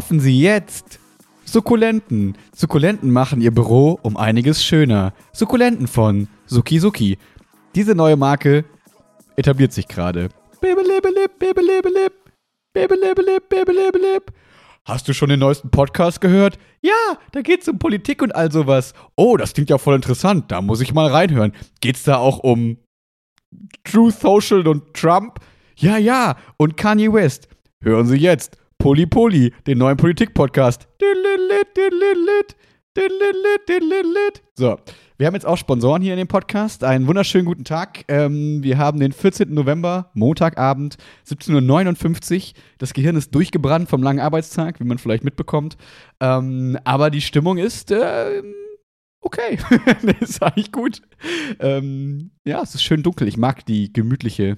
Kaufen Sie jetzt Sukkulenten. Sukkulenten machen Ihr Büro um einiges schöner. Sukkulenten von Suki Suki. Diese neue Marke etabliert sich gerade. Hast du schon den neuesten Podcast gehört? Ja, da geht's um Politik und all sowas. Oh, das klingt ja voll interessant. Da muss ich mal reinhören. Geht's da auch um Truth Social und Trump? Ja, ja. Und Kanye West. Hören Sie jetzt. Poli Poli, den neuen Politik-Podcast. So, wir haben jetzt auch Sponsoren hier in dem Podcast. Einen wunderschönen guten Tag. Ähm, wir haben den 14. November, Montagabend, 17.59 Uhr. Das Gehirn ist durchgebrannt vom langen Arbeitstag, wie man vielleicht mitbekommt. Ähm, aber die Stimmung ist äh, okay. das ist eigentlich gut. Ähm, ja, es ist schön dunkel. Ich mag die gemütliche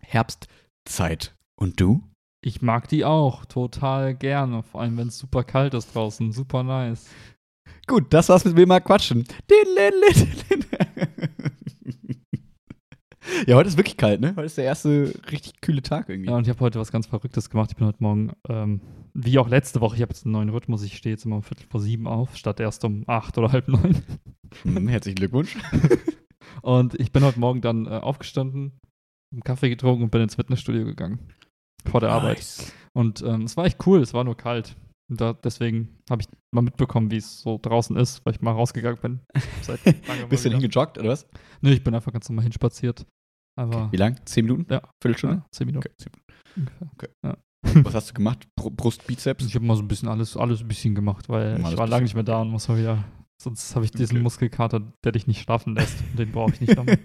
Herbstzeit. Und du? Ich mag die auch total gerne, vor allem wenn es super kalt ist draußen. Super nice. Gut, das war's mit mir mal quatschen. Ja, heute ist wirklich kalt, ne? Heute ist der erste richtig kühle Tag irgendwie. Ja, und ich habe heute was ganz Verrücktes gemacht. Ich bin heute Morgen, ähm, wie auch letzte Woche, ich habe jetzt einen neuen Rhythmus. Ich stehe jetzt immer um Viertel vor sieben auf, statt erst um acht oder halb neun. Hm, herzlichen Glückwunsch. und ich bin heute Morgen dann äh, aufgestanden, einen Kaffee getrunken und bin ins Fitnessstudio gegangen. Vor der Arbeit. Nice. Und ähm, es war echt cool, es war nur kalt. Und da, deswegen habe ich mal mitbekommen, wie es so draußen ist, weil ich mal rausgegangen bin. Bist du wieder. hingejoggt oder was? Nee, ich bin einfach ganz normal hinspaziert. Aber Wie lang? Zehn Minuten? Ja. Viertelstunde? ja, zehn Minuten Okay, zehn. Minuten. Was hast du gemacht? Br Brust, Bizeps? Ich habe mal so ein bisschen alles, alles ein bisschen gemacht, weil Mal ich war lange nicht mehr da und muss mal wieder. Sonst habe ich diesen Okay. Muskelkater, der dich nicht schlafen lässt. Und den brauche ich nicht nochmal.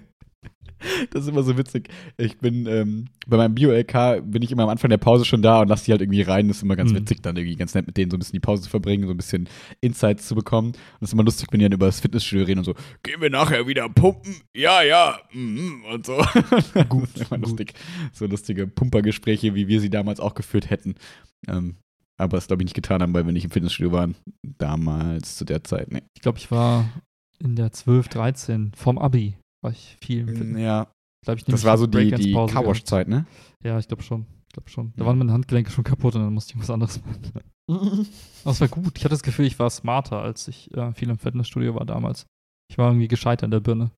Das ist immer so witzig. Ich bin ähm, bei meinem Bio-LK bin ich immer am Anfang der Pause schon da und lasse die halt irgendwie rein. Das ist immer ganz Mhm. witzig, dann irgendwie ganz nett mit denen so ein bisschen die Pause zu verbringen, so ein bisschen Insights zu bekommen. Und das ist immer lustig, wenn die dann über das Fitnessstudio reden und so, gehen wir nachher wieder pumpen? Ja, ja. mhm, Und so. Gut, das ist immer gut. lustig. So lustige Pumpergespräche, wie wir sie damals auch geführt hätten. Ähm, aber das glaube ich nicht getan haben, weil wir nicht im Fitnessstudio waren. Damals, zu der Zeit. Nee. Ich glaube, ich war in der 12, 13 vom Abi. War ich viel im Fitness. Ja, Glaub ich, das war so die, die. Carwash-Zeit, ne? Ja, ich glaube schon. Ich glaube schon. Da Ja. waren meine Handgelenke schon kaputt und dann musste ich was anderes machen. Aber es war gut. Ich hatte das Gefühl, ich war smarter, als ich äh, viel im Fitnessstudio war damals. Ich war irgendwie gescheiter in der Birne.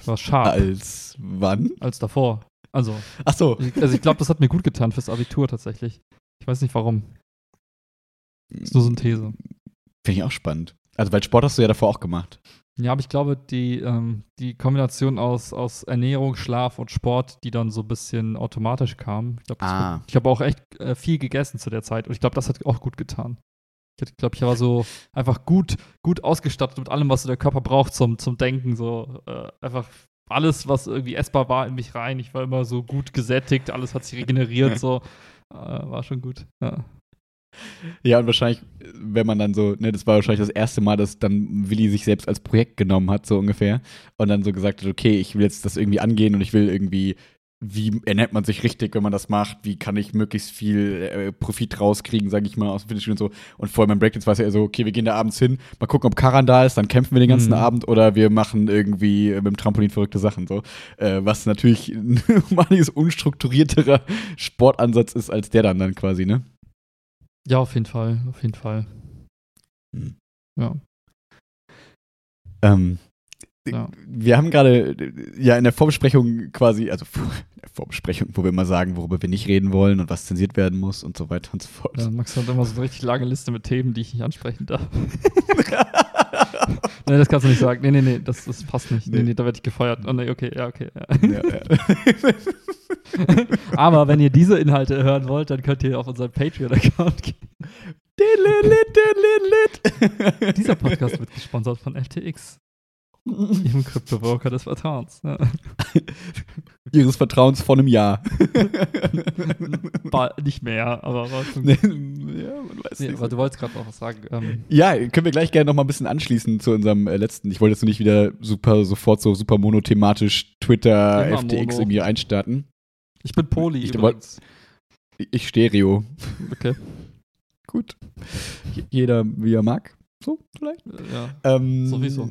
Ich war scharf Als wann? als davor. Also, Ach so. ich, also ich glaube, das hat mir gut getan fürs Abitur tatsächlich. Ich weiß nicht warum. Ist nur so eine These. Finde ich auch spannend. Also, weil Sport hast du ja davor auch gemacht. Ja, aber ich glaube, die, ähm, die Kombination aus, aus Ernährung, Schlaf und Sport, die dann so ein bisschen automatisch kam. Ich glaube, Ah. ich habe auch echt äh, viel gegessen zu der Zeit und ich glaube, das hat auch gut getan. Ich glaube, ich war so einfach gut, gut ausgestattet mit allem, was so der Körper braucht zum, zum Denken. So äh, einfach alles, was irgendwie essbar war, in mich rein. Ich war immer so gut gesättigt, alles hat sich regeneriert, so. Äh, war schon gut. Ja. Ja, und wahrscheinlich, wenn man dann so, ne, das war wahrscheinlich das erste Mal, dass dann Willi sich selbst als Projekt genommen hat, so ungefähr. Und dann so gesagt hat, okay, ich will jetzt das irgendwie angehen und ich will irgendwie, wie ernährt man sich richtig, wenn man das macht? Wie kann ich möglichst viel äh, Profit rauskriegen, sage ich mal, aus dem Fitnessstudio und so. Und vor beim Breakdance war es ja so, okay, wir gehen da abends hin, mal gucken, ob Karan da ist, dann kämpfen wir den ganzen Mhm. Abend oder wir machen irgendwie mit dem Trampolin verrückte Sachen, so. Äh, was natürlich ein einiges unstrukturierterer Sportansatz ist als der dann dann quasi, ne? Ja, auf jeden Fall, auf jeden Fall. Hm. Ja. Ähm, Ja. Wir haben gerade ja in der Vorbesprechung quasi, also der Vorbesprechung, wo wir immer sagen, worüber wir nicht reden wollen und was zensiert werden muss und so weiter und so fort. Ja, Max hat immer so eine richtig lange Liste mit Themen, die ich nicht ansprechen darf. nee, das kannst du nicht sagen. Nee, nee, nee, das, das passt nicht. Nee, Nee. nee, da werde ich gefeuert. Oh, nee, okay, ja, okay. Ja. ja, ja. Aber wenn ihr diese Inhalte hören wollt, dann könnt ihr auf unseren Patreon-Account gehen. Dieser Podcast wird gesponsert von FTX, ihrem Kryptobroker des Vertrauens. Ja. Ihres Vertrauens vor einem Jahr. Nicht mehr, aber schon ja, man weiß Nee, nicht. aber du wolltest gerade noch was sagen. Ähm, Ja, können wir gleich gerne noch mal ein bisschen anschließen zu unserem äh, letzten. Ich wollte jetzt nicht wieder super sofort so super monothematisch Twitter, Immer FTX mono. irgendwie einstarten. ich bin Poli Ich übrigens. Ich Stereo. Okay. Gut. Jeder wie er mag. So, vielleicht. Ja. Ähm, Sowieso.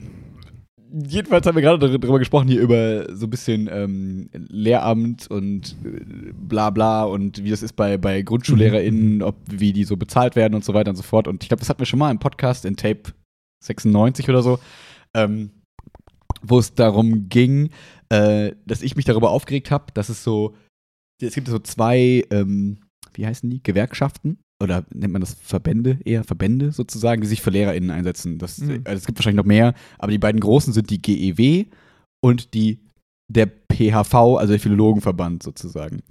Jedenfalls haben wir gerade darüber gesprochen, hier über so ein bisschen ähm, Lehramt und äh, bla bla und wie das ist bei, bei GrundschullehrerInnen, ob, wie die so bezahlt werden und so weiter und so fort. Und ich glaube, das hatten wir schon mal im Podcast in Tape 96 oder so, ähm, wo es darum ging, äh, dass ich mich darüber aufgeregt habe, dass es so, es gibt so zwei, ähm, wie heißen die, Gewerkschaften oder nennt man das Verbände, eher Verbände sozusagen, die sich für LehrerInnen einsetzen. Das, Mhm. also es gibt wahrscheinlich noch mehr, aber die beiden großen sind die GEW und die der PHV, also der Philologenverband sozusagen.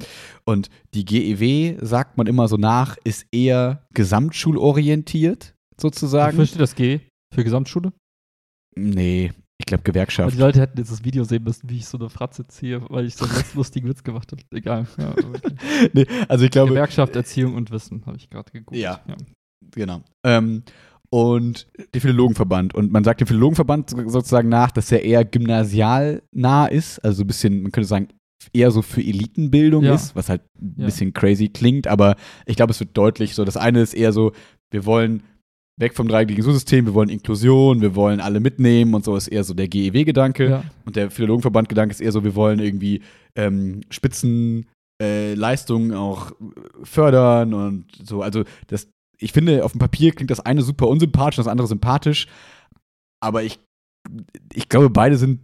Und die GEW, sagt man immer so nach, ist eher gesamtschulorientiert sozusagen. Wofür steht das G? Für Gesamtschule? Nee, glaube Gewerkschaft. die Leute hätten jetzt das Video sehen müssen, wie ich so eine Fratze ziehe, weil ich so einen ganz lustigen Witz gemacht habe. Egal. Ja, okay. nee, also ich glaube, Gewerkschaft, Erziehung und Wissen, habe ich gerade gegoogelt. Ja. Genau. Ähm, und der Philologenverband. Und man sagt dem Philologenverband so- sozusagen nach, dass er eher gymnasialnah ist. Also so ein bisschen, man könnte sagen, eher so für Elitenbildung Ja. ist, was halt ein Ja. bisschen crazy klingt. Aber ich glaube, es wird deutlich so. Das eine ist eher so, wir wollen weg vom dreigliedrigen Schulsystem, wir wollen Inklusion, wir wollen alle mitnehmen und so ist eher so der GEW-Gedanke. Ja. Und der Philologenverband-Gedanke ist eher so, wir wollen irgendwie ähm, Spitzenleistungen äh, auch fördern und so. Also das, ich finde, auf dem Papier klingt das eine super unsympathisch, das andere sympathisch. Aber ich, ich glaube, beide sind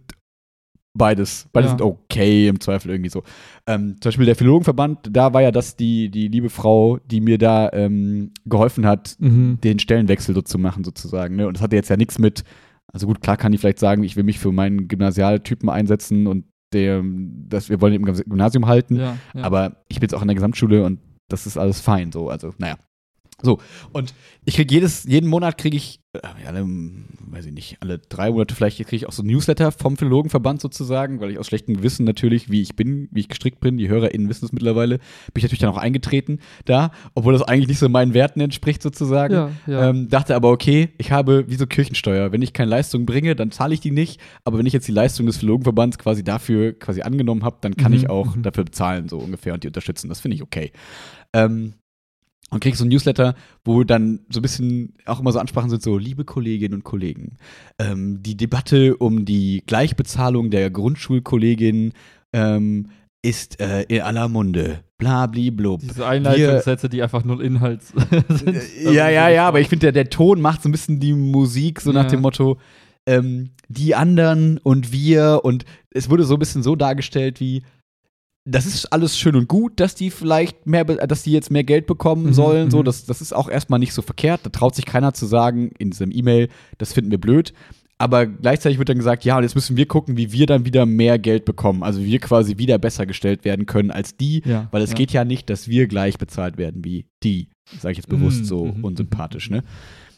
beides. Beide Ja. sind okay im Zweifel irgendwie so. Ähm, zum Beispiel der Philologenverband, da war ja das die, die liebe Frau, die mir da ähm, geholfen hat, Mhm. den Stellenwechsel so zu machen, sozusagen. Ne? Und das hatte jetzt ja nichts mit, also gut, klar kann die vielleicht sagen, ich will mich für meinen Gymnasialtypen einsetzen und der, dass wir wollen ihn im Gymnasium halten, Ja, ja. aber ich bin jetzt auch in der Gesamtschule und das ist alles fein, so, also, naja. So, und ich kriege jedes, jeden Monat kriege ich, alle, hm, weiß ich nicht, alle drei Monate vielleicht kriege ich auch so ein Newsletter vom Philologenverband sozusagen, weil ich aus schlechtem Gewissen natürlich, wie ich bin, wie ich gestrickt bin, die HörerInnen wissen es mittlerweile, bin ich natürlich dann auch eingetreten da, obwohl das eigentlich nicht so meinen Werten entspricht sozusagen. ja, ja. Ähm, dachte aber, okay, ich habe wie so Kirchensteuer. Wenn ich keine Leistung bringe, dann zahle ich die nicht. Aber wenn ich jetzt die Leistung des Philologenverbands quasi dafür quasi angenommen habe, dann kann Mhm, ich auch mhm. dafür bezahlen, so ungefähr, und die unterstützen. Das finde ich okay. Ähm, und krieg so ein Newsletter, wo dann so ein bisschen auch immer so Ansprachen sind, so, liebe Kolleginnen und Kollegen, ähm, die Debatte um die Gleichbezahlung der Grundschulkolleginnen ähm, ist äh, in aller Munde. Blabliblub. Diese Einleitungssätze, die einfach null Inhalt sind. Äh, Ja, ja, ja, aber ich finde, der, der Ton macht so ein bisschen die Musik, so nach Ja. dem Motto, ähm, die anderen und wir und es wurde so ein bisschen so dargestellt wie, das ist alles schön und gut, dass die vielleicht mehr, dass die jetzt mehr Geld bekommen Mhm, sollen, so, mhm. das, das ist auch erstmal nicht so verkehrt, da traut sich keiner zu sagen in diesem E-Mail, das finden wir blöd. Aber gleichzeitig wird dann gesagt, ja, und jetzt müssen wir gucken, wie wir dann wieder mehr Geld bekommen. Also wie wir quasi wieder besser gestellt werden können als die, Ja, weil es ja. geht ja nicht, dass wir gleich bezahlt werden wie die. Sage ich jetzt bewusst Mhm, so mhm, unsympathisch, ne?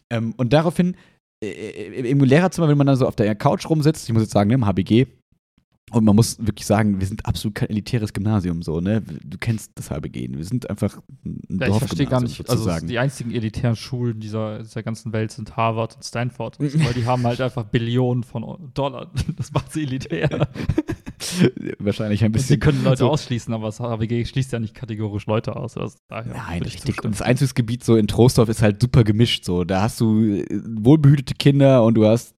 Ähm, und daraufhin, äh, im Lehrerzimmer, wenn man dann so auf der Couch rumsitzt, ich muss jetzt sagen, ne, im HBG, und man muss wirklich sagen, wir sind absolut kein elitäres Gymnasium, so, ne? Du kennst das HBG. Wir sind einfach ein Ja, ich verstehe gar Dorfgymnasium nicht. Also sozusagen. die einzigen elitären Schulen dieser, dieser ganzen Welt sind Harvard und Stanford. weil die haben halt einfach Billionen von Dollar. Das macht sie elitär. Wahrscheinlich ein Und sie bisschen. können Leute so, ausschließen, aber das HWG schließt ja nicht kategorisch Leute aus. Also Nein, richtig. Und das Einzugsgebiet so in Trostorf ist halt super gemischt. So, da hast du äh, wohlbehütete Kinder und du hast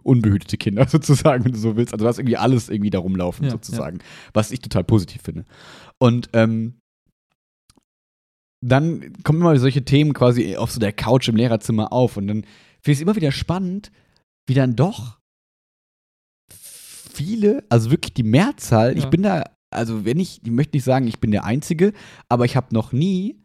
unbehütete Kinder sozusagen, wenn du so willst. Also du hast irgendwie alles irgendwie da rumlaufen Ja, sozusagen, was ich total positiv finde. Und ähm, dann kommen immer solche Themen quasi auf so der Couch im Lehrerzimmer auf und dann finde ich es immer wieder spannend, wie dann doch viele, also wirklich die Mehrzahl, ich Ja. bin da, also wenn ich, ich möchte nicht sagen, ich bin der Einzige, aber ich habe noch nie,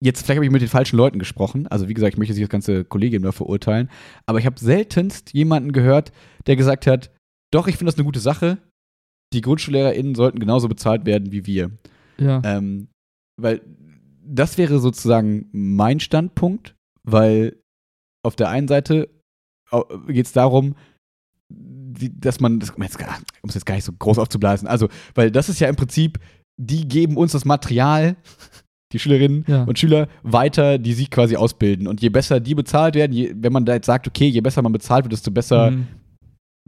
jetzt vielleicht habe ich mit den falschen Leuten gesprochen, also wie gesagt, ich möchte jetzt das ganze Kollegium da verurteilen, aber ich habe seltenst jemanden gehört, der gesagt hat, doch, ich finde das eine gute Sache, die GrundschullehrerInnen sollten genauso bezahlt werden wie wir. Ja. Ähm, weil das wäre sozusagen mein Standpunkt, weil auf der einen Seite geht es darum, dass man, das, um um es jetzt gar nicht so groß aufzublasen, also, weil das ist ja im Prinzip, die geben uns das Material, die Schülerinnen Ja. und Schüler, weiter, die sie quasi ausbilden. Und je besser die bezahlt werden, je, wenn man da jetzt sagt, okay, je besser man bezahlt wird, desto besser Mhm.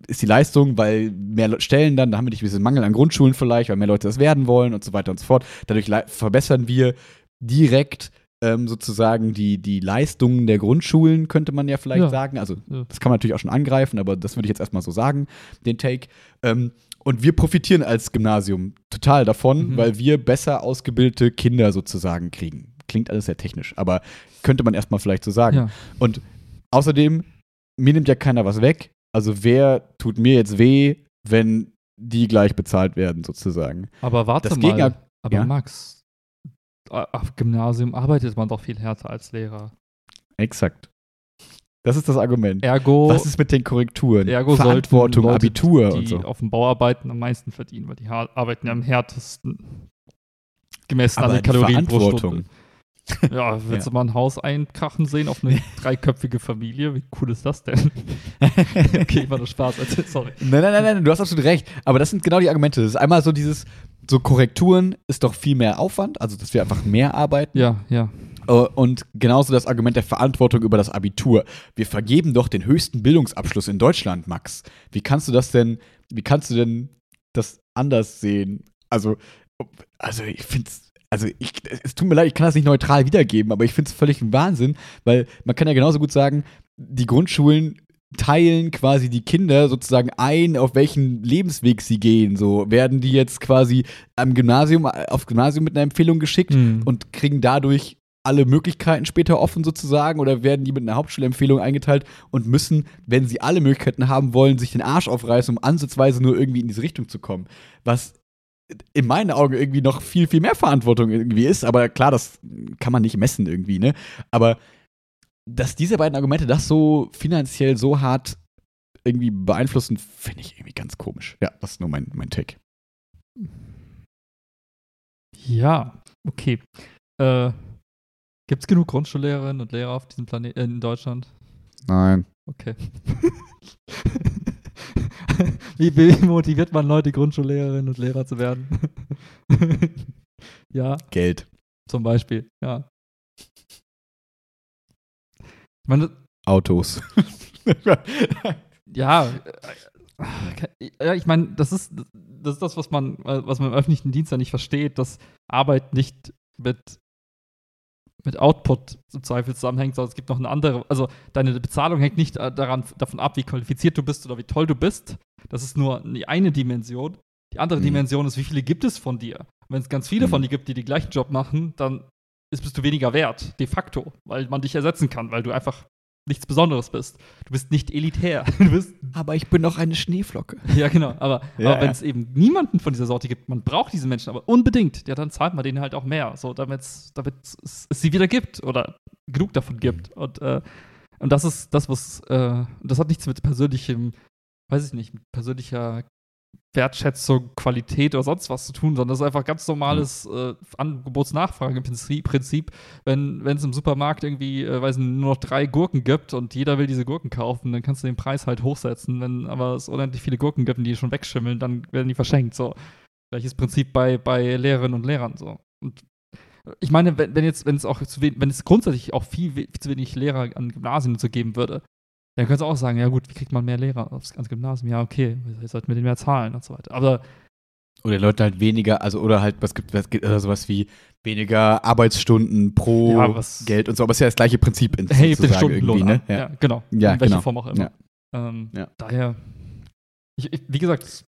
ist die Leistung, weil mehr Le- Stellen dann, da haben wir nicht diesen Mangel an Grundschulen vielleicht, weil mehr Leute das werden wollen und so weiter und so fort. Dadurch verbessern wir direkt ähm, sozusagen die, die Leistungen der Grundschulen, könnte man ja vielleicht Ja. sagen. Also, Ja. das kann man natürlich auch schon angreifen, aber das würde ich jetzt erstmal so sagen, den Take. Ähm, und wir profitieren als Gymnasium total davon, Mhm. weil wir besser ausgebildete Kinder sozusagen kriegen. Klingt alles sehr technisch, aber könnte man erstmal vielleicht so sagen. Ja. Und außerdem, mir nimmt ja keiner was weg. Also wer tut mir jetzt weh, wenn die gleich bezahlt werden, sozusagen? Aber warte Das mal. Aber ja? Max, auf Gymnasium arbeitet man doch viel härter als Lehrer. Exakt. Das ist das Argument. Ergo, Was ist mit den Korrekturen? ergo Verantwortung, Leute, Abitur und die so. auf dem Bau arbeiten, am meisten verdienen, weil die arbeiten ja am härtesten. Gemessen an Aber den die Kalorien pro. Stunde. Ja, willst Ja. du mal ein Haus einkrachen sehen auf eine dreiköpfige Familie? Wie cool ist das denn? okay, war nur Spaß. Also, sorry. Nein, nein, nein, nein, du hast absolut recht. Aber das sind genau die Argumente. Das ist einmal so dieses, so Korrekturen ist doch viel mehr Aufwand, also dass wir einfach mehr arbeiten. Ja, ja. Äh, Und genauso das Argument der Verantwortung über das Abitur. Wir vergeben doch den höchsten Bildungsabschluss in Deutschland, Max. Wie kannst du das denn, wie kannst du denn das anders sehen? Also, also ich finde es, also ich, es tut mir leid, ich kann das nicht neutral wiedergeben, aber ich finde es völlig ein Wahnsinn, weil man kann ja genauso gut sagen, die Grundschulen teilen quasi die Kinder sozusagen ein, auf welchen Lebensweg sie gehen. So werden die jetzt quasi am Gymnasium, auf Gymnasium mit einer Empfehlung geschickt Mhm. und kriegen dadurch alle Möglichkeiten später offen sozusagen oder werden die mit einer Hauptschulempfehlung eingeteilt und müssen, wenn sie alle Möglichkeiten haben wollen, sich den Arsch aufreißen, um ansatzweise nur irgendwie in diese Richtung zu kommen. Was in meinen Augen irgendwie noch viel, viel mehr Verantwortung irgendwie ist, aber klar, das kann man nicht messen irgendwie, ne? Aber dass diese beiden Argumente das so finanziell so hart irgendwie beeinflussen, finde ich irgendwie ganz komisch. Ja, das ist nur mein, mein Take. Ja, okay. Äh, Gibt es genug Grundschullehrerinnen und Lehrer auf diesem Planeten in Deutschland? Nein. Okay. wie, wie motiviert man Leute, Grundschullehrerinnen und Lehrer zu werden? ja, Geld. zum Beispiel, ja. Ich meine, Autos. ja, äh, ja, ich meine, das ist, das ist das, was man, äh, was man im öffentlichen Dienst ja nicht versteht, dass Arbeit nicht mit, mit Output im Zweifel zusammenhängt, sondern es gibt noch eine andere, also deine Bezahlung hängt nicht äh, daran, davon ab, wie qualifiziert du bist oder wie toll du bist. Das ist nur die eine Dimension. Die andere Mhm. Dimension ist, wie viele gibt es von dir? Wenn es ganz viele Mhm. von dir gibt, die den gleichen Job machen, dann ist, bist du weniger wert, de facto, weil man dich ersetzen kann, weil du einfach nichts Besonderes bist. Du bist nicht elitär. Du bist Aber ich bin doch eine Schneeflocke. ja, genau. Aber, Ja, aber wenn ja. es eben niemanden von dieser Sorte gibt, man braucht diese Menschen aber unbedingt, ja, dann zahlt man denen halt auch mehr, so damit es es sie wieder gibt oder genug davon gibt. Und, äh, und das ist das, was, äh, das hat nichts mit persönlichem, weiß ich nicht, mit persönlicher Wertschätzung, Qualität oder sonst was zu tun, sondern das ist einfach ganz normales äh, Angebotsnachfrage-Prinzip. Prinzip. Wenn es im Supermarkt irgendwie, äh, weiß nicht, nur noch drei Gurken gibt und jeder will diese Gurken kaufen, dann kannst du den Preis halt hochsetzen. Wenn aber es unendlich viele Gurken gibt und die schon wegschimmeln, dann werden die verschenkt. So. Gleiches Prinzip bei, bei Lehrerinnen und Lehrern. So. Und ich meine, wenn, wenn jetzt, wenn es auch zu wenig, wenn es grundsätzlich auch viel, viel zu wenig Lehrer an Gymnasien zu geben würde, dann könntest du auch sagen, ja gut, wie kriegt man mehr Lehrer aufs, ans Gymnasium? Ja, okay, wir sollten wir denen mehr zahlen und so weiter. Aber Oder Leute halt weniger, also oder halt, was gibt, was gibt also sowas wie weniger Arbeitsstunden pro Ja, was- Geld und so, aber es ist ja das gleiche Prinzip in, hebt den Stundenlohn ne? Ja. genau. Ja, In welcher genau. Form auch immer. Ja. Ähm, Ja. Daher, ich, ich, wie gesagt,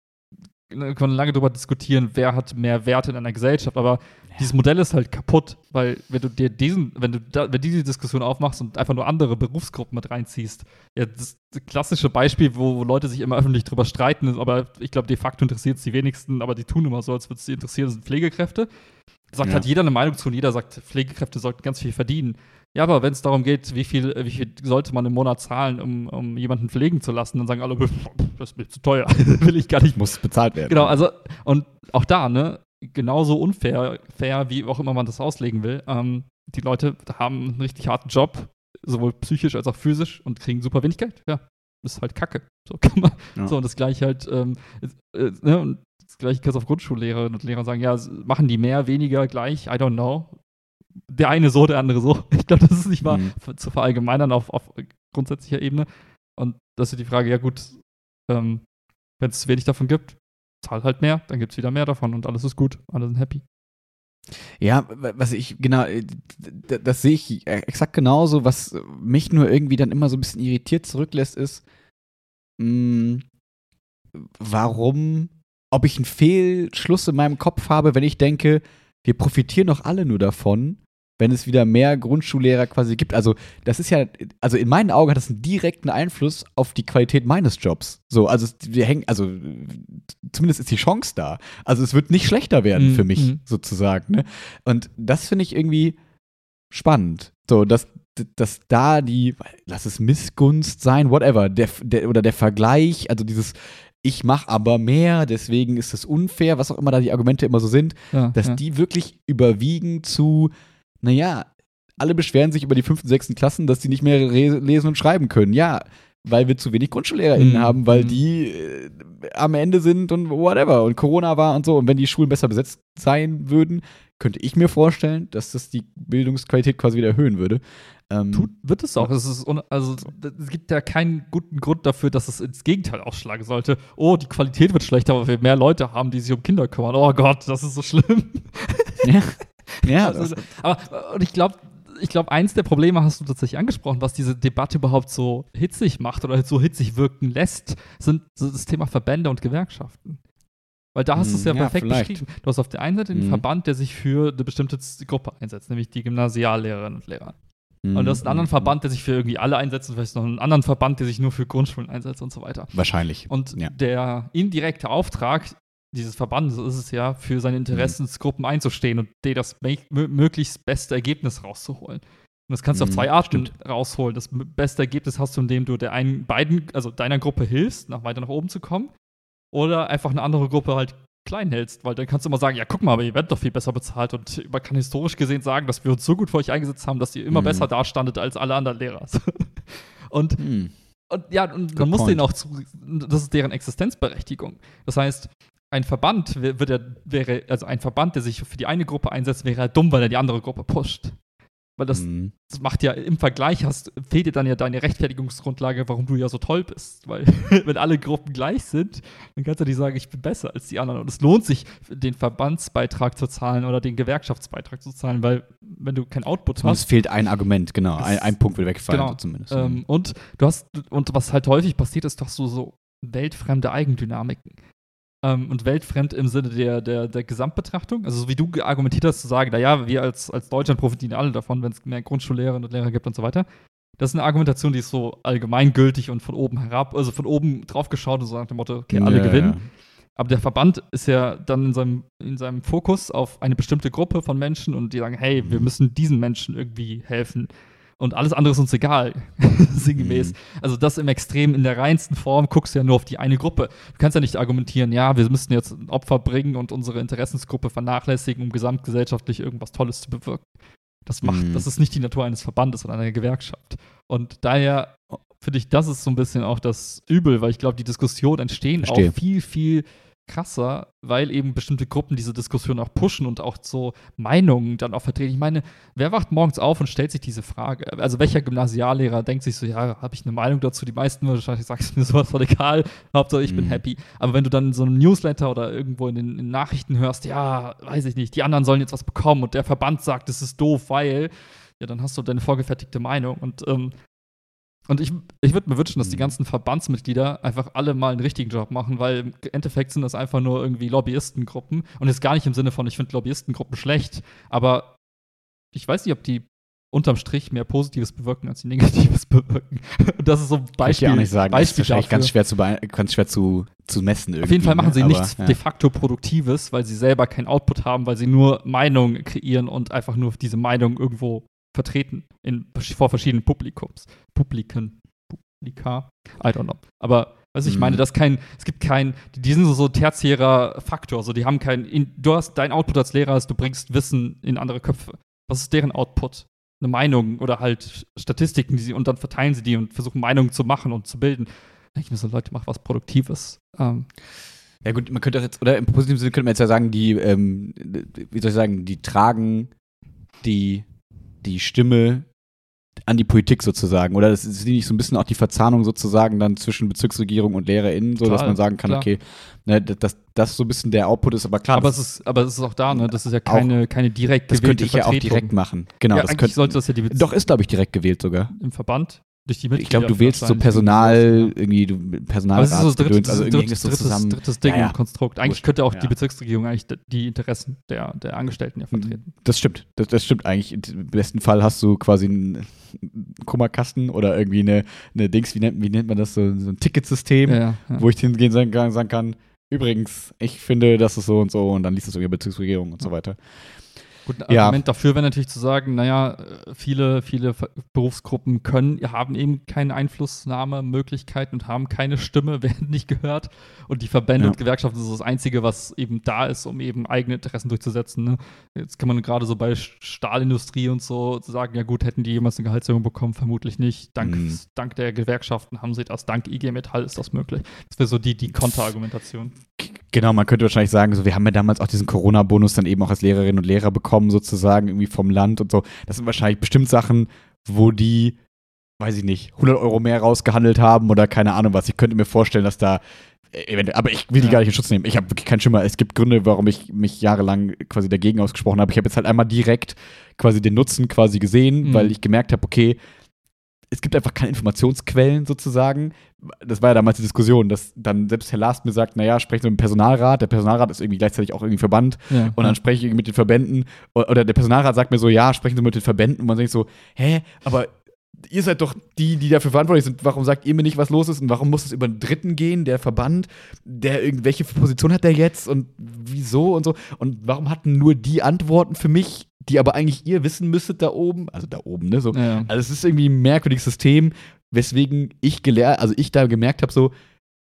wir können lange darüber diskutieren, wer hat mehr Wert in einer Gesellschaft, aber dieses Modell ist halt kaputt, weil wenn du dir diesen, wenn du da, wenn diese Diskussion aufmachst und einfach nur andere Berufsgruppen mit reinziehst, ja, das, das klassische Beispiel, wo, wo Leute sich immer öffentlich drüber streiten, aber ich glaube, de facto interessiert es die wenigsten, aber die tun immer so, als würde es sie interessieren, sind Pflegekräfte. Sagt Ja. halt jeder eine Meinung zu und jeder sagt, Pflegekräfte sollten ganz viel verdienen. Ja, aber wenn es darum geht, wie viel, wie viel sollte man im Monat zahlen, um, um jemanden pflegen zu lassen, dann sagen alle, das ist mir zu teuer, will ich gar nicht. Muss bezahlt werden. Genau, also, und auch da, ne, genauso unfair, fair, wie auch immer man das auslegen will. Ähm, die Leute haben einen richtig harten Job, sowohl psychisch als auch physisch und kriegen super wenig Geld. Ja, ist halt Kacke. So kann man. Ja. So, und das gleiche halt, ähm, äh, ne, und das gleiche kannst du auf Grundschullehrerinnen und Lehrer sagen, ja, machen die mehr, weniger, gleich, I don't know. Der eine so, der andere so. Ich glaube, das ist nicht mal Mhm. zu verallgemeinern auf, auf grundsätzlicher Ebene. Und das ist die Frage, ja gut, ähm, wenn es wenig davon gibt, zahl halt mehr, dann gibt es wieder mehr davon und alles ist gut, alle sind happy. Ja, was ich, genau, äh, das sehe ich exakt genauso. Was mich nur irgendwie dann immer so ein bisschen irritiert zurücklässt, ist, mh, warum, ob ich einen Fehlschluss in meinem Kopf habe, wenn ich denke, wir profitieren doch alle nur davon, wenn es wieder mehr Grundschullehrer quasi gibt. Also, das ist ja, also in meinen Augen hat das einen direkten Einfluss auf die Qualität meines Jobs. So, also wir hängen, also zumindest ist die Chance da. Also es wird nicht schlechter werden mhm. für mich, mhm. sozusagen. Ne? Und das finde ich irgendwie spannend. So, dass, dass da die, lass es Missgunst sein, whatever, der, der, oder der Vergleich, also dieses, ich mache aber mehr, deswegen ist es unfair, was auch immer da die Argumente immer so sind, ja, dass ja. die wirklich überwiegen zu, naja, alle beschweren sich über die fünften, sechsten Klassen, dass sie nicht mehr lesen und schreiben können. Ja, weil wir zu wenig GrundschullehrerInnen mhm. haben, weil mhm. die äh, am Ende sind und whatever und Corona war und so. Und wenn die Schulen besser besetzt sein würden, könnte ich mir vorstellen, dass das die Bildungsqualität quasi wieder erhöhen würde. Ähm, Tut, wird es auch. Es, ist also, es gibt ja keinen guten Grund dafür, dass es ins Gegenteil ausschlagen sollte. Oh, die Qualität wird schlechter, weil wir mehr Leute haben, die sich um Kinder kümmern. Oh Gott, das ist so schlimm. Ja. Ja, also, aber und ich glaube, ich glaube, eins der Probleme hast du tatsächlich angesprochen, was diese Debatte überhaupt so hitzig macht oder so hitzig wirken lässt, sind das Thema Verbände und Gewerkschaften. Weil da hast du es ja, hm, ja perfekt vielleicht. beschrieben. Du hast auf der einen Seite den mhm. Verband, der sich für eine bestimmte Gruppe einsetzt, nämlich die Gymnasiallehrerinnen und Lehrer. Mhm. Und du hast einen anderen hm, Verband, der sich für irgendwie alle einsetzt und vielleicht noch einen anderen Verband, der sich nur für Grundschulen einsetzt und so weiter. Wahrscheinlich. Und ja. der indirekte Auftrag dieses Verbandes ist es ja, für seine Interessensgruppen einzustehen und dir das möglichst beste Ergebnis rauszuholen. Und das kannst du auf mhm, zwei Arten Stimmt. rausholen. Das beste Ergebnis hast du, indem du der einen, beiden, also deiner Gruppe hilfst, nach weiter nach oben zu kommen. Oder einfach eine andere Gruppe halt klein hältst, weil dann kannst du immer sagen, ja, guck mal, aber ihr werdet doch viel besser bezahlt und man kann historisch gesehen sagen, dass wir uns so gut für euch eingesetzt haben, dass ihr immer mhm. besser dastandet als alle anderen Lehrer. und, mhm. und ja, und man muss denen auch zu, das ist deren Existenzberechtigung. Das heißt, ein Verband wird er, wäre, also ein Verband, der sich für die eine Gruppe einsetzt, wäre halt dumm, weil er die andere Gruppe pusht. Weil das, mhm. das, macht ja im Vergleich hast, fehlt dir dann ja deine Rechtfertigungsgrundlage, warum du ja so toll bist. Weil wenn alle Gruppen gleich sind, dann kannst du nicht sagen, ich bin besser als die anderen. Und es lohnt sich, den Verbandsbeitrag zu zahlen oder den Gewerkschaftsbeitrag zu zahlen, weil wenn du kein Output zumindest hast. Es fehlt ein Argument, genau. Ein, ein, Punkt will wegfallen, genau. zumindest. Ähm, und du hast, und was halt häufig passiert ist, dass du so weltfremde Eigendynamiken ähm, und weltfremd im Sinne der, der, der Gesamtbetrachtung. Also so wie du argumentiert hast, zu sagen, naja, wir als, als Deutschland profitieren alle davon, wenn es mehr Grundschullehrerinnen und Lehrer gibt und so weiter. Das ist eine Argumentation, die ist so allgemeingültig und von oben herab, also von oben drauf geschaut und so nach dem Motto, okay, alle ja, gewinnen. Ja. Aber der Verband ist ja dann in seinem, in seinem Fokus auf eine bestimmte Gruppe von Menschen und die sagen, hey, wir müssen diesen Menschen irgendwie helfen und alles andere ist uns egal, sinngemäß. Mhm. Also das im Extrem, in der reinsten Form, guckst du ja nur auf die eine Gruppe. Du kannst ja nicht argumentieren, ja, wir müssten jetzt ein Opfer bringen und unsere Interessensgruppe vernachlässigen, um gesamtgesellschaftlich irgendwas Tolles zu bewirken. Das macht, mhm. das ist nicht die Natur eines Verbandes oder einer Gewerkschaft. Und daher finde ich, das ist so ein bisschen auch das Übel, weil ich glaube, die Diskussionen entstehen Verstehe. auch viel, viel krasser, weil eben bestimmte Gruppen diese Diskussion auch pushen und auch so Meinungen dann auch vertreten. Ich meine, wer wacht morgens auf und stellt sich diese Frage? Also welcher Gymnasiallehrer denkt sich so, ja, habe ich eine Meinung dazu? Die meisten wahrscheinlich sagen mir sowas von egal, Hauptsache ich mhm. bin happy. Aber wenn du dann in so einem Newsletter oder irgendwo in den in Nachrichten hörst, ja, weiß ich nicht, die anderen sollen jetzt was bekommen und der Verband sagt, es ist doof, weil ja, dann hast du deine vorgefertigte Meinung. Und ähm, und ich, ich würde mir wünschen, dass die mhm. ganzen Verbandsmitglieder einfach alle mal einen richtigen Job machen, weil im Endeffekt sind das einfach nur irgendwie Lobbyistengruppen. Und jetzt gar nicht im Sinne von, ich finde Lobbyistengruppen schlecht, aber ich weiß nicht, ob die unterm Strich mehr Positives bewirken, als sie Negatives bewirken. Und das ist so ein Beispiel. Kann ich auch nicht sagen. Beispiel das ist wahrscheinlich ganz schwer, zu, ganz schwer zu, zu messen. Auf jeden Fall machen sie ne? nichts ja. de facto Produktives, weil sie selber keinen Output haben, weil sie nur Meinungen kreieren und einfach nur diese Meinung irgendwo vertreten in, vor verschiedenen Publikums. Publiken. Publika? I don't know. Aber was ich mhm. meine, das kein, es gibt kein, die sind so, so tertiärer Faktor, also die haben kein, du hast, dein Output als Lehrer ist, du bringst Wissen in andere Köpfe. Was ist deren Output? Eine Meinung oder halt Statistiken, die sie, und dann verteilen sie die und versuchen Meinungen zu machen und zu bilden. Ich mir so, Leute, mach was Produktives. Ähm, ja gut, man könnte jetzt, oder im positiven Sinne könnte man jetzt ja sagen, die, ähm, wie soll ich sagen, die tragen die die Stimme an die Politik sozusagen? Oder ist es nicht so ein bisschen auch die Verzahnung sozusagen dann zwischen Bezirksregierung und LehrerInnen, so dass Klar, man sagen kann, klar. okay, ne, dass das so ein bisschen der Output ist, aber klar, Aber das, es ist, aber es ist auch da, ne? Das ist ja keine, keine direkt das könnte gewählte ich ja auch Vertretung. direkt machen. Genau, ja, das könnte. sollte das ja die Bez Doch, ist, glaube ich, direkt gewählt sogar. im Verband durch die Mitglieder. Ich glaube, du wählst so. Personal, irgendwie, du, Aber es Personalrat, ist so das dritte, Gedöns, also das irgendwie dritte, hängt das so drittes, zusammen. drittes Ding Ja, ja. und Konstrukt. Eigentlich könnte auch ja. die Bezirksregierung eigentlich die Interessen der, der Angestellten ja vertreten. Das stimmt, das, das stimmt eigentlich. Im besten Fall hast du quasi einen Kummerkasten oder irgendwie eine, eine Dings, wie nennt, wie nennt man das, so, so ein Ticketsystem, Ja, ja. wo ich hingehen sagen kann, sagen kann, übrigens, ich finde, das ist so und so und dann liest das irgendwie Bezirksregierung und so weiter. Gut, ein Ja. Argument dafür wäre natürlich zu sagen, naja, äh, viele, viele Berufsgruppen können, haben eben keine Einflussnahmemöglichkeiten und haben keine Stimme, werden nicht gehört. Und die Verbände Ja. und Gewerkschaften sind das Einzige, was eben da ist, um eben eigene Interessen durchzusetzen. Ne? Jetzt kann man gerade so bei Stahlindustrie und so sagen, ja gut, hätten die jemals eine Gehaltserhöhung bekommen? Vermutlich nicht. Dank, Mhm. dank der Gewerkschaften haben sie das. Dank IG Metall ist das möglich. Das wäre so die, die Konterargumentation. Genau, man könnte wahrscheinlich sagen, so, wir haben ja damals auch diesen Corona-Bonus dann eben auch als Lehrerinnen und Lehrer bekommen, sozusagen, irgendwie vom Land und so. Das sind wahrscheinlich bestimmt Sachen, wo die, weiß ich nicht, 100 Euro mehr rausgehandelt haben oder keine Ahnung was. Ich könnte mir vorstellen, dass da, äh, eventuell- aber ich will die Ja. gar nicht in Schutz nehmen. Ich habe wirklich keinen Schimmer. Es gibt Gründe, warum ich mich jahrelang quasi dagegen ausgesprochen habe. Ich habe jetzt halt einmal direkt quasi den Nutzen quasi gesehen, Mhm. weil ich gemerkt habe, okay, es gibt einfach keine Informationsquellen sozusagen. Das war ja damals die Diskussion, dass dann selbst Herr Last mir sagt, naja, sprechen Sie mit dem Personalrat. Der Personalrat ist irgendwie gleichzeitig auch irgendwie Verband. Ja. Und dann spreche ich mit den Verbänden. Oder der Personalrat sagt mir so, ja, sprechen Sie mit den Verbänden. Und man denkt so, hä, aber ihr seid doch die, die dafür verantwortlich sind. Warum sagt ihr mir nicht, was los ist? Und warum muss es über einen Dritten gehen, der Verband? Der irgendwelche Position hat der jetzt? Und wieso und so? Und warum hatten nur die Antworten für mich, die aber eigentlich ihr wissen müsstet da oben? Also da oben, ne? So, Ja. also es ist irgendwie ein merkwürdiges System, weswegen ich gelernt, also ich da gemerkt habe, so,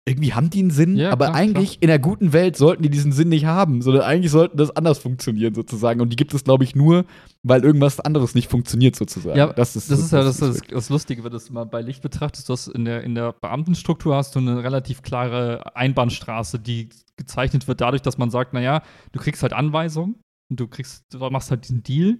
irgendwie haben die einen Sinn, Ja, aber klar, eigentlich in der guten Welt sollten die diesen Sinn nicht haben, sondern eigentlich sollten das anders funktionieren sozusagen. Und die gibt es, glaube ich, nur, weil irgendwas anderes nicht funktioniert sozusagen. Ja, das ist, Das ist ja das, ist das, das Lustige, wenn du es mal bei Licht betrachtest. Du hast in der, in der Beamtenstruktur hast du eine relativ klare Einbahnstraße, die gezeichnet wird dadurch, dass man sagt, naja, du kriegst halt Anweisungen und du kriegst, du machst halt diesen Deal,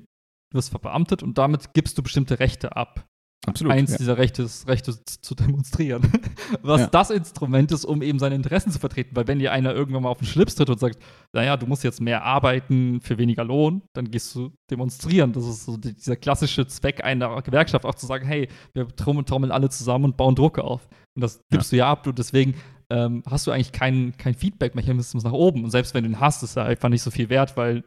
du wirst verbeamtet und damit gibst du bestimmte Rechte ab. Absolut. Eins ja. dieser Rechte ist, Rechte zu demonstrieren. Was Ja. das Instrument ist, um eben seine Interessen zu vertreten. Weil wenn dir einer irgendwann mal auf den Schlips tritt und sagt, naja, du musst jetzt mehr arbeiten für weniger Lohn, dann gehst du demonstrieren. Das ist so die- dieser klassische Zweck einer Gewerkschaft, auch zu sagen, hey, wir trommeln, trommeln alle zusammen und bauen Druck auf. Und das gibst du ja ab und deswegen ähm, hast du eigentlich keinen kein Feedback-Mechanismus nach oben. Und selbst wenn du ihn hast, ist er einfach nicht so viel wert, weil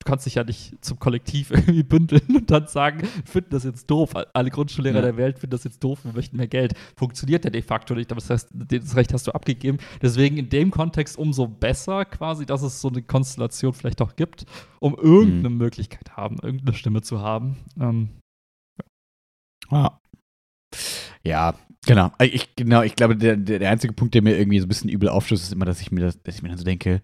du kannst dich ja nicht zum Kollektiv irgendwie bündeln und dann sagen, finden das jetzt doof. Alle Grundschullehrer Ja. der Welt finden das jetzt doof, wir möchten mehr Geld. Funktioniert ja de facto nicht, aber das heißt, das Recht hast du abgegeben. Deswegen in dem Kontext umso besser quasi, dass es so eine Konstellation vielleicht auch gibt, um irgendeine Möglichkeit haben, irgendeine Stimme zu haben. Ähm, Ja. Ja, genau. Ich, genau, ich glaube, der, der, einzige Punkt, der mir irgendwie so ein bisschen übel aufstößt, ist immer, dass ich mir das, dass ich mir dann so denke,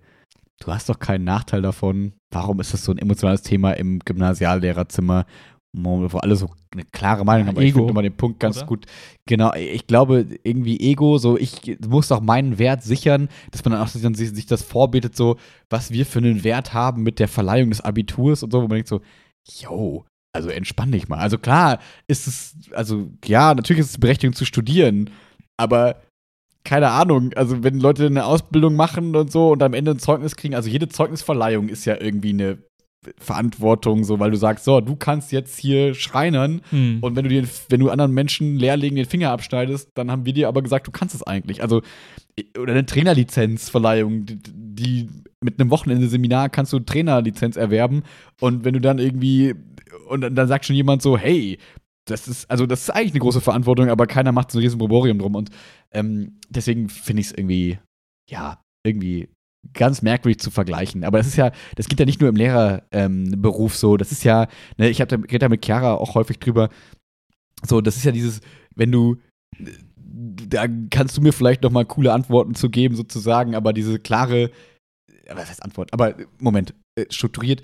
du hast doch keinen Nachteil davon. Warum ist das so ein emotionales Thema im Gymnasiallehrerzimmer, wo wo alle so eine klare Meinung Ja, haben? Aber Ich finde immer den Punkt ganz oder? gut. Genau, ich glaube, irgendwie Ego, so ich muss doch meinen Wert sichern, dass man dann auch sich, sich das vorbetet, so, was wir für einen Wert haben mit der Verleihung des Abiturs und so, wo man denkt so, yo, also entspann dich mal. Also klar ist es, also ja, natürlich ist es Berechtigung zu studieren, aber keine Ahnung, also wenn Leute eine Ausbildung machen und so und am Ende ein Zeugnis kriegen, also jede Zeugnisverleihung ist ja irgendwie eine Verantwortung, so weil du sagst, so, du kannst jetzt hier Schreinern hm. und wenn du dir, wenn du anderen Menschen Lehrlingen den Finger abschneidest, dann haben wir dir aber gesagt, du kannst es eigentlich. Also, oder eine Trainerlizenzverleihung, die, die mit einem Wochenende Seminar kannst du Trainerlizenz erwerben und wenn du dann irgendwie, und dann, dann sagt schon jemand so, hey, das ist, also das ist eigentlich eine große Verantwortung, aber keiner macht so ein riesen Proborium drum und ähm, deswegen finde ich es irgendwie, ja, irgendwie ganz merkwürdig zu vergleichen. Aber das ist ja, das geht ja nicht nur im Lehrerberuf ähm, so. Das ist ja, ne, ich habe da, da mit Chiara auch häufig drüber. So, das ist ja dieses, wenn du, da kannst du mir vielleicht noch mal coole Antworten zu geben sozusagen, aber diese klare, was heißt Antwort? Aber Moment, äh, strukturiert,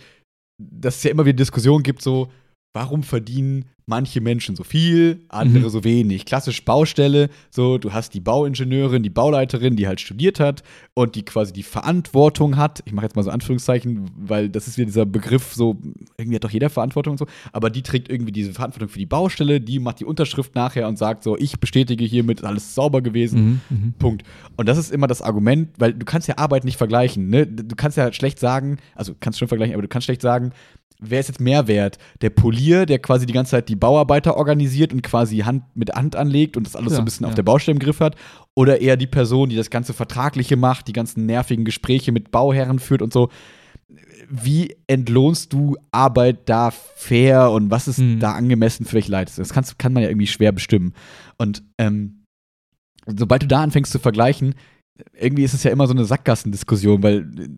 dass es ja immer wieder Diskussionen gibt so, warum verdienen manche Menschen so viel, andere Mhm. so wenig? Klassisch Baustelle, so du hast die Bauingenieurin, die Bauleiterin, die halt studiert hat und die quasi die Verantwortung hat. Ich mache jetzt mal so Anführungszeichen, weil das ist wieder dieser Begriff, so irgendwie hat doch jeder Verantwortung und so, aber die trägt irgendwie diese Verantwortung für die Baustelle, die macht die Unterschrift nachher und sagt so, ich bestätige hiermit, alles sauber gewesen. Mhm. Mhm. Punkt. Und das ist immer das Argument, weil du kannst ja Arbeit nicht vergleichen. Ne? Du kannst ja schlecht sagen, also kannst schon vergleichen, aber du kannst schlecht sagen, wer ist jetzt mehr wert? Der Polier, der quasi die ganze Zeit die Bauarbeiter organisiert und quasi Hand mit Hand anlegt und das alles so Ja, ein bisschen ja. auf der Baustelle im Griff hat? Oder eher die Person, die das ganze Vertragliche macht, die ganzen nervigen Gespräche mit Bauherren führt und so? Wie entlohnst du Arbeit da fair und was ist Hm. da angemessen für welche Leistung? Das kannst, kann man ja irgendwie schwer bestimmen. Und ähm, sobald du da anfängst zu vergleichen, irgendwie ist es ja immer so eine Sackgassendiskussion, weil äh,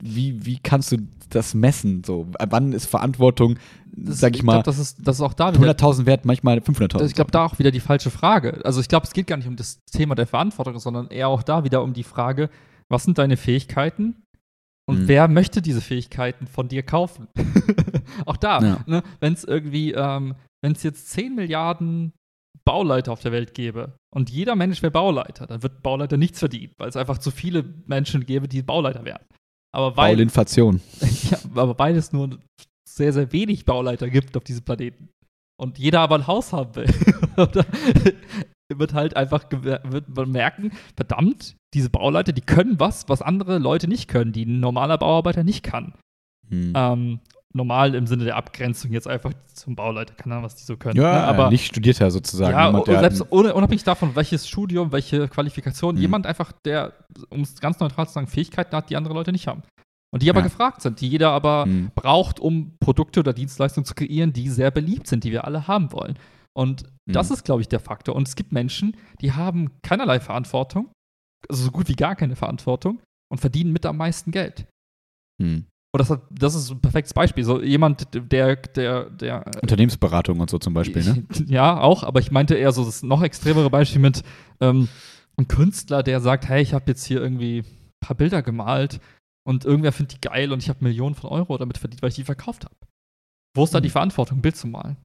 wie, wie kannst du das messen? So, wann ist Verantwortung, Das- sag ich mal, glaub, das, ist, das ist auch da wieder 100.000 wert, manchmal 500.000? Das- Ich glaube, da auch wieder die falsche Frage. Also ich glaube, es geht gar nicht um das Thema der Verantwortung, sondern eher auch da wieder um die Frage, was sind deine Fähigkeiten und Mhm. wer möchte diese Fähigkeiten von dir kaufen? auch da, Ja. ne, wenn es irgendwie, ähm, wenn es jetzt 10 Milliarden Bauleiter auf der Welt gäbe und jeder Mensch wäre Bauleiter, dann wird Bauleiter nichts verdienen, weil es einfach zu viele Menschen gäbe, die Bauleiter wären. Aber weil, Baulinflation. ja, aber weil es sehr, sehr wenig Bauleiter gibt auf diesem Planeten und jeder aber ein Haus haben will, wird halt einfach wird man merken, verdammt, diese Bauleiter, die können was, was andere Leute nicht können, die ein normaler Bauarbeiter nicht kann. Hm. Ähm, normal im Sinne der Abgrenzung jetzt einfach zum Bauleiter, keine Ahnung, was die so können. ja, ne? aber nicht studierter sozusagen. ja, jemand, selbst ohne, unabhängig davon, welches Studium, welche Qualifikation, Mhm. jemand einfach, der, um es ganz neutral zu sagen, Fähigkeiten hat, die andere Leute nicht haben. Und die aber Ja. gefragt sind, die jeder aber einen- hm. braucht, um Produkte oder Dienstleistungen zu kreieren, die sehr beliebt sind, die wir alle haben wollen. Und das Mhm. ist, glaube ich, der Faktor. Und es gibt Menschen, die haben keinerlei Verantwortung, also so gut wie gar keine Verantwortung und verdienen mit am meisten Geld. Hm. Und das, hat, das ist ein perfektes Beispiel. So jemand, der, der, der Unternehmensberatung und so zum Beispiel, ne? Ja, auch, aber ich meinte eher so das noch extremere Beispiel mit ähm, einem Künstler, der sagt, hey, ich habe jetzt hier irgendwie ein paar Bilder gemalt und irgendwer findet die geil und ich habe Millionen von Euro damit verdient, weil ich die verkauft habe. Wo ist da Hm. die Verantwortung, ein Bild zu malen?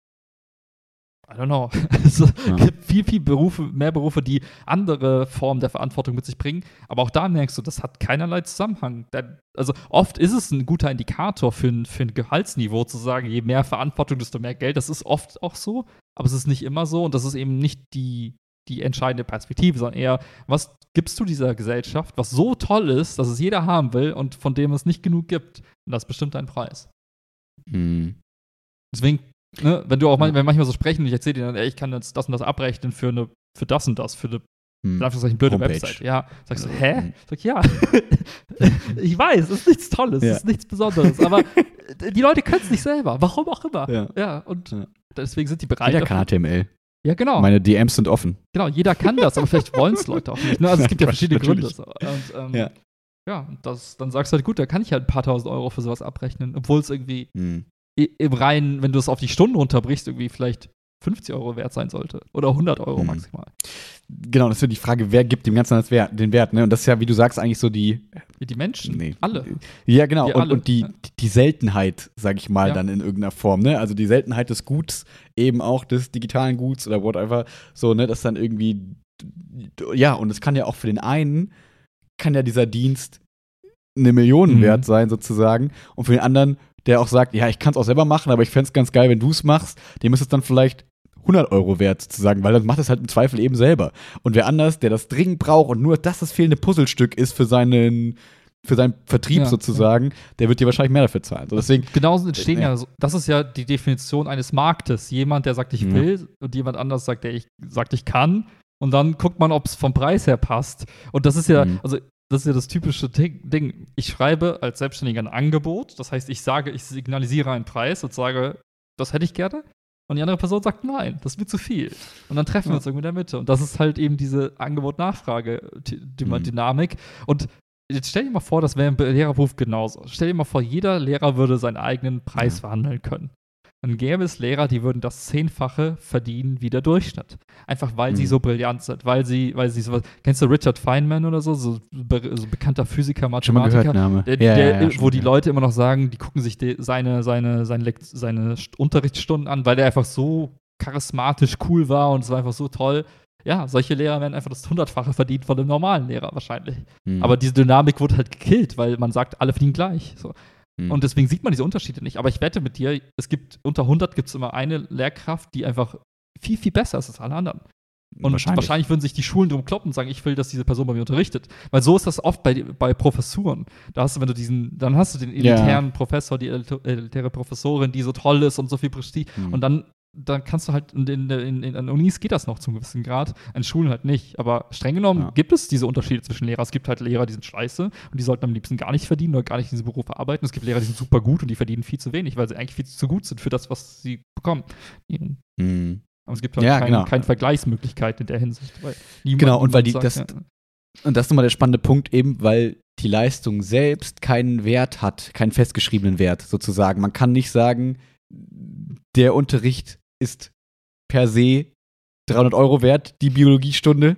I don't know. es Ja. gibt viel, viel Berufe, mehr Berufe, die andere Formen der Verantwortung mit sich bringen. Aber auch da merkst du, das hat keinerlei Zusammenhang. Da- Also oft ist es ein guter Indikator für ein, für ein Gehaltsniveau, zu sagen, je mehr Verantwortung, desto mehr Geld. Das ist oft auch so, aber es ist nicht immer so und das ist eben nicht die, die entscheidende Perspektive, sondern eher, was gibst du dieser Gesellschaft, was so toll ist, dass es jeder haben will und von dem es nicht genug gibt. Und das bestimmt deinen Preis. Hm. Deswegen, ne, wenn du auch Ja. wenn manchmal so sprechen und ich erzähle dir dann, ey, ich kann jetzt das und das abrechnen für eine, für das und das, für eine, Hm. Anführungszeichen, blöde Homepage. Website. Ja, sagst du, Hm. hä? Sag ja. ich weiß, es ist nichts Tolles, Ja. es ist nichts Besonderes, aber die Leute können es nicht selber, warum auch immer. Ja. Ja, und Ja. deswegen sind die bereit. Jeder kann. HTML. Ja, genau. Meine DMs sind offen. Genau, jeder kann das, aber vielleicht wollen es Leute auch nicht. Ne? Also es gibt ja verschiedene Gründe. natürlich. So. Und, ähm, Ja. ja, das, dann sagst du halt, gut, da kann ich halt ein paar tausend Euro für sowas abrechnen, obwohl es irgendwie Hm. i- im Reinen, wenn du es auf die Stunde runterbrichst, irgendwie vielleicht 50 Euro wert sein sollte. Oder 100 Euro Hm. maximal. Genau, das ist ja die Frage, wer gibt dem Ganzen das Wert, den Wert, ne? Und das ist ja, wie du sagst, eigentlich so die. Die Menschen. Nee. Alle. Ja, genau. Wir Und, alle, und die, die Seltenheit, sag ich mal, Ja. dann in irgendeiner Form, ne? Also die Seltenheit des Guts, eben auch des digitalen Guts oder whatever, so, ne? Das dann irgendwie. Ja, und es kann ja auch für den einen, kann ja dieser Dienst eine Million Mhm. wert sein, sozusagen. Und für den anderen, der auch sagt, ja, ich kann es auch selber machen, aber ich fände es ganz geil, wenn du es machst, dem ist es dann vielleicht 100 Euro wert, sozusagen, weil dann macht es halt im Zweifel eben selber. Und wer anders, der das dringend braucht und nur das das fehlende Puzzlestück ist für seinen, für seinen Vertrieb Ja, sozusagen, der wird dir wahrscheinlich mehr dafür zahlen. So, deswegen, Genauso entstehen Ja. ja, das ist ja die Definition eines Marktes. Jemand, der sagt, ich Ja. will, und jemand anders sagt, der ich, sagt, ich kann. Und dann guckt man, ob es vom Preis her passt. Und das ist ja, Mhm. also das ist ja das typische Ding. Ding. Ich schreibe als Selbstständiger ein Angebot. Das heißt, ich sage, ich signalisiere einen Preis und sage, das hätte ich gerne. Und die andere Person sagt, nein, das ist mir zu viel. Und dann treffen wir Ja. uns irgendwie in der Mitte. Und das ist halt eben diese Angebot-Nachfrage-Dynamik. Und jetzt stell dir mal vor, das wäre im Lehrerberuf genauso. Stell dir mal vor, jeder Lehrer würde seinen eigenen Preis Ja. verhandeln können. Dann gäbe es Lehrer, die würden das Zehnfache verdienen wie der Durchschnitt. Einfach weil sie Mhm. so brillant sind, weil sie, weil sie sowas. Kennst du Richard Feynman oder so? So, be so bekannter Physiker, Schon mal Mathematiker. gehört, Name. Der, Ja, der, ja, ja, schon wo die gehört. Leute immer noch sagen, die gucken sich de, seine, seine, seine, seine St- Unterrichtsstunden an, weil der einfach so charismatisch cool war und es war einfach so toll. Ja, solche Lehrer werden einfach das Hundertfache verdient von einem normalen Lehrer wahrscheinlich. Mhm. Aber diese Dynamik wurde halt gekillt, weil man sagt, alle verdienen gleich. So. Mhm. Und deswegen sieht man diese Unterschiede nicht. Aber ich wette mit dir, es gibt unter 100 gibt es immer eine Lehrkraft, die einfach viel, viel besser ist als alle anderen. Und wahrscheinlich. würden sich die Schulen drum kloppen und sagen, ich will, dass diese Person bei mir unterrichtet. Weil so ist das oft bei, bei Professuren. Da hast du, wenn du diesen, dann hast du den elitären Professor, die elitäre Professorin, die so toll ist und so viel Prestige. Mhm. Und dann, dann kannst du halt, in, in, in, an Unis geht das noch zum gewissen Grad, an Schulen halt nicht. Aber streng genommen Ja. gibt es diese Unterschiede zwischen Lehrern. Es gibt halt Lehrer, die sind scheiße und die sollten am liebsten gar nicht verdienen oder gar nicht in diesem Beruf arbeiten. Es gibt Lehrer, die sind super gut und die verdienen viel zu wenig, weil sie eigentlich viel zu gut sind für das, was sie bekommen. Mhm. Aber es gibt halt Ja, keine, genau. keine Vergleichsmöglichkeit in der Hinsicht. Genau, und weil die- niemand das- sagt, ja. Und das ist nochmal der spannende Punkt eben, weil die Leistung selbst keinen Wert hat, keinen festgeschriebenen Wert sozusagen. Man kann nicht sagen, der Unterricht ist per se 300 Euro wert, die Biologiestunde,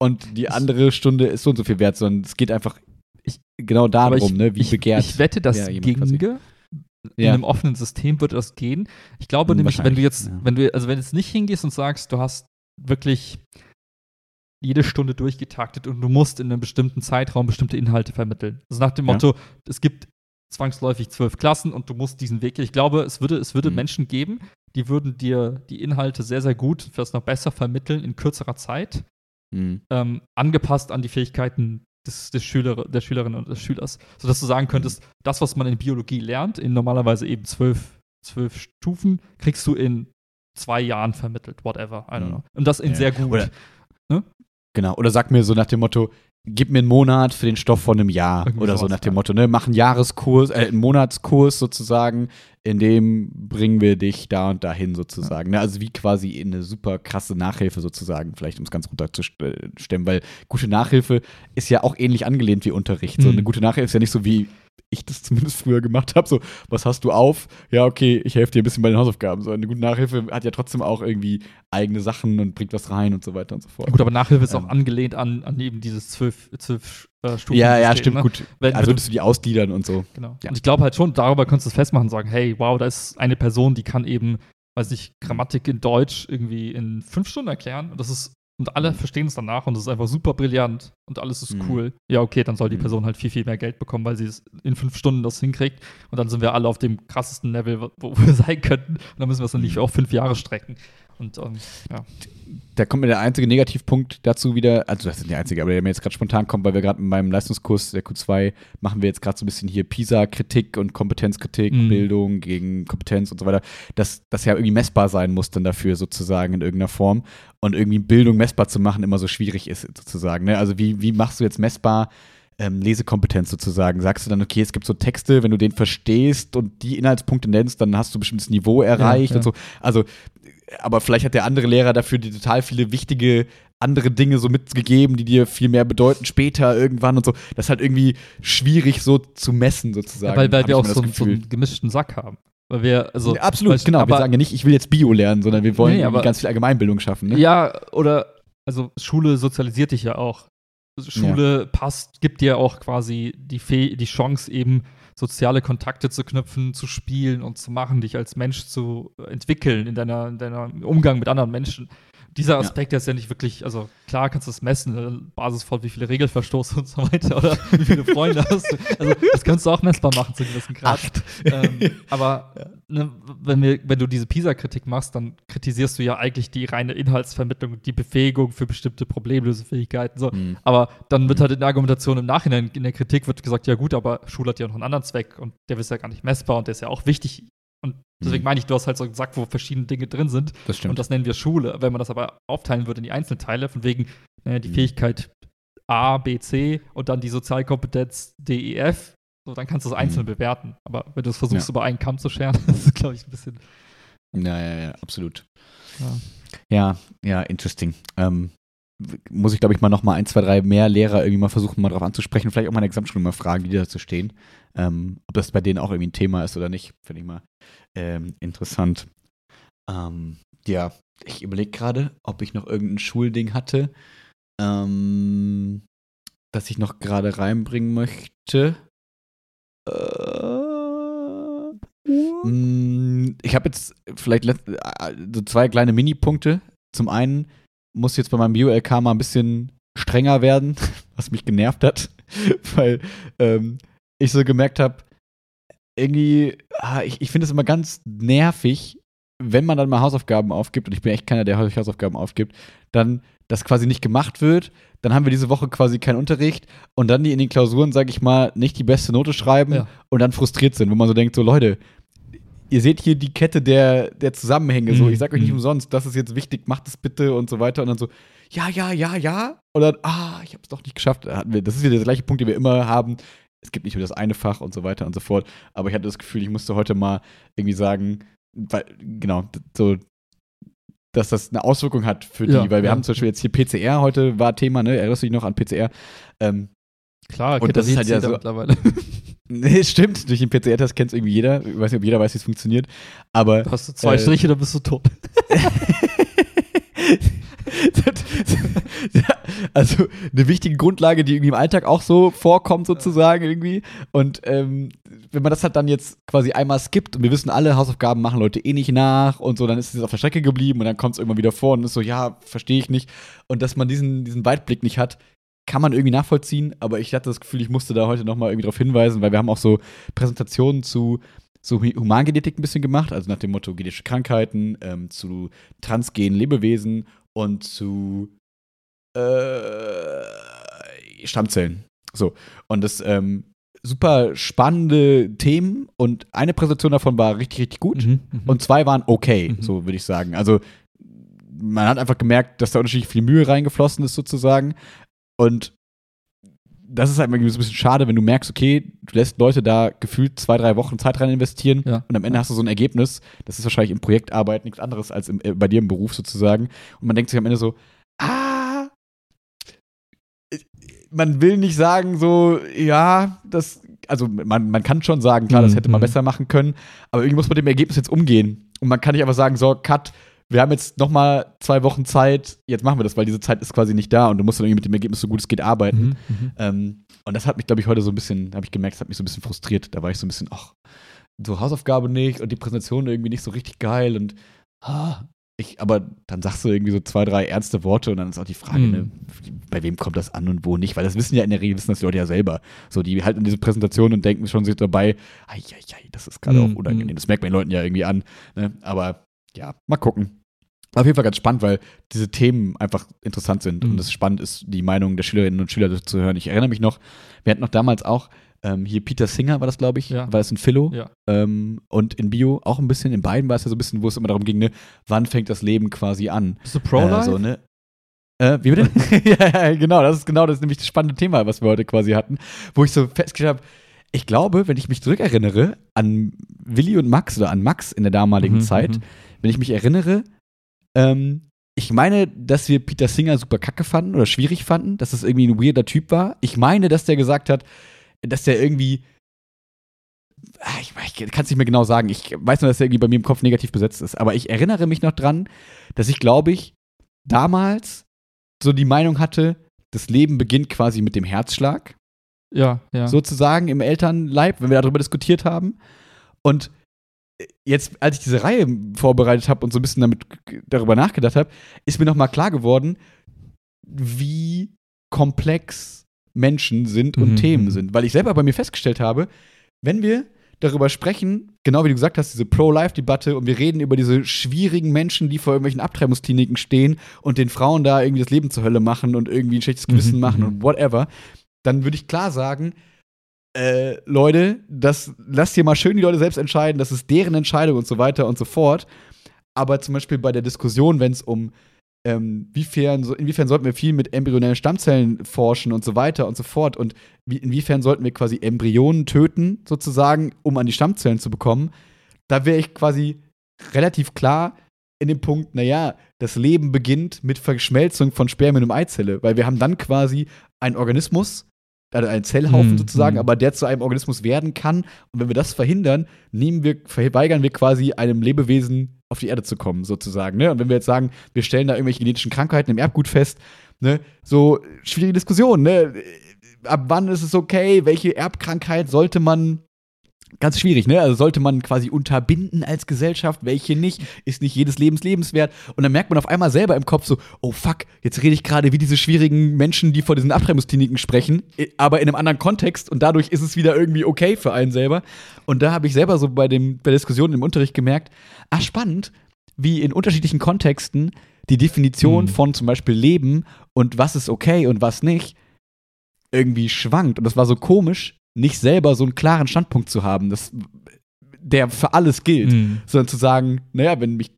und die andere Stunde ist so und so viel wert, sondern es geht einfach Ich- genau darum, ich, ne, wie ich, begehrt. Ich wette, das ja, ginge. In Ja. einem offenen System würde das gehen. Ich glaube Hm, nämlich, wenn du jetzt, ja. wenn du, also wenn du jetzt nicht hingehst und sagst, du hast wirklich jede Stunde durchgetaktet und du musst in einem bestimmten Zeitraum bestimmte Inhalte vermitteln. Also nach dem Ja. Motto, es gibt zwangsläufig zwölf Klassen und du musst diesen Weg. Ich glaube, es würde, es würde Mhm. Menschen geben, die würden dir die Inhalte sehr, sehr gut, vielleicht noch besser vermitteln in kürzerer Zeit Mhm. ähm, angepasst an die Fähigkeiten des, des Schüler, der Schülerin und des Schülers. Sodass du sagen könntest, das, was man in Biologie lernt, in normalerweise eben zwölf, zwölf Stufen, kriegst du in zwei Jahren vermittelt, whatever, I don't Mhm. know. Und das in Ja. sehr gut. Oder- Genau. Oder sag mir so nach dem Motto, gib mir einen Monat für den Stoff von einem Jahr Irgendwie oder so nach dem. Motto, ne? Mach einen Jahreskurs, äh, einen Monatskurs sozusagen, in dem bringen wir dich da und dahin sozusagen. Ne? Also wie quasi in eine super krasse Nachhilfe sozusagen, vielleicht um es ganz runterzustellen, weil gute Nachhilfe ist ja auch ähnlich angelehnt wie Unterricht. So Mhm. eine gute Nachhilfe ist ja nicht so wie ich das zumindest früher gemacht habe, so, was hast du auf? Ja, okay, ich helfe dir ein bisschen bei den Hausaufgaben. So, eine gute Nachhilfe hat ja trotzdem auch irgendwie eigene Sachen und bringt was rein und so weiter und so fort. Gut, aber Nachhilfe ist auch Ähm. angelehnt an, an eben dieses zwölf, zwölf äh, Stufen. Ja, ja, stimmt, ne? gut. Wenn- also würdest du die ausgliedern und so. Genau. Ja. Und ich glaube halt schon, darüber kannst du es festmachen und sagen, hey, wow, da ist eine Person, die kann eben, weiß nicht, Grammatik in Deutsch irgendwie in fünf Stunden erklären. Und das ist, und alle verstehen es danach und es ist einfach super brillant und alles ist Mhm. cool. Ja, okay, dann soll die Mhm. Person halt viel, viel mehr Geld bekommen, weil sie es in fünf Stunden das hinkriegt. Und dann sind wir alle auf dem krassesten Level, wo wo wir sein könnten. Und dann müssen wir es dann nicht Mhm. auf fünf Jahre strecken. Und ähm, ja. Da kommt mir der einzige Negativpunkt dazu wieder, also das ist nicht der einzige, aber der mir jetzt gerade spontan kommt, weil wir gerade in meinem Leistungskurs der Q2 machen wir jetzt gerade so ein bisschen hier PISA-Kritik und Kompetenzkritik, Mhm. Bildung gegen Kompetenz und so weiter, dass das ja irgendwie messbar sein muss dann dafür sozusagen in irgendeiner Form und irgendwie Bildung messbar zu machen immer so schwierig ist sozusagen. Ne? Also wie, wie machst du jetzt messbar ähm, Lesekompetenz sozusagen? Sagst du dann, okay, es gibt so Texte, wenn du den verstehst und die Inhaltspunkte nennst, dann hast du ein bestimmtes Niveau erreicht ja. und so. Also aber vielleicht hat der andere Lehrer dafür die total viele wichtige andere Dinge so mitgegeben, die dir viel mehr bedeuten später irgendwann und so. Das ist halt irgendwie schwierig so zu messen sozusagen. Ja, weil, weil wir auch so, so einen gemischten Sack haben. Weil wir, also. Ja, Absolut, weißt- genau. aber- wir sagen ja nicht, ich will jetzt Bio lernen, sondern wir wollen Nee, aber- ganz viel Allgemeinbildung schaffen. Ne? Ja, oder, also Schule sozialisiert dich ja auch. Also Schule passt, gibt dir auch quasi die, Fäh die Chance, eben soziale Kontakte zu knüpfen, zu spielen und zu machen, dich als Mensch zu entwickeln in deiner, in deiner Umgang mit anderen Menschen. Dieser Ja. Aspekt der ist ja nicht wirklich, also klar kannst du es messen, äh, Basis von wie viele Regelverstoße und so weiter oder wie viele Freunde hast du. Also das kannst du auch messbar machen zu gewissen Grad. Ähm, aber ne, wenn, wir, wenn du diese PISA-Kritik machst, dann kritisierst du ja eigentlich die reine Inhaltsvermittlung, die Befähigung für bestimmte Problemlösefähigkeiten. So. Hm. Aber dann wird halt in der Argumentation im Nachhinein, in der Kritik wird gesagt, ja gut, aber Schule hat ja noch einen anderen Zweck und der ist ja gar nicht messbar und der ist ja auch wichtig. Und deswegen Mhm. meine ich, du hast halt so einen Sack, wo verschiedene Dinge drin sind Das stimmt. und das nennen wir Schule. Wenn man das aber aufteilen würde in die einzelnen Teile, von wegen äh, die Mhm. Fähigkeit A, B, C und dann die Sozialkompetenz D, E, F, so, dann kannst du es einzeln Mhm. bewerten. Aber wenn du es versuchst, Ja. über einen Kamm zu scheren, das ist, glaube ich, ein bisschen. ja, ja, ja, absolut. Ja. Ja, ja, interesting. Ähm, muss ich, glaube ich, mal noch mal ein, zwei, drei mehr Lehrer irgendwie mal versuchen, mal drauf anzusprechen. Vielleicht auch mal in der Gesamtschule mal fragen, die dazu stehen. Ähm, ob das bei denen auch irgendwie ein Thema ist oder nicht, finde ich mal ähm, interessant. Ähm, ja, ich überlege gerade, ob ich noch irgendein Schulding hatte, ähm, das ich noch gerade reinbringen möchte. Äh, mm, ich habe jetzt vielleicht äh, so zwei kleine Mini-Punkte. Zum einen muss jetzt bei meinem Bio-LK mal ein bisschen strenger werden, was mich genervt hat, weil ähm, ich so gemerkt habe, irgendwie, ah, ich, ich finde es immer ganz nervig, wenn man dann mal Hausaufgaben aufgibt, und ich bin echt keiner, der Hausaufgaben aufgibt, dann das quasi nicht gemacht wird, dann haben wir diese Woche quasi keinen Unterricht und dann die in den Klausuren, sage ich mal, nicht die beste Note schreiben ja. und dann frustriert sind, wo man so denkt, so Leute, ihr seht hier die Kette der, der Zusammenhänge, mhm. so, ich sage euch nicht mhm. umsonst, das ist jetzt wichtig, macht es bitte und so weiter und dann so, ja, ja, ja, ja und dann, ah, ich habe es doch nicht geschafft. Das ist wieder der gleiche Punkt, den wir immer haben, es gibt nicht nur das eine Fach und so weiter und so fort, aber ich hatte das Gefühl, ich musste heute mal irgendwie sagen, weil, genau, so, dass das eine Auswirkung hat für die, ja, weil wir ja. haben zum Beispiel jetzt hier PCR heute war Thema, ne? Erinnerst du dich noch an PCR? Ähm, Klar, und das ist halt ja so, mittlerweile. nee, stimmt, durch den PCR-Test kennt es irgendwie jeder. Ich weiß nicht, ob jeder weiß, wie es funktioniert. Aber. Hast du zwei äh, Striche, dann bist du tot. also eine wichtige Grundlage, die irgendwie im Alltag auch so vorkommt, sozusagen irgendwie. Und ähm, wenn man das halt dann jetzt quasi einmal skippt und wir wissen alle, Hausaufgaben machen Leute eh nicht nach und so, dann ist es auf der Strecke geblieben und dann kommt es irgendwann wieder vor und ist so, ja, verstehe ich nicht. Und dass man diesen, diesen Weitblick nicht hat, kann man irgendwie nachvollziehen, aber ich hatte das Gefühl, ich musste da heute nochmal irgendwie darauf hinweisen, weil wir haben auch so Präsentationen zu so Humangenetik ein bisschen gemacht, also nach dem Motto genetische Krankheiten, ähm, zu transgenen Lebewesen und zu äh, Stammzellen. So. Und das ähm, super spannende Themen und eine Präsentation davon war richtig, richtig gut mhm, mhm. und zwei waren okay, mhm. so würde ich sagen. Also man hat einfach gemerkt, dass da unterschiedlich viel Mühe reingeflossen ist sozusagen und das ist halt so ein bisschen schade, wenn du merkst, okay, du lässt Leute da gefühlt zwei, drei Wochen Zeit rein investieren ja. und am Ende hast du so ein Ergebnis. Das ist wahrscheinlich in Projektarbeit nichts anderes als im, äh, bei dir im Beruf sozusagen. Und man denkt sich am Ende so, ah, man will nicht sagen so, ja, das, also man, man kann schon sagen, klar, das hätte man mhm. besser machen können, aber irgendwie muss man mit dem Ergebnis jetzt umgehen. Und man kann nicht einfach sagen, so, Cut, wir haben jetzt noch mal zwei Wochen Zeit, jetzt machen wir das, weil diese Zeit ist quasi nicht da und du musst dann irgendwie mit dem Ergebnis so gut es geht arbeiten. Mhm, mhm. ähm, und das hat mich, glaube ich, heute so ein bisschen, habe ich gemerkt, das hat mich so ein bisschen frustriert. Da war ich so ein bisschen, ach, so Hausaufgabe nicht und die Präsentation irgendwie nicht so richtig geil und ah, ich, aber dann sagst du irgendwie so zwei, drei ernste Worte und dann ist auch die Frage, mhm. ne, bei wem kommt das an und wo nicht, weil das wissen ja in der Regel, wissen das die Leute ja selber. So, die halten diese Präsentation und denken schon sich dabei, ai, ai, ai, das ist gerade mhm. auch unangenehm. Das merkt man den Leuten ja irgendwie an. Ne? Aber ja, mal gucken. Auf jeden Fall ganz spannend, weil diese Themen einfach interessant sind mhm. und es spannend ist, die Meinung der Schülerinnen und Schüler zu hören. Ich erinnere mich noch, wir hatten noch damals auch ähm, hier Peter Singer war das, glaube ich, ja. war das in Philo ja. ähm, und in Bio auch ein bisschen. In beiden war es ja so ein bisschen, wo es immer darum ging, ne, wann fängt das Leben quasi an? Bist du Pro-Life? Äh, so, ne? Äh, wie bitte? ja, genau, das ist genau das ist nämlich das spannende Thema, was wir heute quasi hatten, wo ich so festgestellt habe, ich glaube, wenn ich mich zurückerinnere an Willi und Max oder an Max in der damaligen mhm, Zeit, mhm. wenn ich mich erinnere, ähm, ich meine, dass wir Peter Singer super kacke fanden oder schwierig fanden, dass das irgendwie ein weirder Typ war. Ich meine, dass der gesagt hat, dass der irgendwie. Ah, ich, ich kann es nicht mehr genau sagen. Ich weiß nur, dass er irgendwie bei mir im Kopf negativ besetzt ist. Aber ich erinnere mich noch dran, dass ich, glaube ich, damals so die Meinung hatte, das Leben beginnt quasi mit dem Herzschlag. Ja, ja. Sozusagen im Elternleib, wenn wir darüber diskutiert haben. Und jetzt, als ich diese Reihe vorbereitet habe und so ein bisschen damit darüber nachgedacht habe, ist mir nochmal klar geworden, wie komplex Menschen sind und mhm. Themen mhm. sind. Weil ich selber bei mir festgestellt habe, wenn wir darüber sprechen, genau wie du gesagt hast, diese Pro-Life-Debatte und wir reden über diese schwierigen Menschen, die vor irgendwelchen Abtreibungskliniken stehen und den Frauen da irgendwie das Leben zur Hölle machen und irgendwie ein schlechtes Gewissen mhm. machen mhm. und whatever, dann würde ich klar sagen, äh, Leute, das lasst ihr mal schön die Leute selbst entscheiden, das ist deren Entscheidung und so weiter und so fort. Aber zum Beispiel bei der Diskussion, wenn es um ähm, wiefern, so, inwiefern sollten wir viel mit embryonellen Stammzellen forschen und so weiter und so fort und wie, inwiefern sollten wir quasi Embryonen töten, sozusagen, um an die Stammzellen zu bekommen, da wäre ich quasi relativ klar in dem Punkt, naja, das Leben beginnt mit Verschmelzung von Spermien und Eizelle, weil wir haben dann quasi einen Organismus, also einen Zellhaufen Mhm, sozusagen, mhm. aber der zu einem Organismus werden kann. Und wenn wir das verhindern, nehmen wir, verweigern wir quasi einem Lebewesen auf die Erde zu kommen, sozusagen. Ne? Und wenn wir jetzt sagen, wir stellen da irgendwelche genetischen Krankheiten im Erbgut fest, ne, so schwierige Diskussion, ne? Ab wann ist es okay? Welche Erbkrankheit sollte man Ganz schwierig, ne? Also sollte man quasi unterbinden als Gesellschaft, welche nicht, ist nicht jedes Lebens lebenswert. Und dann merkt man auf einmal selber im Kopf so, oh fuck, jetzt rede ich gerade wie diese schwierigen Menschen, die vor diesen Abtreibungskliniken sprechen, aber in einem anderen Kontext und dadurch ist es wieder irgendwie okay für einen selber. Und da habe ich selber so bei, dem, bei der Diskussion im Unterricht gemerkt, ah, spannend, wie in unterschiedlichen Kontexten die Definition Mhm. von zum Beispiel Leben und was ist okay und was nicht irgendwie schwankt. Und das war so komisch, nicht selber so einen klaren Standpunkt zu haben, das, der für alles gilt, Mhm. sondern zu sagen, naja, wenn mich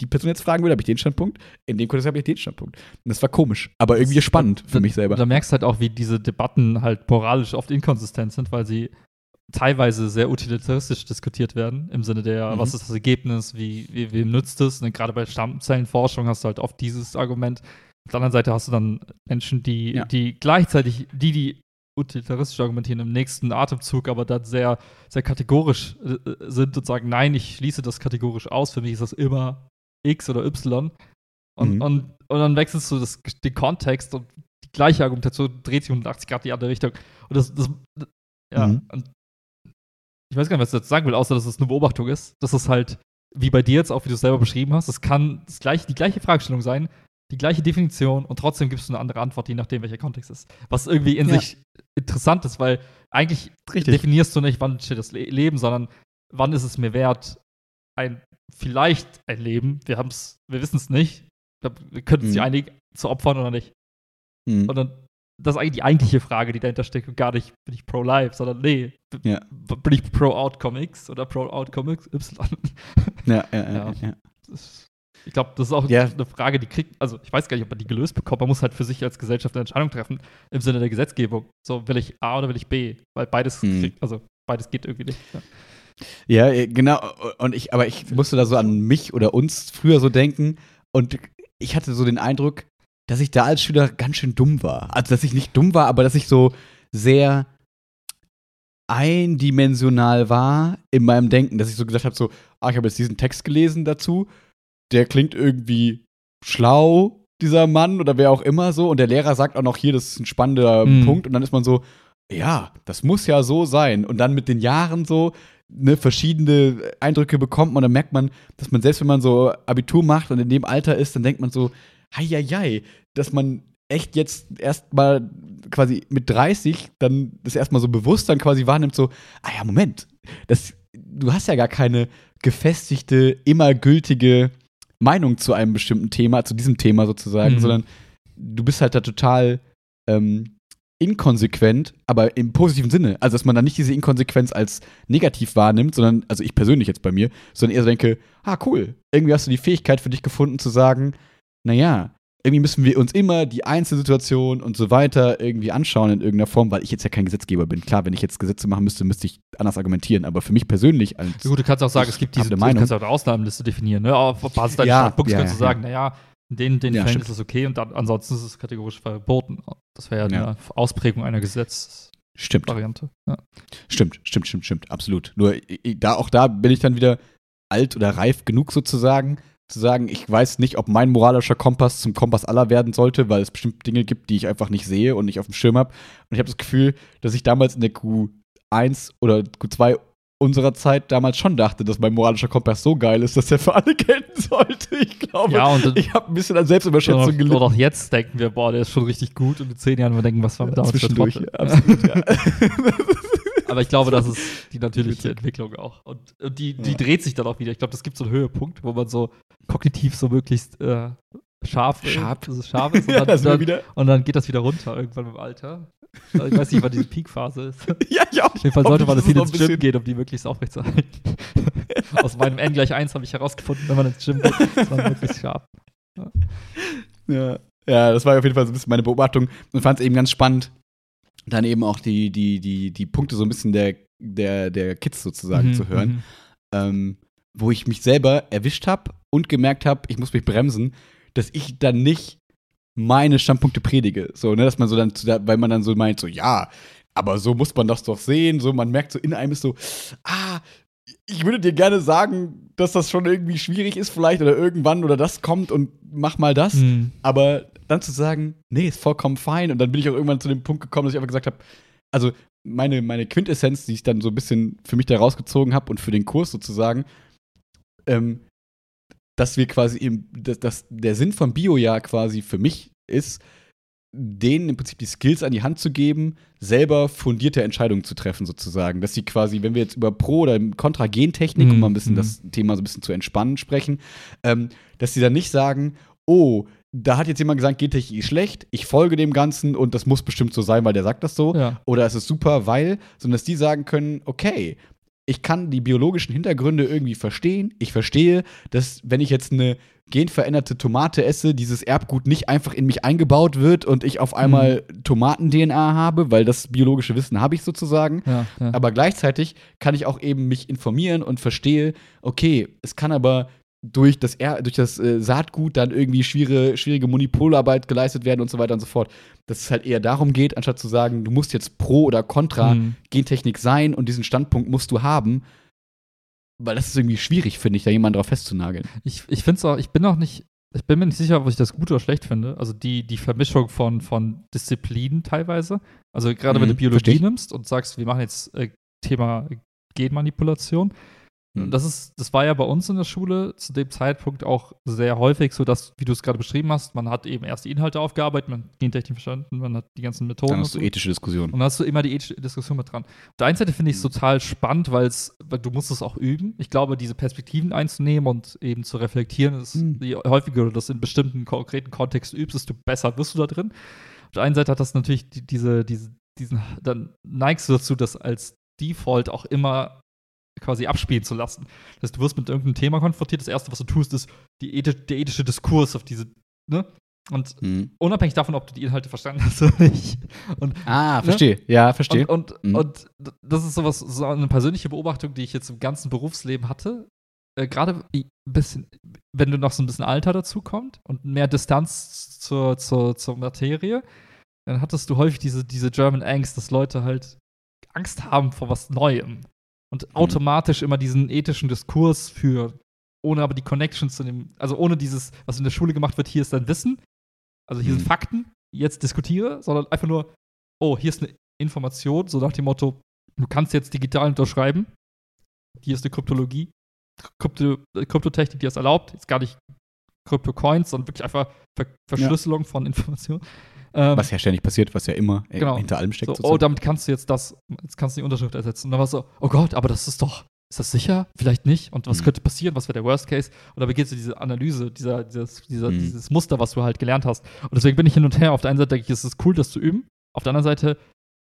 die Person jetzt fragen würde, habe ich den Standpunkt, in dem Kontext habe ich den Standpunkt. Und das war komisch, aber irgendwie Das- spannend für da, mich selber. Da merkst du halt auch, wie diese Debatten halt moralisch oft inkonsistent sind, weil sie teilweise sehr utilitaristisch diskutiert werden, im Sinne der, Mhm. was ist das Ergebnis, wie, wie, wem nützt es? Und gerade bei Stammzellenforschung hast du halt oft dieses Argument. Auf der anderen Seite hast du dann Menschen, die, Ja. die gleichzeitig, die, die utilitaristisch argumentieren im nächsten Atemzug, aber dann sehr, sehr kategorisch äh, sind und sagen, nein, ich schließe das kategorisch aus, für mich ist das immer X oder Y. Und, Mhm. und, und dann wechselst du das, den Kontext und die gleiche Argumentation dreht sich um 180 Grad in die andere Richtung. Und das, das ja, Mhm. und ich weiß gar nicht, was ich dazu sagen will, außer dass es eine Beobachtung ist. Das ist halt, wie bei dir jetzt auch, wie du es selber beschrieben hast, es kann das gleiche, die gleiche Fragestellung sein, die gleiche Definition und trotzdem gibst du eine andere Antwort, je nachdem, welcher Kontext ist. Was irgendwie in Ja. sich interessant ist, weil eigentlich Richtig. definierst du nicht, wann steht das Le Leben, sondern wann ist es mir wert, ein vielleicht ein Leben, wir haben es, wir wissen es nicht, wir könnten Mhm. sich einig zu opfern oder nicht. Mhm. Und dann, das ist eigentlich die eigentliche Frage, die dahinter steckt und gar nicht, bin ich pro-life, sondern nee, Ja. bin ich pro-Outcome X oder pro-Outcome Y? Ja, ja, ja, Ja. ja. Das ich glaube, das ist auch Ja. eine Frage, die kriegt, also ich weiß gar nicht, ob man die gelöst bekommt. Man muss halt für sich als Gesellschaft eine Entscheidung treffen im Sinne der Gesetzgebung. So, will ich A oder will ich B? Weil beides, Hm. kriegt, also beides geht irgendwie nicht. Ja. Ja, äh, genau. Und ich, aber ich musste da so an mich oder uns früher so denken. Und ich hatte so den Eindruck, dass ich da als Schüler ganz schön dumm war. Also, dass ich nicht dumm war, aber dass ich so sehr eindimensional war in meinem Denken, dass ich so gesagt habe, so, ah, ich habe jetzt diesen Text gelesen dazu, der klingt irgendwie schlau, dieser Mann oder wer auch immer so, und der Lehrer sagt auch noch hier, das ist ein spannender Mhm. Punkt, und dann ist man so, ja, das muss ja so sein. Und dann mit den Jahren so, ne, verschiedene Eindrücke bekommt man, dann merkt man, dass man selbst wenn man so Abitur macht und in dem Alter ist, dann denkt man so, hei, dass man echt jetzt erstmal quasi mit 30 dann das erstmal so bewusst dann quasi wahrnimmt, so, ah ja, Moment, das, du hast ja gar keine gefestigte, immer gültige Meinung zu einem bestimmten Thema, zu diesem Thema sozusagen, Mhm. sondern du bist halt da total ähm, inkonsequent, aber im positiven Sinne. Also, dass man dann nicht diese Inkonsequenz als negativ wahrnimmt, sondern, also ich persönlich jetzt bei mir, sondern eher so denke, ah, cool, irgendwie hast du die Fähigkeit für dich gefunden zu sagen, naja, irgendwie müssen wir uns immer die Einzelsituation und so weiter irgendwie anschauen in irgendeiner Form, weil ich jetzt ja kein Gesetzgeber bin. Klar, wenn ich jetzt Gesetze machen müsste, müsste ich anders argumentieren, aber für mich persönlich als Gut, du kannst auch sagen, es gibt diese, eine du Meinung. kannst auch eine Ausnahmenliste definieren. Ne? Auf Basis deines Ja, Standpunkts ja, kannst du ja, sagen, naja, in den, den Ja, Fällen stimmt. ist es okay und dann, ansonsten ist es kategorisch verboten. Das wäre ja eine Ausprägung einer Gesetzesvariante. Stimmt. Ja. Stimmt, stimmt, stimmt, stimmt, absolut. Nur da, auch da bin ich dann wieder alt oder reif genug sozusagen, zu sagen, ich weiß nicht, ob mein moralischer Kompass zum Kompass aller werden sollte, weil es bestimmt Dinge gibt, die ich einfach nicht sehe und nicht auf dem Schirm habe. Und ich habe das Gefühl, dass ich damals in der Q1 oder Q2 unserer Zeit damals schon dachte, dass mein moralischer Kompass so geil ist, dass er für alle gelten sollte. Ich glaube, Ja, ich habe ein bisschen an oder, Selbstüberschätzung gelitten. oder auch jetzt denken wir, boah, der ist schon richtig gut und in zehn Jahren wir denken, was war mit damals Zwischendurch, absolut, ja. Aber ich glaube, das ist die natürliche Entwicklung auch. Und, und die, die Ja. dreht sich dann auch wieder. Ich glaube, das gibt so einen Höhepunkt, wo man so kognitiv so möglichst äh, scharf, Scharf. es scharf ist. Und ja, dann, wir dann, wieder. und dann geht das wieder runter irgendwann im Alter. Also Ich weiß nicht, wann diese Peakphase ist. Auf Ja, ja, auch. jeden Fall sollte man das viel ins Gym gehen, um die möglichst aufrechtzuerhalten. Aus meinem N gleich 1 habe ich herausgefunden, wenn man ins Gym geht, ist man möglichst scharf. Ja. ja, das war auf jeden Fall so ein bisschen meine Beobachtung und fand es eben ganz spannend, dann eben auch die, die, die, die Punkte so ein bisschen der, der, der Kids sozusagen Mhm, zu hören, mhm. ähm, wo ich mich selber erwischt habe und gemerkt habe, ich muss mich bremsen, dass ich dann nicht meine Standpunkte predige. So, ne, dass man so dann, weil man dann so meint, so, ja, aber so muss man das doch sehen. So, man merkt so in einem ist so, ah, ich würde dir gerne sagen, dass das schon irgendwie schwierig ist, vielleicht oder irgendwann oder das kommt und mach mal das. Mhm. Aber dann zu sagen, nee, ist vollkommen fein. Und dann bin ich auch irgendwann zu dem Punkt gekommen, dass ich einfach gesagt habe, also meine, meine Quintessenz, die ich dann so ein bisschen für mich da rausgezogen habe und für den Kurs sozusagen, ähm, dass wir quasi eben, dass, dass der Sinn vom Bio-Jahr quasi für mich ist, denen im Prinzip die Skills an die Hand zu geben, selber fundierte Entscheidungen zu treffen, sozusagen. Dass sie quasi, wenn wir jetzt über Pro- oder Kontra-Gentechnik, um Mhm, mal ein bisschen mhm. das Thema so ein bisschen zu entspannen, sprechen, ähm, dass sie dann nicht sagen, oh, da hat jetzt jemand gesagt, Gentechnik ist schlecht, ich folge dem Ganzen und das muss bestimmt so sein, weil der sagt das so. Ja. Oder es ist super, weil, sondern dass die sagen können, okay, ich kann die biologischen Hintergründe irgendwie verstehen. Ich verstehe, dass wenn ich jetzt eine genveränderte Tomate esse, dieses Erbgut nicht einfach in mich eingebaut wird und ich auf einmal Tomaten-DNA habe, weil das biologische Wissen habe ich sozusagen. Ja, ja. Aber gleichzeitig kann ich auch eben mich informieren und verstehe, okay, es kann aber durch das, er durch das äh, Saatgut dann irgendwie schwierige, schwierige Monopolarbeit geleistet werden und so weiter und so fort. Dass es halt eher darum geht, anstatt zu sagen, du musst jetzt pro oder contra Mhm. Gentechnik sein und diesen Standpunkt musst du haben. Weil das ist irgendwie schwierig, finde ich, da jemanden drauf festzunageln. Ich, ich finde es auch, ich bin auch nicht, ich bin mir nicht sicher, ob ich das gut oder schlecht finde. Also die, die Vermischung von, von Disziplinen teilweise. Also gerade wenn Mhm, du Biologie versteh ich. nimmst und sagst, wir machen jetzt äh, Thema Genmanipulation. Mhm. Das ist, das war ja bei uns in der Schule zu dem Zeitpunkt auch sehr häufig so, dass, wie du es gerade beschrieben hast, man hat eben erst die Inhalte aufgearbeitet, man hat Gentechnik verstanden, man hat die ganzen Methoden. Dann hast du so. ethische Diskussionen. Und dann hast du immer die ethische Diskussion mit dran. Auf der einen Seite finde ich es total spannend, weil du musst es auch üben. Ich glaube, diese Perspektiven einzunehmen und eben zu reflektieren, ist, Mhm. je häufiger du das in bestimmten konkreten Kontexten übst, desto besser wirst du da drin. Auf der einen Seite hat das natürlich die, diese, diese, diesen, dann neigst du dazu, das als Default auch immer quasi abspielen zu lassen. Das heißt, du wirst mit irgendeinem Thema konfrontiert. Das erste, was du tust, ist die ethi der ethische Diskurs auf diese, ne? Und Mhm. unabhängig davon, ob du die Inhalte verstanden hast oder nicht. Und Ah, verstehe. Ja, verstehe. und, und, Mhm. und das ist sowas, so eine persönliche Beobachtung, die ich jetzt im ganzen Berufsleben hatte. Äh, Gerade bisschen, wenn du noch so ein bisschen Alter dazu kommt und mehr Distanz zur, zur, zur Materie, dann hattest du häufig diese, diese German Angst, dass Leute halt Angst haben vor was Neuem und automatisch immer diesen ethischen Diskurs führen, ohne aber die Connection zu dem, also ohne dieses, was in der Schule gemacht wird, hier ist dein Wissen, also hier Mhm. sind Fakten, jetzt diskutiere, sondern einfach nur, oh, hier ist eine Information, so nach dem Motto, du kannst jetzt digital unterschreiben, hier ist eine Kryptologie, Krypto, äh, Kryptotechnik, die das erlaubt, jetzt gar nicht Krypto-Coins, sondern wirklich einfach Ver Verschlüsselung von Informationen. Ähm, was ja ständig passiert, was ja immer äh, Genau. hinter allem steckt. so, oh, damit kannst du jetzt das, jetzt kannst du die Unterschrift ersetzen. Und dann war es so, oh Gott, aber das ist doch, ist das sicher? Vielleicht nicht. Und was Mhm. könnte passieren? Was wäre der Worst Case? Und da beginnst du diese Analyse, dieser, dieses, dieser, Mhm. dieses Muster, was du halt gelernt hast. Und deswegen bin ich hin und her. Auf der einen Seite denke ich, es ist cool, das zu üben. Auf der anderen Seite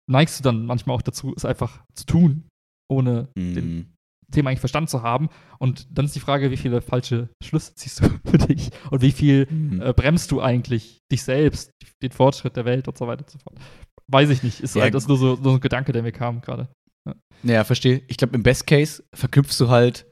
neigst du dann manchmal auch dazu, es einfach zu tun, ohne den Mhm. Thema eigentlich verstanden zu haben. Und dann ist die Frage, wie viele falsche Schlüsse ziehst du für dich? Und wie viel Mhm. äh, bremst du eigentlich dich selbst, den Fortschritt der Welt und so weiter und so fort. Weiß ich nicht. Ist Ja, halt das nur so, so ein Gedanke, der mir kam gerade. Ja, verstehe. Ich glaube, im Best Case verknüpfst du halt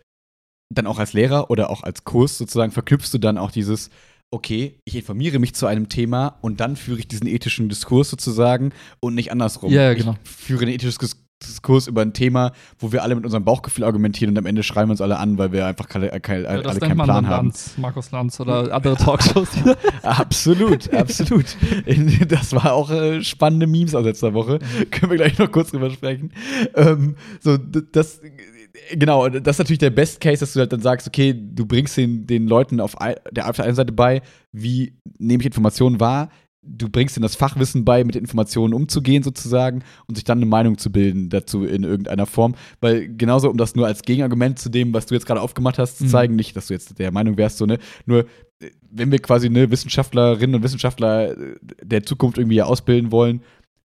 dann auch als Lehrer oder auch als Kurs sozusagen, verknüpfst du dann auch dieses, okay, ich informiere mich zu einem Thema und dann führe ich diesen ethischen Diskurs sozusagen und nicht andersrum. Ja, genau. Ich führe einen ethischen Dis- Diskurs über ein Thema, wo wir alle mit unserem Bauchgefühl argumentieren und am Ende schreiben wir uns alle an, weil wir einfach keine, äh, keine, Ja, alle das keinen Plan dann haben. Lanz, Markus Lanz oder andere Talkshows. Absolut, absolut. Das war auch äh, spannende Memes aus letzter Woche. Können wir gleich noch kurz drüber sprechen. Ähm, so, das, äh, genau, das ist natürlich der Best Case, dass du halt dann sagst, okay, du bringst den, den Leuten auf, ei- der, auf der einen Seite bei, wie nehme ich Informationen wahr, du bringst ihnen das Fachwissen bei, mit Informationen umzugehen sozusagen und sich dann eine Meinung zu bilden dazu in irgendeiner Form. Weil genauso, um das nur als Gegenargument zu dem, was du jetzt gerade aufgemacht hast, zu Mhm. zeigen, nicht, dass du jetzt der Meinung wärst, so, ne, nur äh, wenn wir quasi ne, Wissenschaftlerinnen und Wissenschaftler äh, der Zukunft irgendwie ausbilden wollen,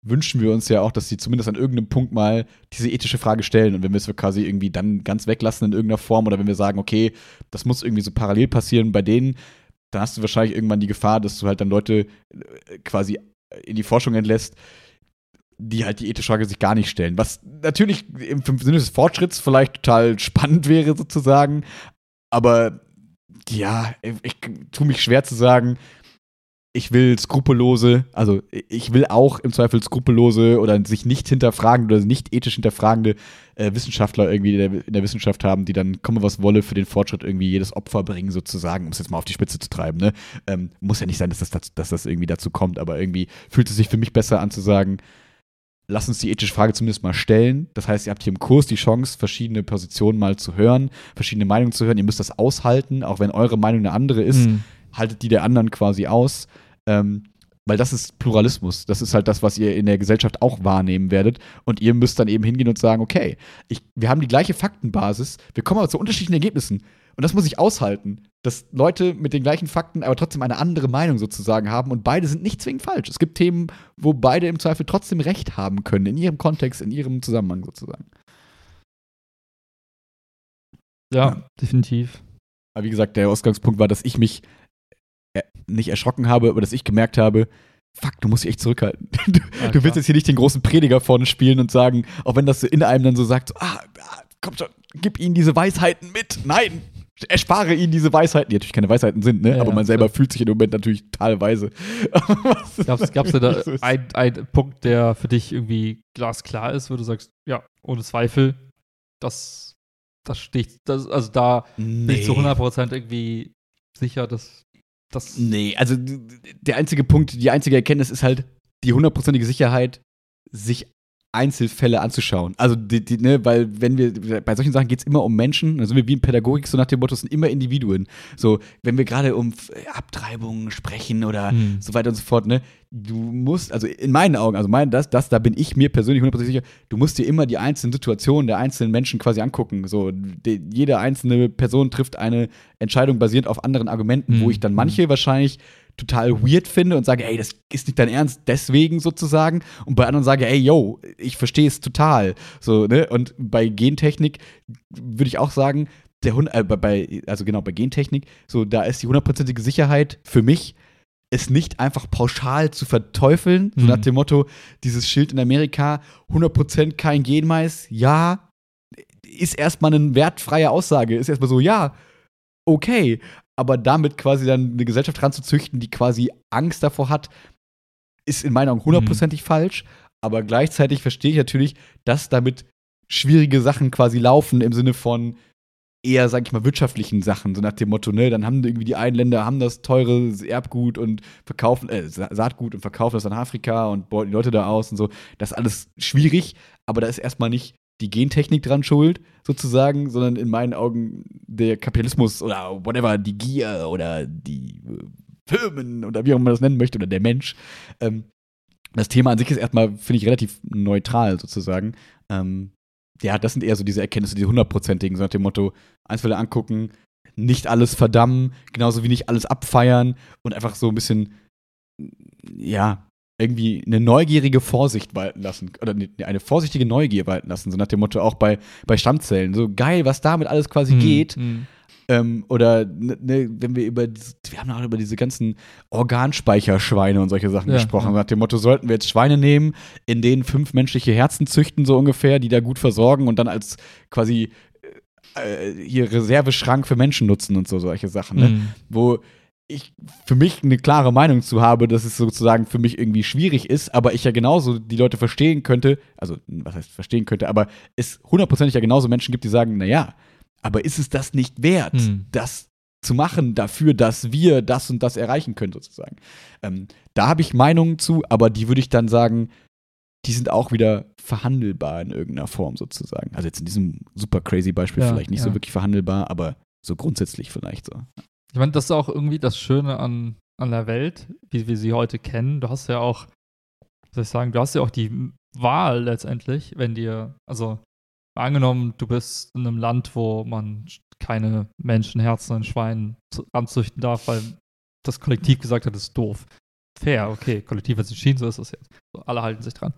wünschen wir uns ja auch, dass sie zumindest an irgendeinem Punkt mal diese ethische Frage stellen. Und wenn wir es quasi irgendwie dann ganz weglassen in irgendeiner Form oder wenn wir sagen, okay, das muss irgendwie so parallel passieren bei denen, dann hast du wahrscheinlich irgendwann die Gefahr, dass du halt dann Leute äh, quasi in die Forschung entlässt, die halt die ethische Frage sich gar nicht stellen. Was natürlich im Sinne des Fortschritts vielleicht total spannend wäre, sozusagen, aber ja, ich, ich tue mich schwer zu sagen, ich will skrupellose, also ich will auch im Zweifel skrupellose oder sich nicht hinterfragende oder nicht ethisch hinterfragende äh, Wissenschaftler irgendwie in der, in der, Wissenschaft haben, die dann komme was wolle für den Fortschritt irgendwie jedes Opfer bringen sozusagen, um es jetzt mal auf die Spitze zu treiben. Ne? Ähm, muss ja nicht sein, dass das, dass das irgendwie dazu kommt, aber irgendwie fühlt es sich für mich besser an zu sagen, lass uns die ethische Frage zumindest mal stellen. Das heißt, ihr habt hier im Kurs die Chance, verschiedene Positionen mal zu hören, verschiedene Meinungen zu hören. Ihr müsst das aushalten, auch wenn eure Meinung eine andere ist. Mhm haltet die der anderen quasi aus. Ähm, weil das ist Pluralismus. Das ist halt das, was ihr in der Gesellschaft auch wahrnehmen werdet. Und ihr müsst dann eben hingehen und sagen, okay, ich, wir haben die gleiche Faktenbasis, wir kommen aber zu unterschiedlichen Ergebnissen. Und das muss ich aushalten, dass Leute mit den gleichen Fakten aber trotzdem eine andere Meinung sozusagen haben und beide sind nicht zwingend falsch. Es gibt Themen, wo beide im Zweifel trotzdem Recht haben können, in ihrem Kontext, in ihrem Zusammenhang sozusagen. Ja, ja. definitiv. Aber wie gesagt, der Ausgangspunkt war, dass ich mich nicht erschrocken habe, aber dass ich gemerkt habe, fuck, du musst dich echt zurückhalten. Du, ja, du willst jetzt hier nicht den großen Prediger vorne spielen und sagen, auch wenn das so in einem dann so sagt, so, ah, ah, komm schon, gib ihnen diese Weisheiten mit. Nein, erspare ihnen diese Weisheiten, die natürlich keine Weisheiten sind, ne? Ja, aber man selber ja. fühlt sich im Moment natürlich teilweise. Gab's, gab's da einen ein Punkt, der für dich irgendwie glasklar ist, wo du sagst, ja, ohne Zweifel, das, das steht, das, also da nee. bin ich zu 100% irgendwie sicher, dass das nee, also der einzige Punkt, die einzige Erkenntnis ist halt die hundertprozentige Sicherheit, sich Einzelfälle anzuschauen. Also, die, die, ne, weil wenn wir, bei solchen Sachen geht es immer um Menschen, da sind wir wie in Pädagogik, so nach dem Motto, es sind immer Individuen. So, wenn wir gerade um Abtreibungen sprechen oder hm. so weiter und so fort, ne, du musst, also in meinen Augen, also mein, das, das, da bin ich mir persönlich hundertprozentig sicher, du musst dir immer die einzelnen Situationen der einzelnen Menschen quasi angucken. So, die, jede einzelne Person trifft eine Entscheidung basierend auf anderen Argumenten, hm. wo ich dann manche wahrscheinlich total weird finde und sage, ey, das ist nicht dein Ernst, deswegen sozusagen. Und bei anderen sage, ey, yo, ich verstehe es total. So, ne? Und bei Gentechnik würde ich auch sagen, der Hund, äh, bei, also genau, bei Gentechnik, so, da ist die hundertprozentige Sicherheit für mich, es nicht einfach pauschal zu verteufeln, so nach mhm. dem Motto, dieses Schild in Amerika, 100% kein Genmais, ja, ist erstmal eine wertfreie Aussage, ist erstmal so, ja, okay, aber damit quasi dann eine Gesellschaft ranzuzüchten, die quasi Angst davor hat, ist in meinen Augen hundertprozentig mhm. falsch. Aber gleichzeitig verstehe ich natürlich, dass damit schwierige Sachen quasi laufen im Sinne von eher, sag ich mal, wirtschaftlichen Sachen, so nach dem Motto, ne, dann haben irgendwie die einen Länder haben das teure Erbgut und verkaufen, äh, Saatgut und verkaufen das an Afrika und beuten die Leute da aus und so. Das ist alles schwierig, aber da ist erstmal nicht die Gentechnik dran schuld, sozusagen, sondern in meinen Augen der Kapitalismus oder whatever, die Gier oder die äh, Firmen oder wie auch immer man das nennen möchte oder der Mensch. Ähm, das Thema an sich ist erstmal, finde ich, relativ neutral sozusagen. Ähm, ja, das sind eher so diese Erkenntnisse, die hundertprozentigen, so nach dem Motto, Einzelfälle angucken, nicht alles verdammen, genauso wie nicht alles abfeiern und einfach so ein bisschen, ja, irgendwie eine neugierige Vorsicht walten lassen oder eine vorsichtige Neugier walten lassen, so nach dem Motto auch bei, bei Stammzellen. So geil, was damit alles quasi mhm. geht. Mhm. Ähm, oder ne, ne, wenn wir über diese, wir haben auch über diese ganzen Organspeicherschweine und solche Sachen ja, gesprochen. Ja. Nach dem Motto, sollten wir jetzt Schweine nehmen, in denen fünf menschliche Herzen züchten, so ungefähr, die da gut versorgen und dann als quasi äh, hier Reserveschrank für Menschen nutzen und so solche Sachen, ne? Mhm. Wo ich für mich eine klare Meinung zu habe, dass es sozusagen für mich irgendwie schwierig ist, aber ich ja genauso die Leute verstehen könnte, also was heißt verstehen könnte, aber es hundertprozentig ja genauso Menschen gibt, die sagen, naja, aber ist es das nicht wert, hm. das zu machen dafür, dass wir das und das erreichen können, sozusagen. Ähm, da habe ich Meinungen zu, aber die würde ich dann sagen, die sind auch wieder verhandelbar in irgendeiner Form sozusagen. Also jetzt in diesem super crazy Beispiel ja, vielleicht nicht ja. so wirklich verhandelbar, aber so grundsätzlich vielleicht so. Ich meine, das ist auch irgendwie das Schöne an, an der Welt, wie wir sie heute kennen. Du hast ja auch, soll ich sagen, du hast ja auch die Wahl letztendlich, wenn dir, also angenommen, du bist in einem Land, wo man keine Menschenherzen in Schweinen anzüchten darf, weil das Kollektiv gesagt hat, das ist doof. Fair, okay, Kollektiv hat sich entschieden, so ist das jetzt. alle halten sich dran.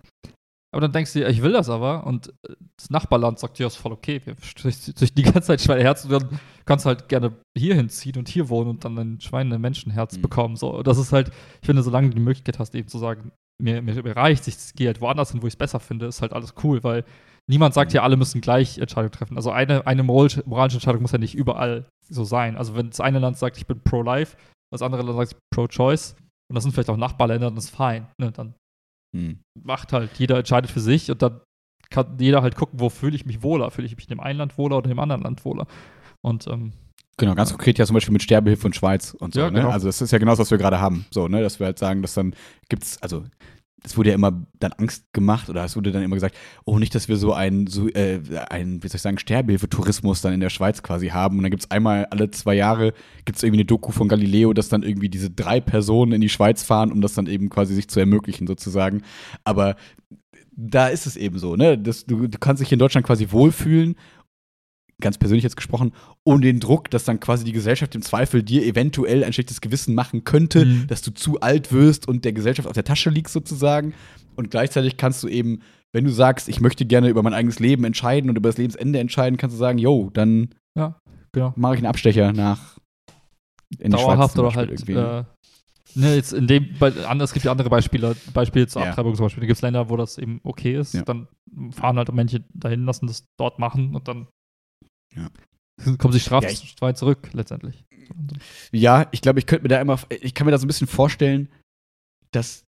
Aber dann denkst du dir, ich will das aber und äh, das Nachbarland sagt dir, ja, ist voll okay, wir züchten die ganze Zeit Schweineherzen und dann kannst du halt gerne hier hinziehen und hier wohnen und dann ein Schweine Menschenherz mhm. bekommen. So, das ist halt, ich finde, solange du die Möglichkeit hast, eben zu sagen, mir, mir, mir reicht, ich gehe halt woanders hin, wo ich es besser finde, ist halt alles cool, weil niemand sagt ja, alle müssen gleich Entscheidungen treffen. Also eine, eine moralische Entscheidung muss ja nicht überall so sein. Also wenn das eine Land sagt, ich bin pro-life, das andere Land sagt, ich bin pro-choice, und das sind vielleicht auch Nachbarländer, dann ist fein. Ne? Dann hm. macht halt, jeder entscheidet für sich und dann kann jeder halt gucken, wo fühle ich mich wohler. Fühle ich mich in dem einen Land wohler oder in dem anderen Land wohler. Und ähm, Genau, ganz konkret ja zum Beispiel mit Sterbehilfe und Schweiz und so. Ja, ne? genau. ne? Also das ist ja genau das, was wir gerade haben. So, ne? Dass wir halt sagen, dass dann gibt's, also es wurde ja immer dann Angst gemacht oder es wurde dann immer gesagt, oh, nicht, dass wir so einen, so, äh, ein, wie soll ich sagen, Sterbehilfe-Tourismus dann in der Schweiz quasi haben. Und dann gibt es einmal alle zwei Jahre, gibt es irgendwie eine Doku von Galileo, dass dann irgendwie diese drei Personen in die Schweiz fahren, um das dann eben quasi sich zu ermöglichen sozusagen. Aber da ist es eben so, ne? Das, du, du kannst dich in Deutschland quasi wohlfühlen ganz persönlich jetzt gesprochen, um den Druck, dass dann quasi die Gesellschaft im Zweifel dir eventuell ein schlechtes Gewissen machen könnte, mhm. dass du zu alt wirst und der Gesellschaft auf der Tasche liegst sozusagen. Und gleichzeitig kannst du eben, wenn du sagst, ich möchte gerne über mein eigenes Leben entscheiden und über das Lebensende entscheiden, kannst du sagen, yo, dann ja, genau. mache ich einen Abstecher nach in Dauerhaft oder halt äh, ne, jetzt in dem, es gibt ja andere Beispiele, Beispiele zur ja. Abtreibung zum Beispiel. Da gibt es Länder, wo das eben okay ist. Ja. Dann fahren halt Menschen dahin, lassen das dort machen und dann ja. Kommen sie strafrei ja, zurück, letztendlich. Ja, ich glaube, ich könnte mir da immer, ich kann mir da so ein bisschen vorstellen, dass,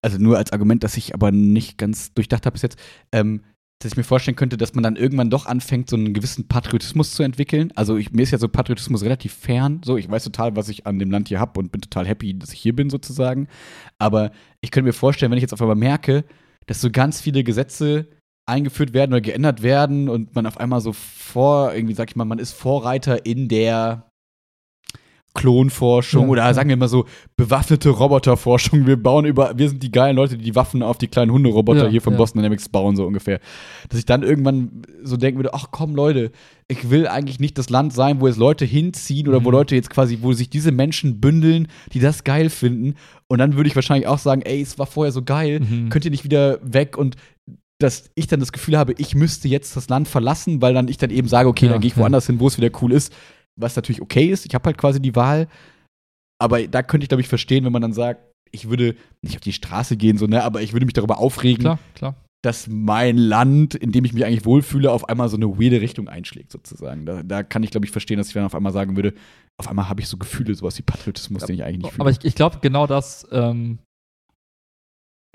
also nur als Argument, das ich aber nicht ganz durchdacht habe bis jetzt, ähm, dass ich mir vorstellen könnte, dass man dann irgendwann doch anfängt, so einen gewissen Patriotismus zu entwickeln. Also ich, mir ist ja so Patriotismus relativ fern. So, ich weiß total, was ich an dem Land hier habe und bin total happy, dass ich hier bin, sozusagen. Aber ich könnte mir vorstellen, wenn ich jetzt auf einmal merke, dass so ganz viele Gesetze eingeführt werden oder geändert werden und man auf einmal so vor, irgendwie sag ich mal, man ist Vorreiter in der Klonforschung ja, oder ja. sagen wir mal so bewaffnete Roboterforschung. Wir bauen über, wir sind die geilen Leute, die die Waffen auf die kleinen Hunderoboter ja, hier von Boston Dynamics bauen, so ungefähr. Dass ich dann irgendwann so denken würde, ach komm Leute, ich will eigentlich nicht das Land sein, wo jetzt Leute hinziehen oder mhm. wo Leute jetzt quasi, wo sich diese Menschen bündeln, die das geil finden. Und dann würde ich wahrscheinlich auch sagen, ey, es war vorher so geil, mhm. könnt ihr nicht wieder weg und dass ich dann das Gefühl habe, ich müsste jetzt das Land verlassen, weil dann ich dann eben sage, okay, ja, dann gehe ich woanders ja. hin, wo es wieder cool ist. Was natürlich okay ist. Ich habe halt quasi die Wahl. Aber da könnte ich, glaube ich, verstehen, wenn man dann sagt, ich würde nicht auf die Straße gehen, so, ne, aber ich würde mich darüber aufregen, klar, klar. dass mein Land, in dem ich mich eigentlich wohlfühle, auf einmal so eine weirde Richtung einschlägt, sozusagen. Da, da kann ich, glaube ich, verstehen, dass ich dann auf einmal sagen würde, auf einmal habe ich so Gefühle, sowas wie Patriotismus, ja, den ich eigentlich nicht fühle. Aber ich, ich glaube, genau das ähm,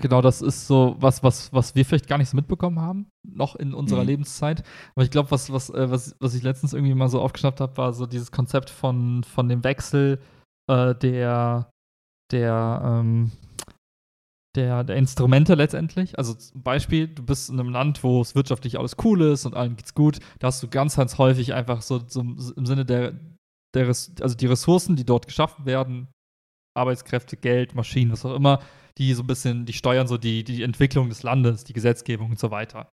Genau, das ist so was, was, was wir vielleicht gar nicht so mitbekommen haben, noch in unserer mhm. Lebenszeit. Aber ich glaube, was, was, äh, was, was ich letztens irgendwie mal so aufgeschnappt habe, war so dieses Konzept von, von dem Wechsel äh, der, der, ähm, der, der Instrumente letztendlich. Also zum Beispiel, du bist in einem Land, wo es wirtschaftlich alles cool ist und allen geht's gut. Da hast du ganz, ganz häufig einfach so, so im Sinne der, der, also die Ressourcen, die dort geschaffen werden, Arbeitskräfte, Geld, Maschinen, was auch immer, die so ein bisschen, die steuern so die, die Entwicklung des Landes, die Gesetzgebung und so weiter.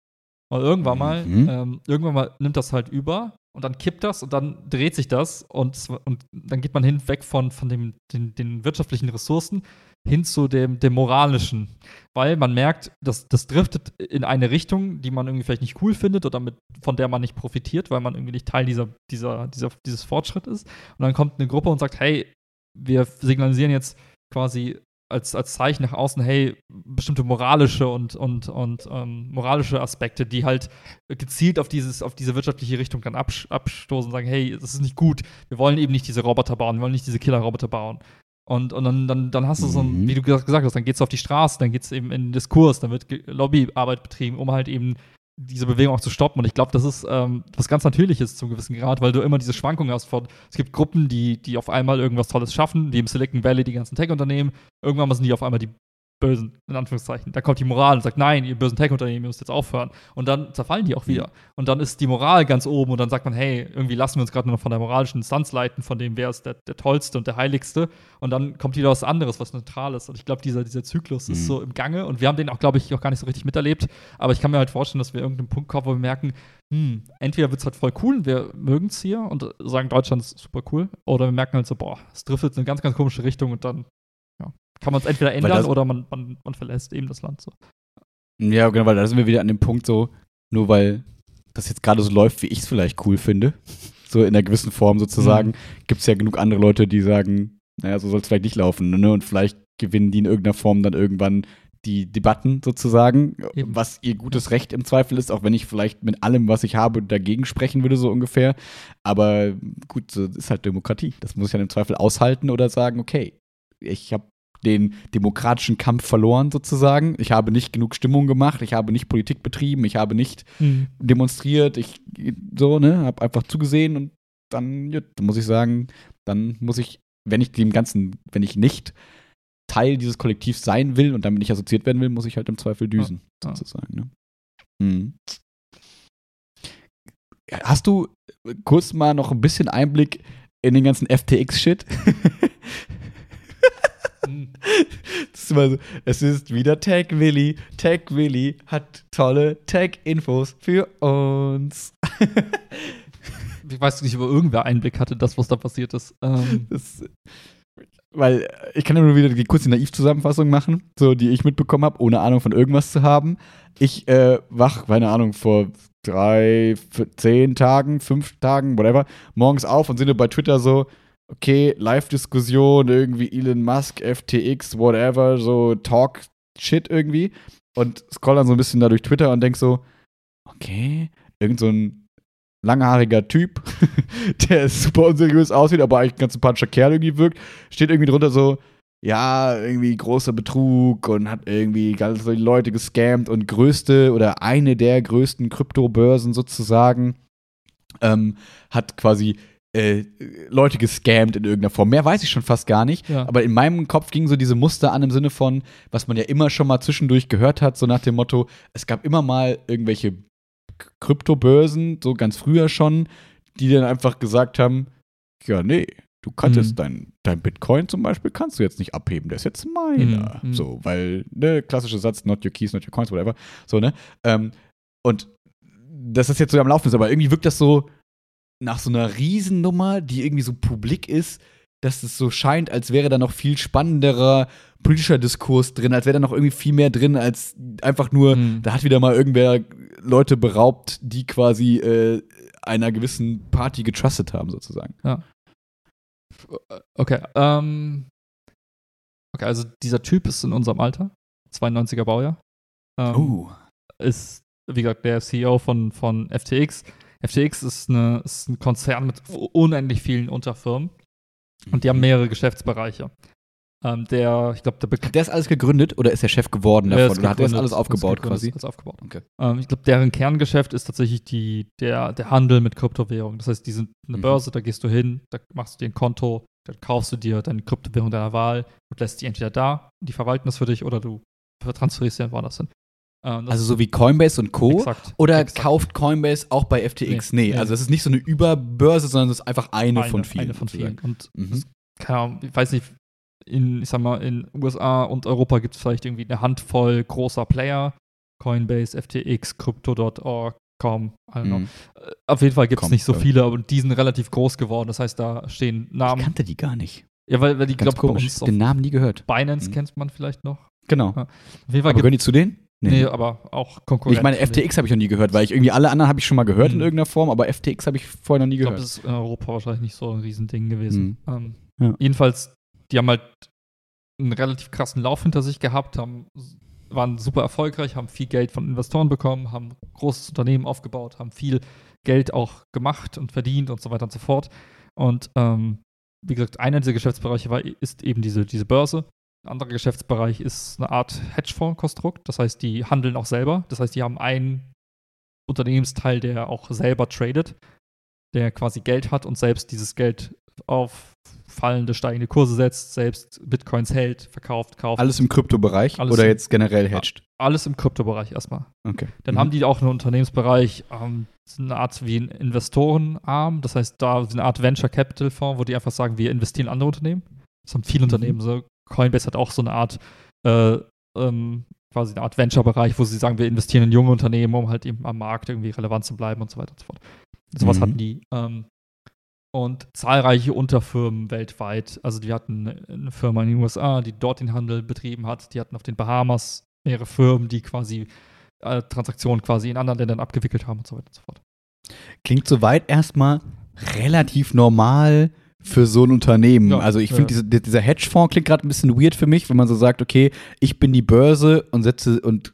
Und irgendwann mal, mhm. ähm, irgendwann mal nimmt das halt über und dann kippt das und dann dreht sich das und, und dann geht man hinweg von, von dem, den, den wirtschaftlichen Ressourcen hin zu dem, dem moralischen. Weil man merkt, dass das driftet in eine Richtung, die man irgendwie vielleicht nicht cool findet oder mit, von der man nicht profitiert, weil man irgendwie nicht Teil dieser, dieser, dieser, dieses Fortschritt ist. Und dann kommt eine Gruppe und sagt, hey, wir signalisieren jetzt quasi als, als Zeichen nach außen, hey, bestimmte moralische und, und, und ähm, moralische Aspekte, die halt gezielt auf, dieses, auf diese wirtschaftliche Richtung dann abstoßen und sagen, hey, das ist nicht gut, wir wollen eben nicht diese Roboter bauen, wir wollen nicht diese Killer-Roboter bauen. Und, und dann, dann, dann hast du so ein, mhm. wie du gesagt hast, dann geht es auf die Straße, dann geht es eben in den Diskurs, dann wird Lobbyarbeit betrieben, um halt eben diese Bewegung auch zu stoppen. Und ich glaube, das ist ähm, was ganz Natürliches zum gewissen Grad, weil du immer diese Schwankungen hast von, es gibt Gruppen, die, die auf einmal irgendwas Tolles schaffen, die im Silicon Valley die ganzen Tech-Unternehmen, irgendwann sind die auf einmal die Bösen, in Anführungszeichen. Da kommt die Moral und sagt, nein, ihr bösen Tech-Unternehmen, ihr müsst jetzt aufhören. Und dann zerfallen die auch wieder. Und dann ist die Moral ganz oben und dann sagt man, hey, irgendwie lassen wir uns gerade nur noch von der moralischen Instanz leiten, von dem, wer ist der, der Tollste und der Heiligste. Und dann kommt wieder was anderes, was Neutrales. Und ich glaube, dieser, dieser Zyklus mhm. ist so im Gange und wir haben den auch, glaube ich, auch gar nicht so richtig miterlebt. Aber ich kann mir halt vorstellen, dass wir irgendeinen Punkt kommen, wo wir merken, hm, entweder wird es halt voll cool und wir mögen es hier und sagen, Deutschland ist super cool. Oder wir merken halt so, boah, es driftet in eine ganz, ganz komische Richtung und dann kann man es entweder ändern oder man, man, man verlässt eben das Land so. Ja, genau, weil da sind wir wieder an dem Punkt so, nur weil das jetzt gerade so läuft, wie ich es vielleicht cool finde, so in einer gewissen Form sozusagen, mhm. gibt es ja genug andere Leute, die sagen, naja, so soll es vielleicht nicht laufen, ne? Und vielleicht gewinnen die in irgendeiner Form dann irgendwann die Debatten sozusagen, Eben. was ihr gutes Recht im Zweifel ist, auch wenn ich vielleicht mit allem, was ich habe, dagegen sprechen würde, so ungefähr. Aber gut, so ist halt Demokratie. Das muss ich dann im Zweifel aushalten oder sagen, okay, ich habe den demokratischen Kampf verloren sozusagen. Ich habe nicht genug Stimmung gemacht, ich habe nicht Politik betrieben, ich habe nicht Hm. demonstriert, ich so, ne, habe einfach zugesehen und dann, ja, dann muss ich sagen, dann muss ich, wenn ich dem Ganzen, wenn ich nicht Teil dieses Kollektivs sein will und damit nicht assoziiert werden will, muss ich halt im Zweifel düsen, Ja. sozusagen. Ne? Mhm. Hast du kurz mal noch ein bisschen Einblick in den ganzen FTX-Shit? Ist so, es ist wieder Tech Willy. Tech Willy hat tolle Tech-Infos für uns. Ich weiß nicht, ob irgendwer Einblick hatte, das, was da passiert ist. Ähm, Das, weil ich kann ja nur wieder die kurze Naiv-Zusammenfassung machen, so die ich mitbekommen habe, ohne Ahnung von irgendwas zu haben. Ich äh, wach, keine Ahnung, vor drei, zehn Tagen, fünf Tagen, whatever, morgens auf und sehe bei Twitter so, okay, Live-Diskussion, irgendwie Elon Musk, FTX, whatever, so Talk-Shit irgendwie. Und scroll dann so ein bisschen da durch Twitter und denk so, okay, irgend so ein langhaariger Typ, der super unseriös aussieht, aber eigentlich ein ganz sympathischer Kerl irgendwie wirkt, steht irgendwie drunter so, ja, irgendwie großer Betrug und hat irgendwie ganz viele Leute gescammt und größte oder eine der größten Kryptobörsen sozusagen ähm, hat quasi äh, Leute gescammt in irgendeiner Form. Mehr weiß ich schon fast gar nicht. Ja. Aber in meinem Kopf ging so diese Muster an im Sinne von, was man ja immer schon mal zwischendurch gehört hat, so nach dem Motto, es gab immer mal irgendwelche Kryptobörsen, so ganz früher schon, die dann einfach gesagt haben, ja, nee, du kannst Mhm. dein, dein Bitcoin zum Beispiel, kannst du jetzt nicht abheben, der ist jetzt meiner. Mhm, mhm. So, weil, ne, klassischer Satz, not your keys, not your coins, whatever. So, ne? Ähm, und dass das jetzt so am Laufen ist, aber irgendwie wirkt das so nach so einer Riesennummer, die irgendwie so publik ist, dass es so scheint, als wäre da noch viel spannenderer politischer Diskurs drin, als wäre da noch irgendwie viel mehr drin, als einfach nur, Mhm. da hat wieder mal irgendwer Leute beraubt, die quasi äh, einer gewissen Party getrustet haben, sozusagen. Okay, ähm. Okay, also dieser Typ ist in unserem Alter, 92er Baujahr. Ähm, Oh. Ist, wie gesagt, der CEO von, von FTX. FTX ist, eine, ist ein Konzern mit unendlich vielen Unterfirmen und die haben mehrere Geschäftsbereiche. Ähm, der, ich glaube, der der das alles gegründet oder ist er Chef geworden Der davon? ist Oder hat er das alles ist aufgebaut quasi? Ist aufgebaut. Okay. Ähm, ich glaube, deren Kerngeschäft ist tatsächlich die, der, der Handel mit Kryptowährungen. Das heißt, die sind eine Mhm. Börse, da gehst du hin, da machst du dir ein Konto, dann kaufst du dir deine Kryptowährung deiner Wahl und lässt die entweder da, die verwalten das für dich, oder du transferierst sie woanders hin. Das Also so wie Coinbase und Co. exakt, Oder exakt. kauft Coinbase auch bei FTX? Nee, Nee, nee. also es ist nicht so eine Überbörse, sondern es ist einfach eine, von vielen. Eine von vielen. Und Mhm. Ahnung, ich weiß nicht, in, ich sag mal, in USA und Europa gibt es vielleicht irgendwie eine Handvoll großer Player. Coinbase, FTX, Crypto.org, com, I don't know. Mhm. Äh, Auf jeden Fall gibt es nicht so ich. viele, aber die sind relativ groß geworden. Das heißt, da stehen Ich Namen. kannte die gar nicht. Ja, weil, weil die, glaube auf Den Namen nie gehört. Binance Mhm. kennt man vielleicht noch. Genau. Ja. Auf jeden Fall Aber gehören die zu denen? Nee, aber auch Konkurrenz. Ich meine, FTX habe ich noch nie gehört, weil ich irgendwie alle anderen habe ich schon mal gehört in Mhm. irgendeiner Form, aber FTX habe ich vorher noch nie Ich glaube, gehört. das ist in Europa wahrscheinlich nicht so ein Riesending gewesen. Ähm, Ja. Jedenfalls, die haben halt einen relativ krassen Lauf hinter sich gehabt, haben, waren super erfolgreich, haben viel Geld von Investoren bekommen, haben großes Unternehmen aufgebaut, haben viel Geld auch gemacht und verdient und so weiter und so fort. Und ähm, wie gesagt, einer dieser Geschäftsbereiche war, ist eben diese, diese Börse. Ein anderer Geschäftsbereich ist eine Art Hedgefonds-Konstrukt. Das heißt, die handeln auch selber. Das heißt, die haben einen Unternehmensteil, der auch selber tradet, der quasi Geld hat und selbst dieses Geld auf fallende, steigende Kurse setzt, selbst Bitcoins hält, verkauft, kauft. Alles im Kryptobereich Alles oder im- jetzt generell hedged? Alles im Kryptobereich erstmal. Okay. Dann Mhm. haben die auch einen Unternehmensbereich, ähm, eine Art wie ein Investorenarm. Das heißt, da ist eine Art Venture Capital Fonds, wo die einfach sagen, wir investieren in andere Unternehmen. Das haben viele Mhm. Unternehmen. So Coinbase hat auch so eine Art, äh, ähm, quasi eine Art Venture-Bereich, wo sie sagen, wir investieren in junge Unternehmen, um halt eben am Markt irgendwie relevant zu bleiben und so weiter und so fort. Sowas Mhm. hatten die. Ähm, und zahlreiche Unterfirmen weltweit. Also die hatten eine Firma in den USA, die dort den Handel betrieben hat. Die hatten auf den Bahamas mehrere Firmen, die quasi äh, Transaktionen quasi in anderen Ländern abgewickelt haben und so weiter und so fort. Klingt soweit erstmal relativ normal für so ein Unternehmen. Ja, also ich ja. finde, diese, dieser Hedgefonds klingt gerade ein bisschen weird für mich, wenn man so sagt, okay, ich bin die Börse und setze und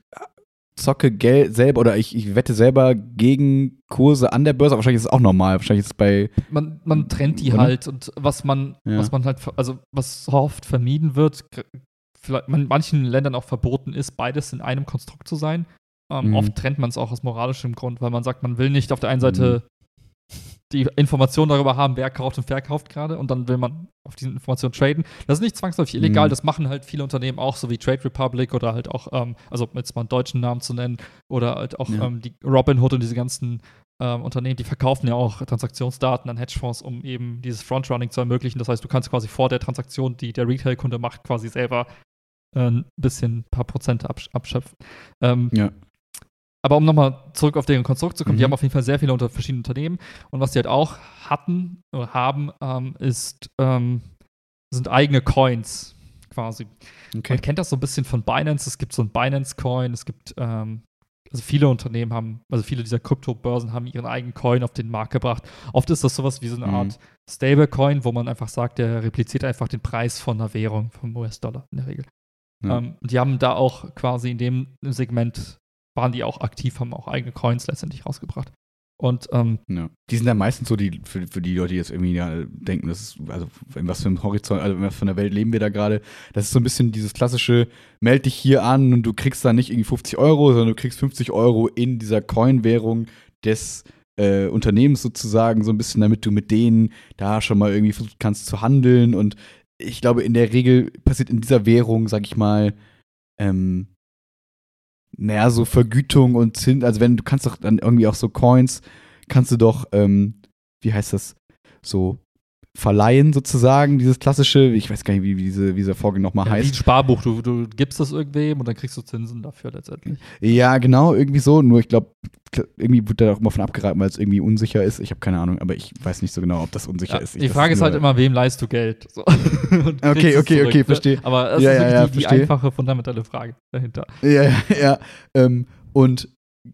zocke Geld selber oder ich, ich wette selber gegen Kurse an der Börse. Wahrscheinlich ist es auch normal. Wahrscheinlich ist es bei Man, man trennt die Oder? halt und was man, Ja. was man halt, also was so oft vermieden wird, vielleicht in manchen Ländern auch verboten ist, beides in einem Konstrukt zu sein. Ähm, Mhm. Oft trennt man es auch aus moralischem Grund, weil man sagt, man will nicht auf der einen Seite die Information darüber haben, wer kauft und verkauft gerade und dann will man auf diese Information traden. Das ist nicht zwangsläufig illegal, Mhm. das machen halt viele Unternehmen auch, so wie Trade Republic oder halt auch, ähm, also jetzt mal einen deutschen Namen zu nennen, oder halt auch Ja. ähm, die Robinhood und diese ganzen ähm, Unternehmen, die verkaufen ja auch Transaktionsdaten an Hedgefonds, um eben dieses Frontrunning zu ermöglichen. Das heißt, du kannst quasi vor der Transaktion, die der Retail-Kunde macht, quasi selber äh, ein bisschen, ein paar Prozent absch abschöpfen. Ähm, Ja. Aber um nochmal zurück auf deren Konstrukt zu kommen, die Mhm. haben auf jeden Fall sehr viele unter verschiedene Unternehmen. Und was die halt auch hatten oder haben, ähm, ist, ähm, sind eigene Coins quasi. Okay. Man kennt das so ein bisschen von Binance. Es gibt so ein Binance-Coin, es gibt, ähm, also viele Unternehmen haben, also viele dieser Kryptobörsen haben ihren eigenen Coin auf den Markt gebracht. Oft ist das sowas wie so eine Mhm. Art Stablecoin, wo man einfach sagt, der repliziert einfach den Preis von einer Währung, vom US-Dollar in der Regel. Ja. Ähm, die haben da auch quasi in dem Segment, waren die auch aktiv, haben auch eigene Coins letztendlich rausgebracht. Und ähm, Ja. Die sind dann meistens so die, für, für die Leute, die jetzt irgendwie ja, denken, das ist, also in was für einem Horizont, also in was für einer Welt leben wir da gerade. Das ist so ein bisschen dieses klassische, meld dich hier an und du kriegst da nicht irgendwie 50 Euro, sondern du kriegst 50 Euro in dieser Coin-Währung des äh, Unternehmens sozusagen, so ein bisschen, damit du mit denen da schon mal irgendwie versuchen kannst zu handeln. Und ich glaube, in der Regel passiert in dieser Währung, sag ich mal, ähm, naja, so Vergütung und Zins, also wenn du kannst doch dann irgendwie auch so Coins, kannst du doch, ähm, wie heißt das, so verleihen sozusagen, dieses klassische, ich weiß gar nicht, wie, wie, diese, wie dieser Vorgang nochmal ja, wie ein heißt. Sparbuch, du, du gibst das irgendwem und dann kriegst du Zinsen dafür letztendlich. Ja, genau, irgendwie so, nur ich glaube, irgendwie wird da auch immer von abgeraten, weil es irgendwie unsicher ist. Ich habe keine Ahnung, aber ich weiß nicht so genau, ob das unsicher Ja, ist. Ich, die Frage ist halt immer, wem leist du Geld? So. Okay, kriegst es okay, okay, ne? verstehe. Aber das Ja, ist ja, die, die einfache, fundamentale Frage dahinter. Ja, ja, ja. Ähm, und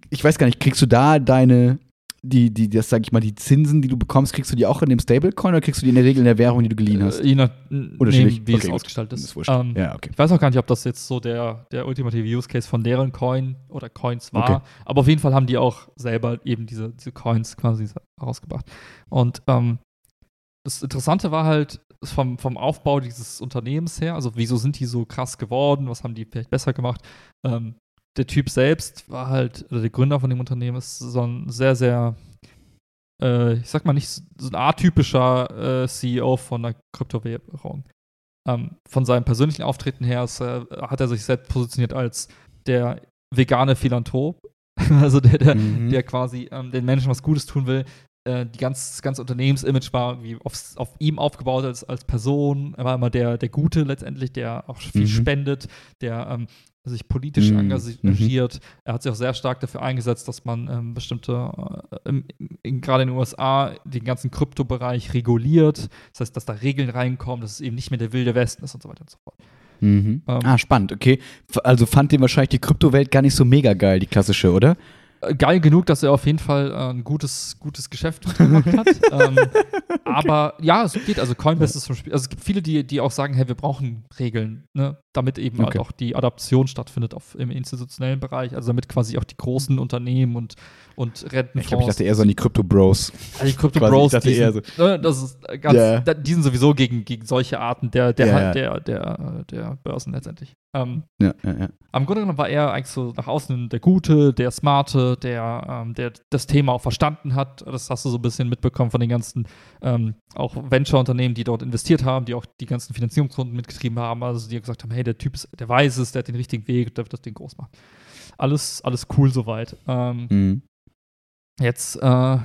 ich weiß gar nicht, kriegst du da deine, die, die, das sag ich mal, die Zinsen, die du bekommst, kriegst du die auch in dem Stablecoin oder kriegst du die in der Regel in der Währung, die du geliehen hast? Äh, je nach, Unterschiedlich. wie Okay, es ausgestaltet ist. ist. Ähm, ja, okay. Ich weiß auch gar nicht, ob das jetzt so der, der ultimative Use Case von deren Coin oder Coins war. Okay. Aber auf jeden Fall haben die auch selber eben diese, diese Coins quasi rausgebracht. Und ähm, das Interessante war halt vom, vom Aufbau dieses Unternehmens her, also wieso sind die so krass geworden, was haben die vielleicht besser gemacht? Ähm, der Typ selbst war halt, oder der Gründer von dem Unternehmen ist so ein sehr, sehr, äh, ich sag mal nicht so ein atypischer äh, CEO von einer Kryptowährung. Ähm, von seinem persönlichen Auftreten her ist, äh, hat er sich selbst positioniert als der vegane Philanthrop. also der, der, Mhm. der quasi ähm, den Menschen was Gutes tun will. Äh, die ganz, das ganze Unternehmensimage war irgendwie auf, auf ihm aufgebaut als, als Person. Er war immer der, der Gute letztendlich, der auch viel Mhm. spendet, der ähm, sich politisch Mhm. engagi- Mhm. engagiert. Er hat sich auch sehr stark dafür eingesetzt, dass man ähm, bestimmte, äh, gerade in den USA, den ganzen Kryptobereich reguliert. Das heißt, dass da Regeln reinkommen, dass es eben nicht mehr der wilde Westen ist und so weiter und so fort. Mhm. Ähm, ah, spannend, okay. Also fand den wahrscheinlich die Kryptowelt gar nicht so mega geil, die klassische, oder? Äh, Geil genug, dass er auf jeden Fall äh, ein gutes, gutes Geschäft gemacht hat. ähm, aber ja, es geht. Also Coinbase ist zum Beispiel, also es gibt viele, die, die auch sagen, hey, wir brauchen Regeln, ne? Damit eben halt Okay. auch die Adaption stattfindet auf, im institutionellen Bereich, also damit quasi auch die großen Unternehmen und, und Rentenfonds. Ich glaube, ich dachte eher so an die Krypto-Bros. Also die Crypto Bros, die sind, ne, das ist ganz, Ja. da, die sind sowieso gegen, gegen solche Arten der, der, ja. der, der, der Börsen letztendlich. Ähm, Ja, ja, ja. am Grunde genommen war er eigentlich so nach außen der Gute, der Smarte, der, ähm, der das Thema auch verstanden hat. Das hast du so ein bisschen mitbekommen von den ganzen ähm, auch Venture-Unternehmen, die dort investiert haben, die auch die ganzen Finanzierungsrunden mitgetrieben haben. Also die gesagt haben, hey, der Typ, ist, der weiß es, der hat den richtigen Weg, der wird das Ding groß machen. Alles, alles cool soweit. Ähm, Mhm. jetzt äh,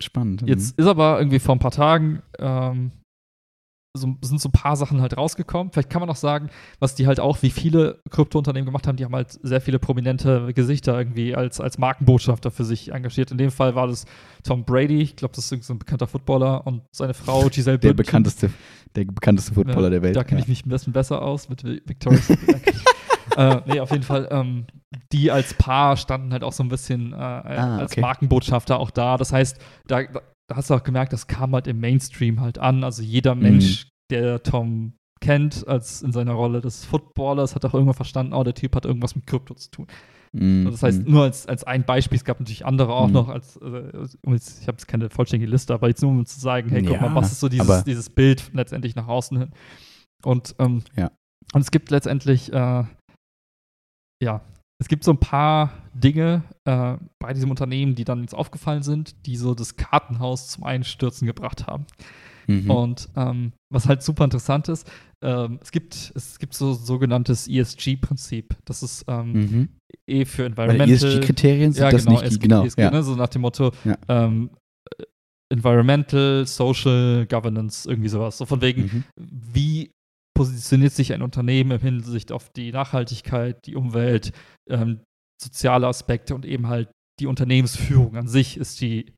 Spannend. Jetzt ist aber irgendwie vor ein paar Tagen ähm, so, sind so ein paar Sachen halt rausgekommen. Vielleicht kann man auch sagen, was die halt auch, wie viele Kryptounternehmen gemacht haben, die haben halt sehr viele prominente Gesichter irgendwie als, als Markenbotschafter für sich engagiert. In dem Fall war das Tom Brady, ich glaube, das ist so ein bekannter Footballer und seine Frau Giselle der Bündchen. bekannteste, der bekannteste Footballer Ja, der Welt. Da kenne ich ja. mich ein bisschen besser aus mit Vi- Victoria's Secret. äh, nee, auf jeden Fall, ähm, die als Paar standen halt auch so ein bisschen äh, als Ah, okay. Markenbotschafter auch da. Das heißt, da, da da hast du auch gemerkt, das kam halt im Mainstream halt an. Also jeder Mensch, der Tom kennt als in seiner Rolle des Footballers, hat auch irgendwann verstanden, oh, der Typ hat irgendwas mit Krypto zu tun. Mhm. Das heißt, nur als, als ein Beispiel, es gab natürlich andere auch Mhm. noch, als, äh, ich habe jetzt keine vollständige Liste, aber jetzt nur um zu sagen, hey, guck Ja, mal, was ist so dieses, dieses Bild letztendlich nach außen hin. Und, ähm, Ja. und es gibt letztendlich, äh, ja, es gibt so ein paar Dinge äh, bei diesem Unternehmen, die dann jetzt aufgefallen sind, die so das Kartenhaus zum Einstürzen gebracht haben. Mhm. Und ähm, was halt super interessant ist, ähm, es gibt es gibt so sogenanntes ESG-Prinzip. Das ist ähm, Mhm. eh für Environmental. ESG-Kriterien sind ja, das genau, nicht die, ESG, genau. ESG, ja. ne, so nach dem Motto Ja. ähm, äh, Environmental, Social, Governance, irgendwie sowas. So von wegen, Mhm. wie positioniert sich ein Unternehmen im Hinsicht auf die Nachhaltigkeit, die Umwelt, ähm, soziale Aspekte und eben halt die Unternehmensführung an sich. Ist die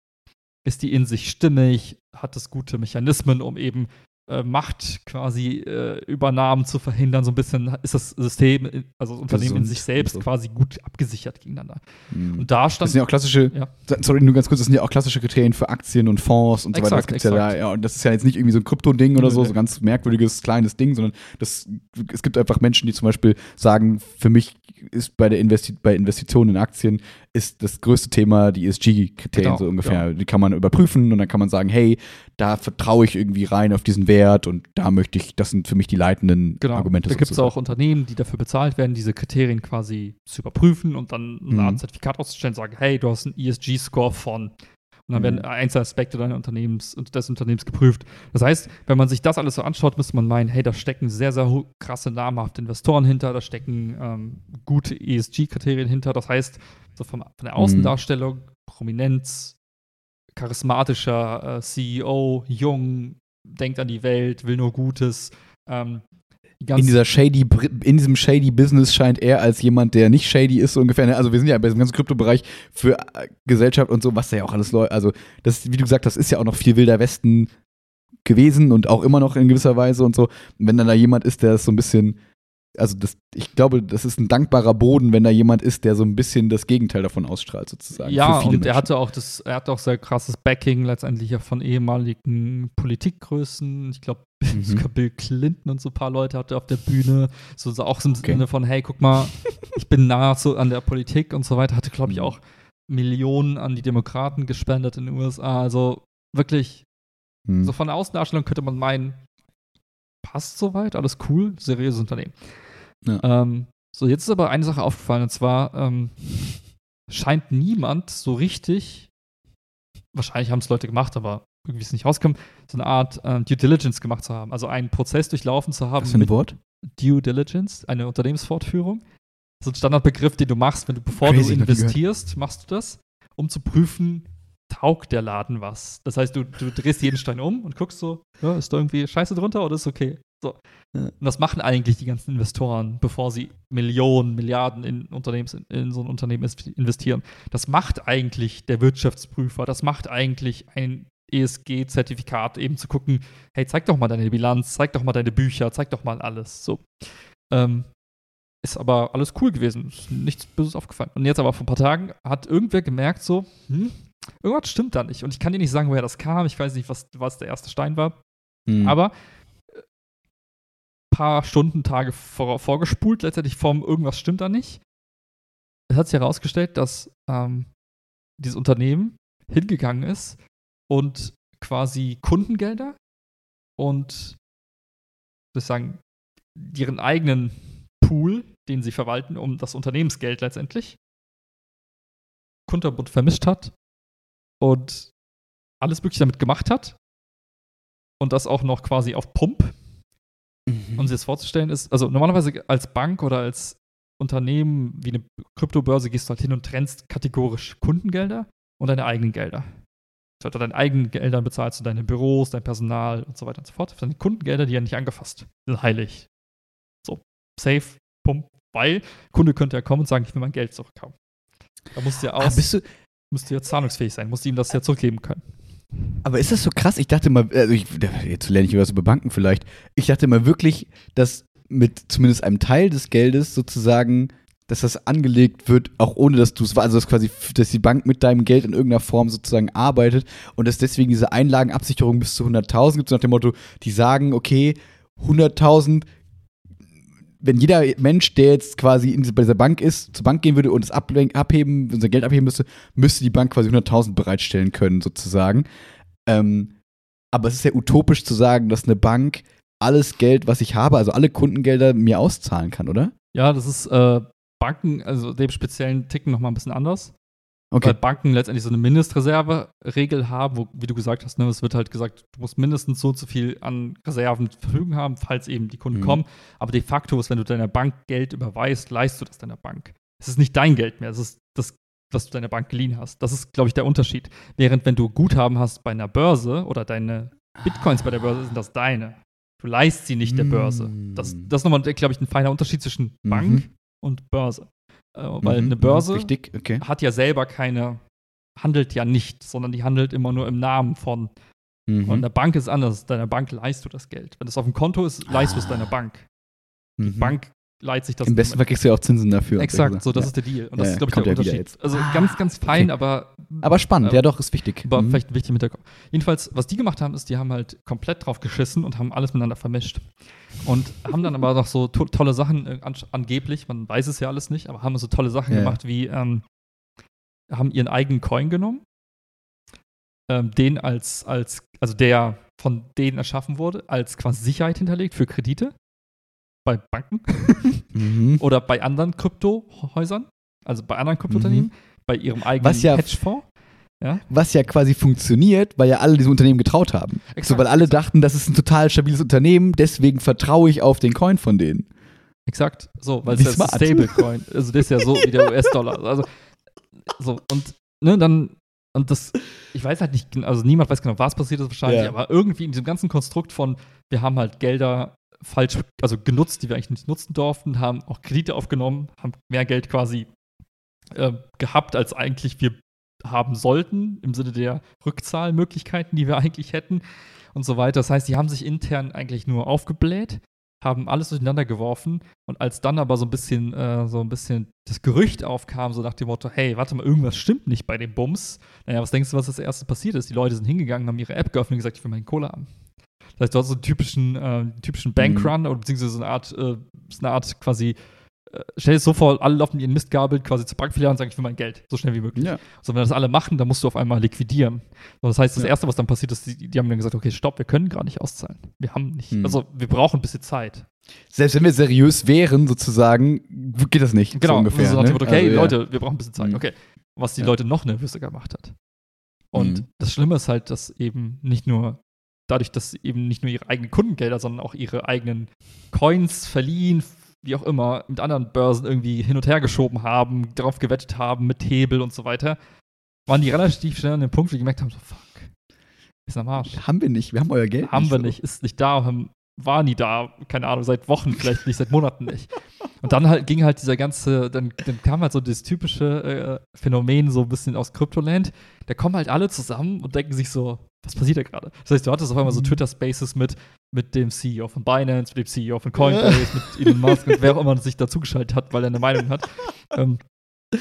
ist die in sich stimmig, hat es gute Mechanismen, um eben äh, Macht quasi äh, Übernahmen zu verhindern. So ein bisschen ist das System, also das Unternehmen in sich selbst so. quasi gut abgesichert gegeneinander. Mhm. Und da Das stand sind ja auch klassische, Ja. sorry, nur ganz kurz, das sind ja auch klassische Kriterien für Aktien und Fonds und so weiter. Das Exakt, gibt's ja da, exakt. ja, und das ist ja jetzt nicht irgendwie so ein Krypto-Ding oder so, nö. so ein ganz merkwürdiges, kleines Ding, sondern das, es gibt einfach Menschen, die zum Beispiel sagen, für mich ist bei der Investi bei Investitionen in Aktien ist das größte Thema die ESG-Kriterien Genau, so ungefähr. Die kann man überprüfen und dann kann man sagen, hey, da vertraue ich irgendwie rein auf diesen Wert und da möchte ich, das sind für mich die leitenden Genau. Argumente. Da gibt es auch Unternehmen, die dafür bezahlt werden, diese Kriterien quasi zu überprüfen und dann eine Mhm. Art Zertifikat auszustellen und sagen, hey, du hast einen ESG-Score von. Und dann Mhm. werden einzelne Aspekte deines Unternehmens und des Unternehmens geprüft. Das heißt, wenn man sich das alles so anschaut, müsste man meinen, hey, da stecken sehr, sehr krasse, namhafte Investoren hinter, da stecken ähm, gute ESG-Kriterien hinter. Das heißt, so vom, von Mhm. der Außendarstellung, Prominenz, charismatischer äh, CEO, jung, denkt an die Welt, will nur Gutes. Ähm, die in dieser shady, in diesem shady Business scheint er als jemand, der nicht shady ist, so ungefähr. ne? Also wir sind ja bei diesem ganzen Kryptobereich für äh, Gesellschaft und so, was da ja auch alles läuft. Also das, wie du gesagt hast, ist ja auch noch viel wilder Westen gewesen und auch immer noch in gewisser Weise und so. Und wenn dann da jemand ist, der das so ein bisschen, also das, ich glaube, das ist ein dankbarer Boden, wenn da jemand ist, der so ein bisschen das Gegenteil davon ausstrahlt, sozusagen. Ja, und er hatte auch das, er hatte auch sehr krasses Backing letztendlich ja von ehemaligen Politikgrößen. Ich glaube, Mhm. sogar Bill Clinton und so ein paar Leute hatte auf der Bühne. So, so auch so im Okay. Sinne von, hey, guck mal, ich bin nah so an der Politik und so weiter. Hatte, glaube ich, Mhm. auch Millionen an die Demokraten gespendet in den USA. Also wirklich, Hm. so von der Außendarstellung könnte man meinen, passt soweit, alles cool, seriöses Unternehmen. Ja. Ähm, so, jetzt ist aber eine Sache aufgefallen, und zwar ähm, scheint niemand so richtig, wahrscheinlich haben es Leute gemacht, aber irgendwie ist es nicht rausgekommen, so eine Art ähm, Due Diligence gemacht zu haben. Also einen Prozess durchlaufen zu haben Was für ein Wort? Due Diligence, eine Unternehmensfortführung. Das ist ein Standardbegriff, den du machst, wenn du, bevor Crazy, du investierst, machst du das, um zu prüfen, taugt der Laden was. Das heißt, du, du drehst jeden Stein um und guckst so, ja, ist da irgendwie Scheiße drunter oder ist okay? So. Ja. Und das machen eigentlich die ganzen Investoren, bevor sie Millionen, Milliarden in, Unternehmens, in so ein Unternehmen investieren. Das macht eigentlich der Wirtschaftsprüfer, das macht eigentlich ein ESG-Zertifikat, eben zu gucken, hey, zeig doch mal deine Bilanz, zeig doch mal deine Bücher, zeig doch mal alles. So. Ähm, ist aber alles cool gewesen, ist nichts Böses aufgefallen. Und jetzt aber vor ein paar Tagen hat irgendwer gemerkt, so, hm, irgendwas stimmt da nicht. Und ich kann dir nicht sagen, woher das kam. Ich weiß nicht, was, was der erste Stein war. Hm. Aber paar Stunden, Tage vor, vorgespult, letztendlich vom irgendwas stimmt da nicht. Es hat sich herausgestellt, dass ähm, dieses Unternehmen hingegangen ist und quasi Kundengelder und sozusagen ihren eigenen Pool, den sie verwalten, um das Unternehmensgeld letztendlich, kunterbunt vermischt hat und alles Mögliche damit gemacht hat und das auch noch quasi auf Pump. Mhm. Um sich das vorzustellen ist, also normalerweise als Bank oder als Unternehmen wie eine Kryptobörse gehst du halt hin und trennst kategorisch Kundengelder und deine eigenen Gelder. Du hast deine eigenen Gelder bezahlst du deine Büros, dein Personal und so weiter und so fort. Deine Kundengelder, die ja nicht angefasst. Die sind heilig. So, safe, pump, weil Kunde könnte ja kommen und sagen, ich will mein Geld zurückhaben. Da musst du ja ah, aus, bist du, musst du ja zahlungsfähig sein, musst du ihm das ja zurückgeben können. Aber ist das so krass? Ich dachte mal, also ich, jetzt lerne ich was über Banken vielleicht. Ich dachte mal wirklich, dass mit zumindest einem Teil des Geldes sozusagen dass das angelegt wird, auch ohne dass du es also dass quasi, dass die Bank mit deinem Geld in irgendeiner Form sozusagen arbeitet und dass deswegen diese Einlagenabsicherung bis zu 100.000 gibt, so nach dem Motto, die sagen, okay, 100.000 wenn jeder Mensch, der jetzt quasi in, bei dieser Bank ist, zur Bank gehen würde und es abheben, unser Geld abheben müsste, müsste die Bank quasi 100.000 bereitstellen können, sozusagen. Ähm, aber es ist ja utopisch zu sagen, dass eine Bank alles Geld, was ich habe, also alle Kundengelder mir auszahlen kann, oder? Ja, das ist äh, Banken, also dem speziellen Ticken nochmal ein bisschen anders. Okay. Weil Banken letztendlich so eine Mindestreserve-Regel haben, wo, wie du gesagt hast, ne, es wird halt gesagt, du musst mindestens so und so viel an Reserven verfügen haben, falls eben die Kunden mhm. kommen. Aber de facto ist, wenn du deiner Bank Geld überweist, leist du das deiner Bank. Es ist nicht dein Geld mehr, es ist das, was du deiner Bank geliehen hast. Das ist, glaube ich, der Unterschied. Während wenn du Guthaben hast bei einer Börse oder deine Bitcoins bei der Börse, sind das deine. Du leist sie nicht der Börse. Das, das ist nochmal, glaube ich, ein feiner Unterschied zwischen mhm. Bank mhm. und Börse. Äh, weil mhm, eine Börse okay. hat ja selber keine, handelt ja nicht, sondern die handelt immer nur im Namen von. Mhm. Und eine Bank ist anders. Deiner Bank leist du das Geld. Wenn es auf dem Konto ist, leist ah. du es deiner Bank. Die mhm. Bank leiht sich das. Im besten Fall kriegst du ja auch Zinsen dafür. Exakt, so, das ja. ist der Deal. Und das ja, ist, glaube ich, der Unterschied. Also ganz, ganz fein, okay. aber. Aber spannend, äh, ja doch, ist wichtig. Aber mhm. vielleicht wichtig mit der. Jedenfalls, was die gemacht haben, ist, die haben halt komplett drauf geschissen und haben alles miteinander vermischt. Und haben dann aber noch so to tolle Sachen, äh, an angeblich, man weiß es ja alles nicht, aber haben so tolle Sachen ja. gemacht, wie ähm, haben ihren eigenen Coin genommen, ähm, den als, als, also der von denen erschaffen wurde, als quasi Sicherheit hinterlegt für Kredite bei Banken mhm. oder bei anderen Kryptohäusern, also bei anderen Kryptounternehmen, mhm. bei ihrem eigenen Was ja Hedgefonds. Ja? Was ja quasi funktioniert, weil ja alle diesem Unternehmen getraut haben. Exakt. So, weil alle dachten, das ist ein total stabiles Unternehmen, deswegen vertraue ich auf den Coin von denen. Exakt, so, weil es ist ein Stablecoin. Also das ist ja so wie der US-Dollar. Also, so, und ne, dann, und das, ich weiß halt nicht, also niemand weiß genau, was passiert ist wahrscheinlich, ja. aber irgendwie in diesem ganzen Konstrukt von, wir haben halt Gelder falsch, also genutzt, die wir eigentlich nicht nutzen durften, haben auch Kredite aufgenommen, haben mehr Geld quasi äh, gehabt, als eigentlich wir haben sollten, im Sinne der Rückzahlmöglichkeiten, die wir eigentlich hätten und so weiter. Das heißt, die haben sich intern eigentlich nur aufgebläht, haben alles durcheinander geworfen und als dann aber so ein bisschen, äh, so ein bisschen das Gerücht aufkam, so nach dem Motto, hey, warte mal, irgendwas stimmt nicht bei dem Bums. Naja, was denkst du, was das erste passiert ist? Die Leute sind hingegangen, haben ihre App geöffnet und gesagt, ich will meine Kohle haben. Das heißt, du hast so einen typischen, äh, typischen Bankrun mhm. oder beziehungsweise so eine Art, äh, so eine Art quasi äh, stell dir so vor, alle laufen ihren Mistgabel quasi zur Bankfiliale und sagen, ich will mein Geld, so schnell wie möglich. Ja. So, wenn das alle machen, dann musst du auf einmal liquidieren. Und das heißt, das ja. Erste, was dann passiert ist, die, die, haben dann gesagt, okay, stopp, wir können gar nicht auszahlen. Wir haben nicht, hm. also wir brauchen ein bisschen Zeit. Selbst wenn wir seriös wären, sozusagen, geht das nicht. Genau, so ungefähr. So ne? okay, also, Leute, ja. wir brauchen ein bisschen Zeit. Hm. Okay. Was die Leute noch nervöser gemacht hat. Und hm. das Schlimme ist halt, dass eben nicht nur dadurch, dass eben nicht nur ihre eigenen Kundengelder, sondern auch ihre eigenen Coins verliehen, wie auch immer, mit anderen Börsen irgendwie hin und her geschoben haben, darauf gewettet haben, mit Hebel und so weiter, waren die relativ schnell an dem Punkt, wo die gemerkt haben, so fuck, ist am Arsch. Haben wir nicht, wir haben euer Geld Haben nicht wir so. nicht, ist nicht da, haben, war nie da, keine Ahnung, seit Wochen vielleicht nicht, seit Monaten nicht. Und dann halt ging halt dieser ganze, dann, dann kam halt so das typische äh, Phänomen so ein bisschen aus Cryptoland. Da kommen halt alle zusammen und denken sich so, was passiert da gerade? Das heißt, du hattest auf einmal so mhm. Twitter-Spaces mit, mit dem CEO von Binance, mit dem CEO von Coinbase, mit Elon Musk und wer auch immer sich dazugeschaltet hat, weil er eine Meinung hat. Ähm,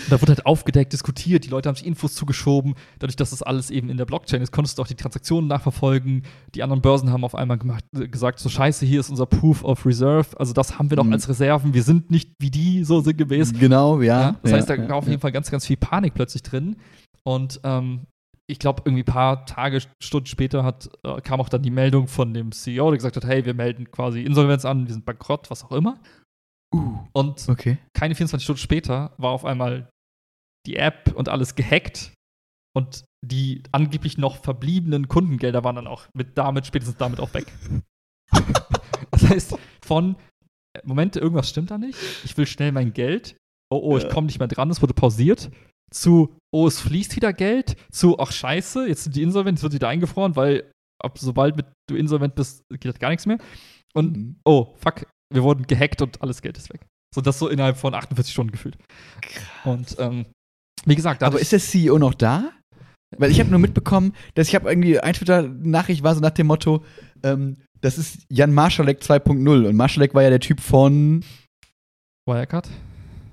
da wurde halt aufgedeckt, diskutiert, die Leute haben sich Infos zugeschoben. Dadurch, dass das alles eben in der Blockchain ist, konntest du auch die Transaktionen nachverfolgen. Die anderen Börsen haben auf einmal gemacht, äh, gesagt, so scheiße, hier ist unser Proof of Reserve. Also das haben wir doch mhm. als Reserven. Wir sind nicht wie die, so sinngemäß. Genau, ja. ja das ja, heißt, da ja, war auf jeden Fall ganz, ganz viel Panik plötzlich drin. Und ähm, ich glaube, irgendwie ein paar Tage, Stunden später hat, äh, kam auch dann die Meldung von dem CEO, der gesagt hat, hey, wir melden quasi Insolvenz an, wir sind bankrott, was auch immer. Uh, und okay. keine 24 Stunden später war auf einmal die App und alles gehackt und die angeblich noch verbliebenen Kundengelder waren dann auch mit damit, spätestens damit auch weg. das heißt, von äh, Moment, irgendwas stimmt da nicht. Ich will schnell mein Geld. Oh, oh, ich komme nicht mehr dran, es wurde pausiert zu, oh, es fließt wieder Geld, zu, ach scheiße, jetzt sind die insolvent, jetzt wird wieder eingefroren, weil ab sobald du insolvent bist, geht das gar nichts mehr. Und, mhm. oh, fuck, wir wurden gehackt und alles Geld ist weg. So das so innerhalb von 48 Stunden gefühlt. Krass. Und ähm, wie gesagt, aber ist der CEO noch da? Weil ich habe nur mitbekommen, dass ich habe irgendwie ein Twitter-Nachricht war so nach dem Motto, ähm, das ist Jan Marschalek 2.0 und Marschalek war ja der Typ von Wirecard?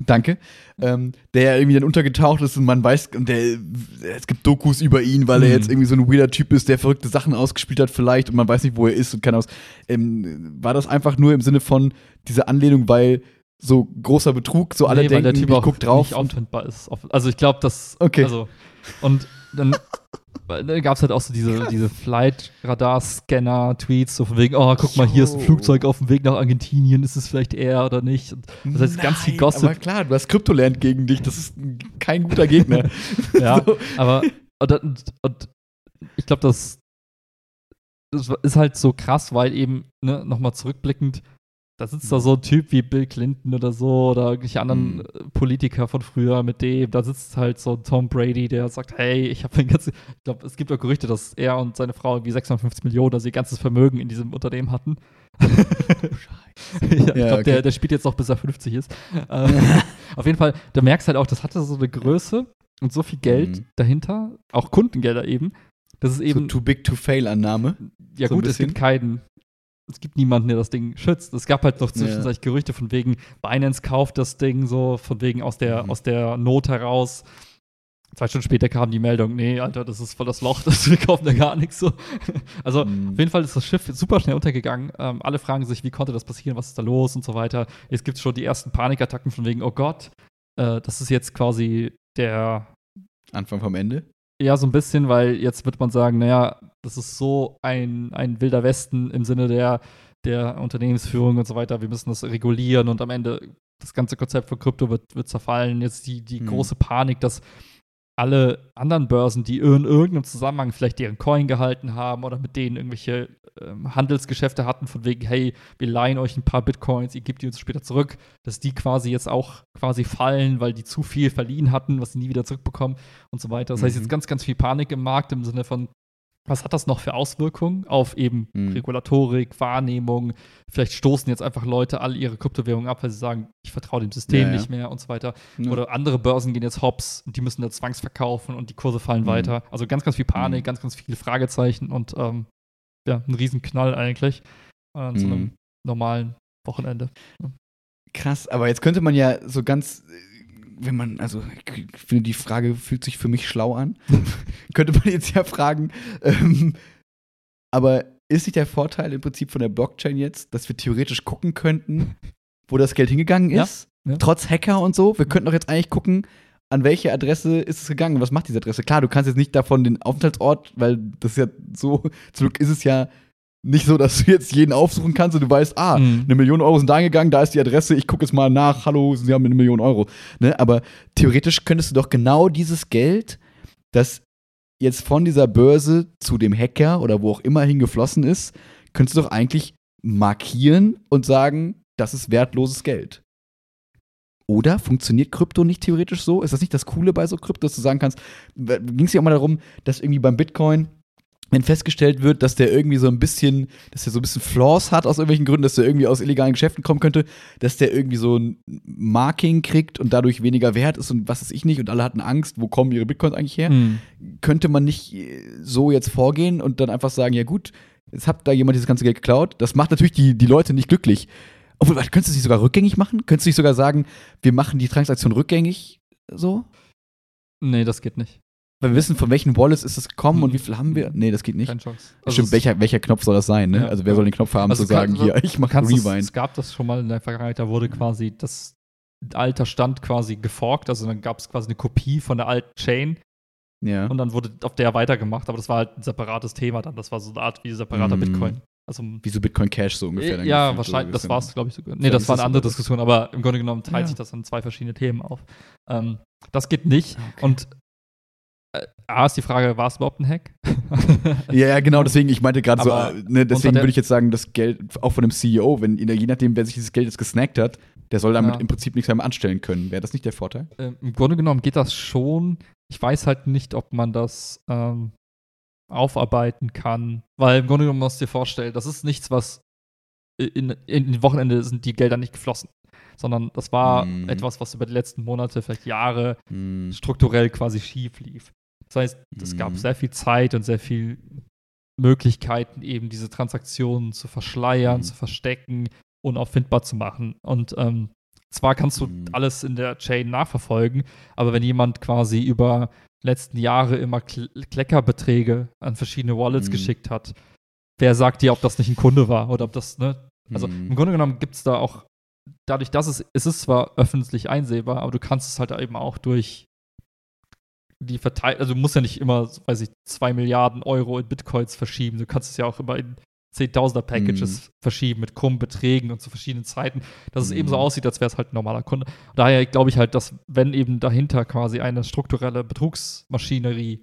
Danke. Ähm, der irgendwie dann untergetaucht ist und man weiß, und der, es gibt Dokus über ihn, weil er Mhm. jetzt irgendwie so ein weirder Typ ist, der verrückte Sachen ausgespielt hat vielleicht und man weiß nicht, wo er ist und kann aus. Ähm, war das einfach nur im Sinne von diese Anlehnung, weil so großer Betrug, so alle Nee, denken, der Typ ich auch guck drauf. nicht auffindbar ist. Also ich glaube, das. Okay. Also, und dann, weil dann gab es halt auch so diese, diese Flight-Radar-Scanner-Tweets, so von wegen, oh, guck mal, hier ist ein. Flugzeug auf dem Weg nach Argentinien, ist es vielleicht er oder nicht? Und das heißt, ganz viel Nein, Gossip. Aber klar, du hast Kryptoland gegen dich, das ist kein guter Gegner. Ja, So. aber und, und, und ich glaube, das, das ist halt so krass, weil eben, ne, nochmal zurückblickend, da sitzt da so ein Typ wie Bill Clinton oder so oder irgendwelche anderen Mhm. äh, Politiker von früher mit dem, da sitzt halt so ein Tom Brady, der sagt, hey, ich habe ein ganzes, ich glaube, es gibt auch Gerüchte, dass er und seine Frau irgendwie 650 Millionen, also ihr ganzes Vermögen in diesem Unternehmen hatten. ja, ich Ja, glaube, okay. der, der spielt jetzt noch bis er 50 ist. Ähm, auf jeden Fall, da merkst halt auch, das hatte so eine Größe und so viel Geld Mhm. dahinter, auch Kundengelder eben, dass es So eben, too big to fail Annahme. ja so gut, es gibt keinen, es gibt niemanden, der das Ding schützt. Es gab halt noch Ja. zwischenzeitlich Gerüchte von wegen, Binance kauft das Ding so, von wegen aus der, Mhm. aus der Not heraus. Zwei Stunden später kam die Meldung, nee, Alter, das ist voll das Loch, das, wir kaufen da gar nichts so. Also Mhm. auf jeden Fall ist das Schiff super schnell untergegangen. Ähm, alle fragen sich, wie konnte das passieren, was ist da los und so weiter. Jetzt gibt es schon die ersten Panikattacken von wegen, oh Gott, äh, das ist jetzt quasi der, Anfang vom Ende. Ja, so ein bisschen, weil jetzt wird man sagen, naja, das ist so ein, ein wilder Westen im Sinne der, der Unternehmensführung und so weiter. Wir müssen das regulieren und am Ende das ganze Konzept von Krypto wird, wird zerfallen. Jetzt die, die Mhm. große Panik, dass alle anderen Börsen, die in irgendeinem Zusammenhang vielleicht deren Coin gehalten haben oder mit denen irgendwelche ähm, Handelsgeschäfte hatten, von wegen, hey, wir leihen euch ein paar Bitcoins, ihr gebt die uns später zurück, dass die quasi jetzt auch quasi fallen, weil die zu viel verliehen hatten, was sie nie wieder zurückbekommen und so weiter. Das heißt, Mhm. jetzt ganz, ganz viel Panik im Markt im Sinne von, was hat das noch für Auswirkungen auf eben Mhm. Regulatorik, Wahrnehmung? Vielleicht stoßen jetzt einfach Leute all ihre Kryptowährungen ab, weil sie sagen, ich vertraue dem System Ja, ja. nicht mehr und so weiter. Ja. Oder andere Börsen gehen jetzt hops und die müssen da zwangsverkaufen und die Kurse fallen Mhm. weiter. Also ganz, ganz viel Panik, Mhm. ganz, ganz viele Fragezeichen und ähm, ja, ein Riesenknall eigentlich äh, an so einem Mhm. normalen Wochenende. Krass, aber jetzt könnte man ja so ganz, äh, wenn man, also ich finde, die Frage fühlt sich für mich schlau an. könnte man jetzt ja fragen, ähm, aber ist nicht der Vorteil im Prinzip von der Blockchain jetzt, dass wir theoretisch gucken könnten, wo das Geld hingegangen Ja, ist? ja. Trotz Hacker und so. Wir könnten doch jetzt eigentlich gucken, an welche Adresse ist es gegangen? Was macht diese Adresse? Klar, du kannst jetzt nicht davon den Aufenthaltsort, weil das ist ja so, zum Glück ist es ja nicht so, dass du jetzt jeden aufsuchen kannst und du weißt, ah, Mhm. eine Million Euro sind da gegangen, da ist die Adresse, ich gucke jetzt mal nach, hallo, sie haben eine Million Euro. Ne? Aber theoretisch könntest du doch genau dieses Geld, das jetzt von dieser Börse zu dem Hacker oder wo auch immer hingeflossen ist, könntest du doch eigentlich markieren und sagen, das ist wertloses Geld. Oder funktioniert Krypto nicht theoretisch so? Ist das nicht das Coole bei so Krypto, dass du sagen kannst, ging es ja auch mal darum, dass irgendwie beim Bitcoin, wenn festgestellt wird, dass der irgendwie so ein bisschen, dass der so ein bisschen Flaws hat aus irgendwelchen Gründen, dass der irgendwie aus illegalen Geschäften kommen könnte, dass der irgendwie so ein Marking kriegt und dadurch weniger wert ist und was weiß ich nicht und alle hatten Angst, wo kommen ihre Bitcoins eigentlich her? Mhm. könnte man nicht so jetzt vorgehen und dann einfach sagen, ja gut, jetzt hat da jemand dieses ganze Geld geklaut. Das macht natürlich die, die Leute nicht glücklich. Obwohl, könntest du es nicht sogar rückgängig machen? Könntest du nicht sogar sagen, wir machen die Transaktion rückgängig so? Nee, das geht nicht. Weil wir wissen, von welchen Wallets ist es gekommen und Mhm. wie viel haben wir? Nee, das geht nicht. Keine Chance. Also Stimmt, welcher, welcher Knopf soll das sein, ne? Ja. also wer soll den Knopf haben Also zu sagen, kann- hier, ich mache Rewind. es gab das schon mal in der Vergangenheit, da wurde quasi das alter Stand quasi geforkt, also dann gab es quasi eine Kopie von der alten Chain Ja. und dann wurde auf der weitergemacht, aber das war halt ein separates Thema dann, das war so eine Art wie separater Mm. Bitcoin. Also Wie so Bitcoin Cash so ungefähr. dann ja, wahrscheinlich, so das war es, glaube ich, sogar. Nee, das war eine andere. Diskussion, aber im Grunde genommen teilt Ja. sich das in zwei verschiedene Themen auf. Ähm, das geht nicht. Okay. Und A ist die Frage, war es überhaupt ein Hack? Ja, ja, genau, deswegen, ich meinte gerade so, äh, ne, deswegen würde ich jetzt sagen, das Geld auch von dem CEO, wenn je nachdem, wer sich dieses Geld jetzt gesnackt hat, der soll damit Ja. im Prinzip nichts mehr anstellen können. Wäre das nicht der Vorteil? ähm, Im Grunde genommen geht das schon. Ich weiß halt nicht, ob man das ähm, aufarbeiten kann, weil im Grunde genommen musst du dir vorstellen, das ist nichts, was in, in den Wochenende sind die Gelder nicht geflossen, sondern das war Mhm. etwas, was über die letzten Monate, vielleicht Jahre Hm. strukturell quasi schief lief. Das heißt, es gab Mhm. sehr viel Zeit und sehr viel Möglichkeiten, eben diese Transaktionen zu verschleiern, Mhm. zu verstecken, unauffindbar zu machen. Und ähm, zwar kannst du Mhm. alles in der Chain nachverfolgen, aber wenn jemand quasi über letzten Jahre immer Kl Kleckerbeträge an verschiedene Wallets Mhm. geschickt hat, wer sagt dir, ob das nicht ein Kunde war oder ob das, ne? Also Mhm. im Grunde genommen gibt es da auch, dadurch, dass es, es ist zwar öffentlich einsehbar, aber du kannst es halt eben auch durch die Verteilung, also du musst ja nicht immer, weiß ich, zwei Milliarden Euro in Bitcoins verschieben. Du kannst es ja auch immer in Zehntausender Packages verschieben mit krummen Beträgen und zu verschiedenen Zeiten, dass es eben so Mhm. aussieht, als wäre es halt ein normaler Kunde. Daher glaube ich halt, dass wenn eben dahinter quasi eine strukturelle Betrugsmaschinerie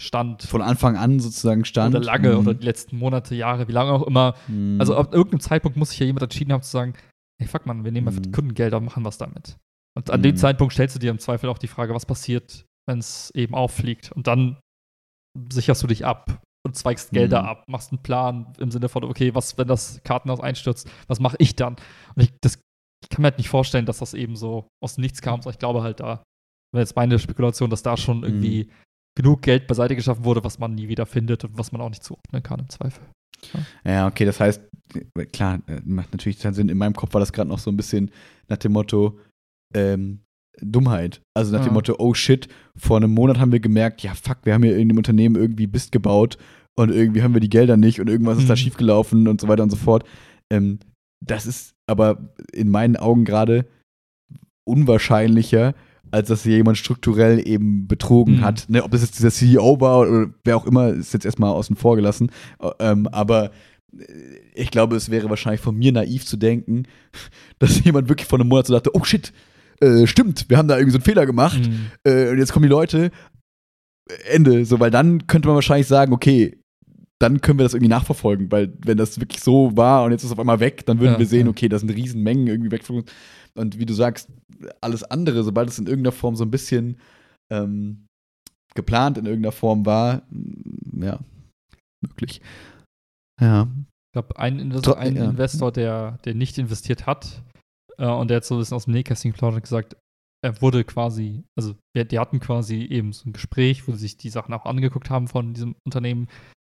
stand, Von Anfang an sozusagen stand. oder lange Mhm. oder die letzten Monate, Jahre, wie lange auch immer, Mhm. also ab irgendeinem Zeitpunkt muss sich ja jemand entschieden haben zu sagen, hey fuck man, wir nehmen einfach Mhm. Kundengelder und machen was damit. Und an dem Zeitpunkt stellst du dir im Zweifel auch die Frage, was passiert, wenn es eben auffliegt. Und dann sicherst du dich ab und zweigst Gelder Mhm. ab, machst einen Plan im Sinne von, okay, was, wenn das Kartenhaus einstürzt, was mache ich dann? Und ich, das, ich kann mir halt nicht vorstellen, dass das eben so aus Nichts kam. sondern Ich glaube halt da, wäre jetzt meine Spekulation, dass da schon irgendwie Mhm. genug Geld beiseite geschaffen wurde, was man nie wieder findet und was man auch nicht zuordnen kann im Zweifel. Ja, okay, das heißt, äh, klar, äh, macht natürlich Sinn. In meinem Kopf war das gerade noch so ein bisschen nach dem Motto ähm, Dummheit. Also nach dem Ja. Motto, oh shit, vor einem Monat haben wir gemerkt, ja fuck, wir haben hier in dem Unternehmen irgendwie Mist gebaut und irgendwie haben wir die Gelder nicht und irgendwas ist da Mhm. schiefgelaufen und so weiter und so fort. Ähm, das ist aber in meinen Augen gerade unwahrscheinlicher, als dass hier jemand strukturell eben betrogen Mhm. hat. Ne, ob das jetzt dieser CEO war oder wer auch immer, ist jetzt erstmal außen vor gelassen. Ä- Ähm, aber äh, ich glaube, es wäre wahrscheinlich von mir naiv zu denken, dass jemand wirklich vor einem Monat so dachte, oh shit, äh, stimmt, wir haben da irgendwie so einen Fehler gemacht Mhm. äh, und jetzt kommen die Leute, äh, Ende. So, weil dann könnte man wahrscheinlich sagen, okay, dann können wir das irgendwie nachverfolgen, weil wenn das wirklich so war und jetzt ist es auf einmal weg, dann würden Ja, wir sehen, okay, das sind Riesenmengen irgendwie weg von uns. Und wie du sagst, alles andere, sobald es in irgendeiner Form so ein bisschen ähm, geplant in irgendeiner Form war, mm, ja, möglich. Ja. Ich glaube, ein, Investor, Tro- ein ja. Investor, der, der nicht investiert hat und der jetzt so ein bisschen aus dem Nähkästchen geplaudert hat, gesagt, er wurde quasi, also wir, die hatten quasi eben so ein Gespräch, wo sie sich die Sachen auch angeguckt haben von diesem Unternehmen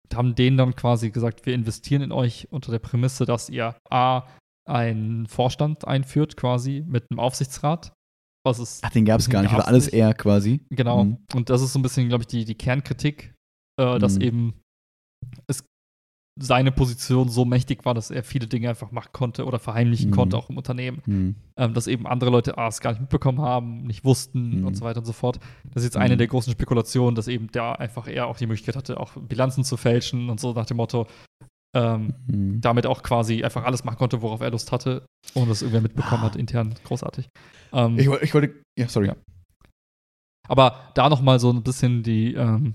und haben denen dann quasi gesagt, wir investieren in euch unter der Prämisse, dass ihr A, einen Vorstand einführt, quasi mit einem Aufsichtsrat. Was ist Ach, den gab es gar nicht, gab's alles nicht. er quasi. Genau. Mhm. Und das ist so ein bisschen, glaube ich, die, die Kernkritik, äh, dass Mhm. eben es seine Position so mächtig war, dass er viele Dinge einfach machen konnte oder verheimlichen Mhm. konnte, auch im Unternehmen. Hm. Ähm, dass eben andere Leute A, es gar nicht mitbekommen haben, nicht wussten Mhm. und so weiter und so fort. Das ist jetzt eine Mhm. der großen Spekulationen, dass eben der einfach eher auch die Möglichkeit hatte, auch Bilanzen zu fälschen und so nach dem Motto, ähm, Hm. damit auch quasi einfach alles machen konnte, worauf er Lust hatte, ohne dass irgendwer mitbekommen hat, intern großartig. Ähm, Ich, ich wollte, ja, sorry. Ja. Aber da noch mal so ein bisschen die, ähm,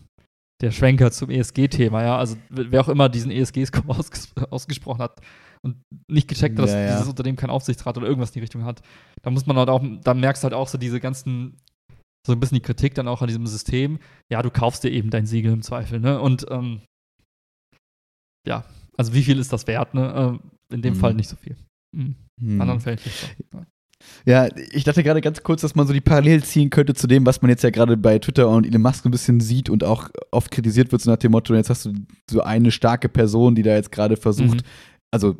der Schwenker zum ESG-Thema, ja. Also wer auch immer diesen ESG-Score ausges ausgesprochen hat und nicht gecheckt hat, dass Ja, ja. dieses Unternehmen keinen Aufsichtsrat oder irgendwas in die Richtung hat, da muss man halt auch, da merkst du halt auch so diese ganzen, so ein bisschen die Kritik dann auch an diesem System. Ja, du kaufst dir eben dein Siegel im Zweifel, ne? Und ähm, ja, also wie viel ist das wert, ne? Ähm, in dem Mhm. Fall nicht so viel. Mhm. In Hm. anderen Fällen nicht so. Ja. Ich dachte gerade ganz kurz, dass man so die Parallel ziehen könnte zu dem, was man jetzt ja gerade bei Twitter und Elon Musk ein bisschen sieht und auch oft kritisiert wird, so nach dem Motto, jetzt hast du so eine starke Person, die da jetzt gerade versucht, Mhm. also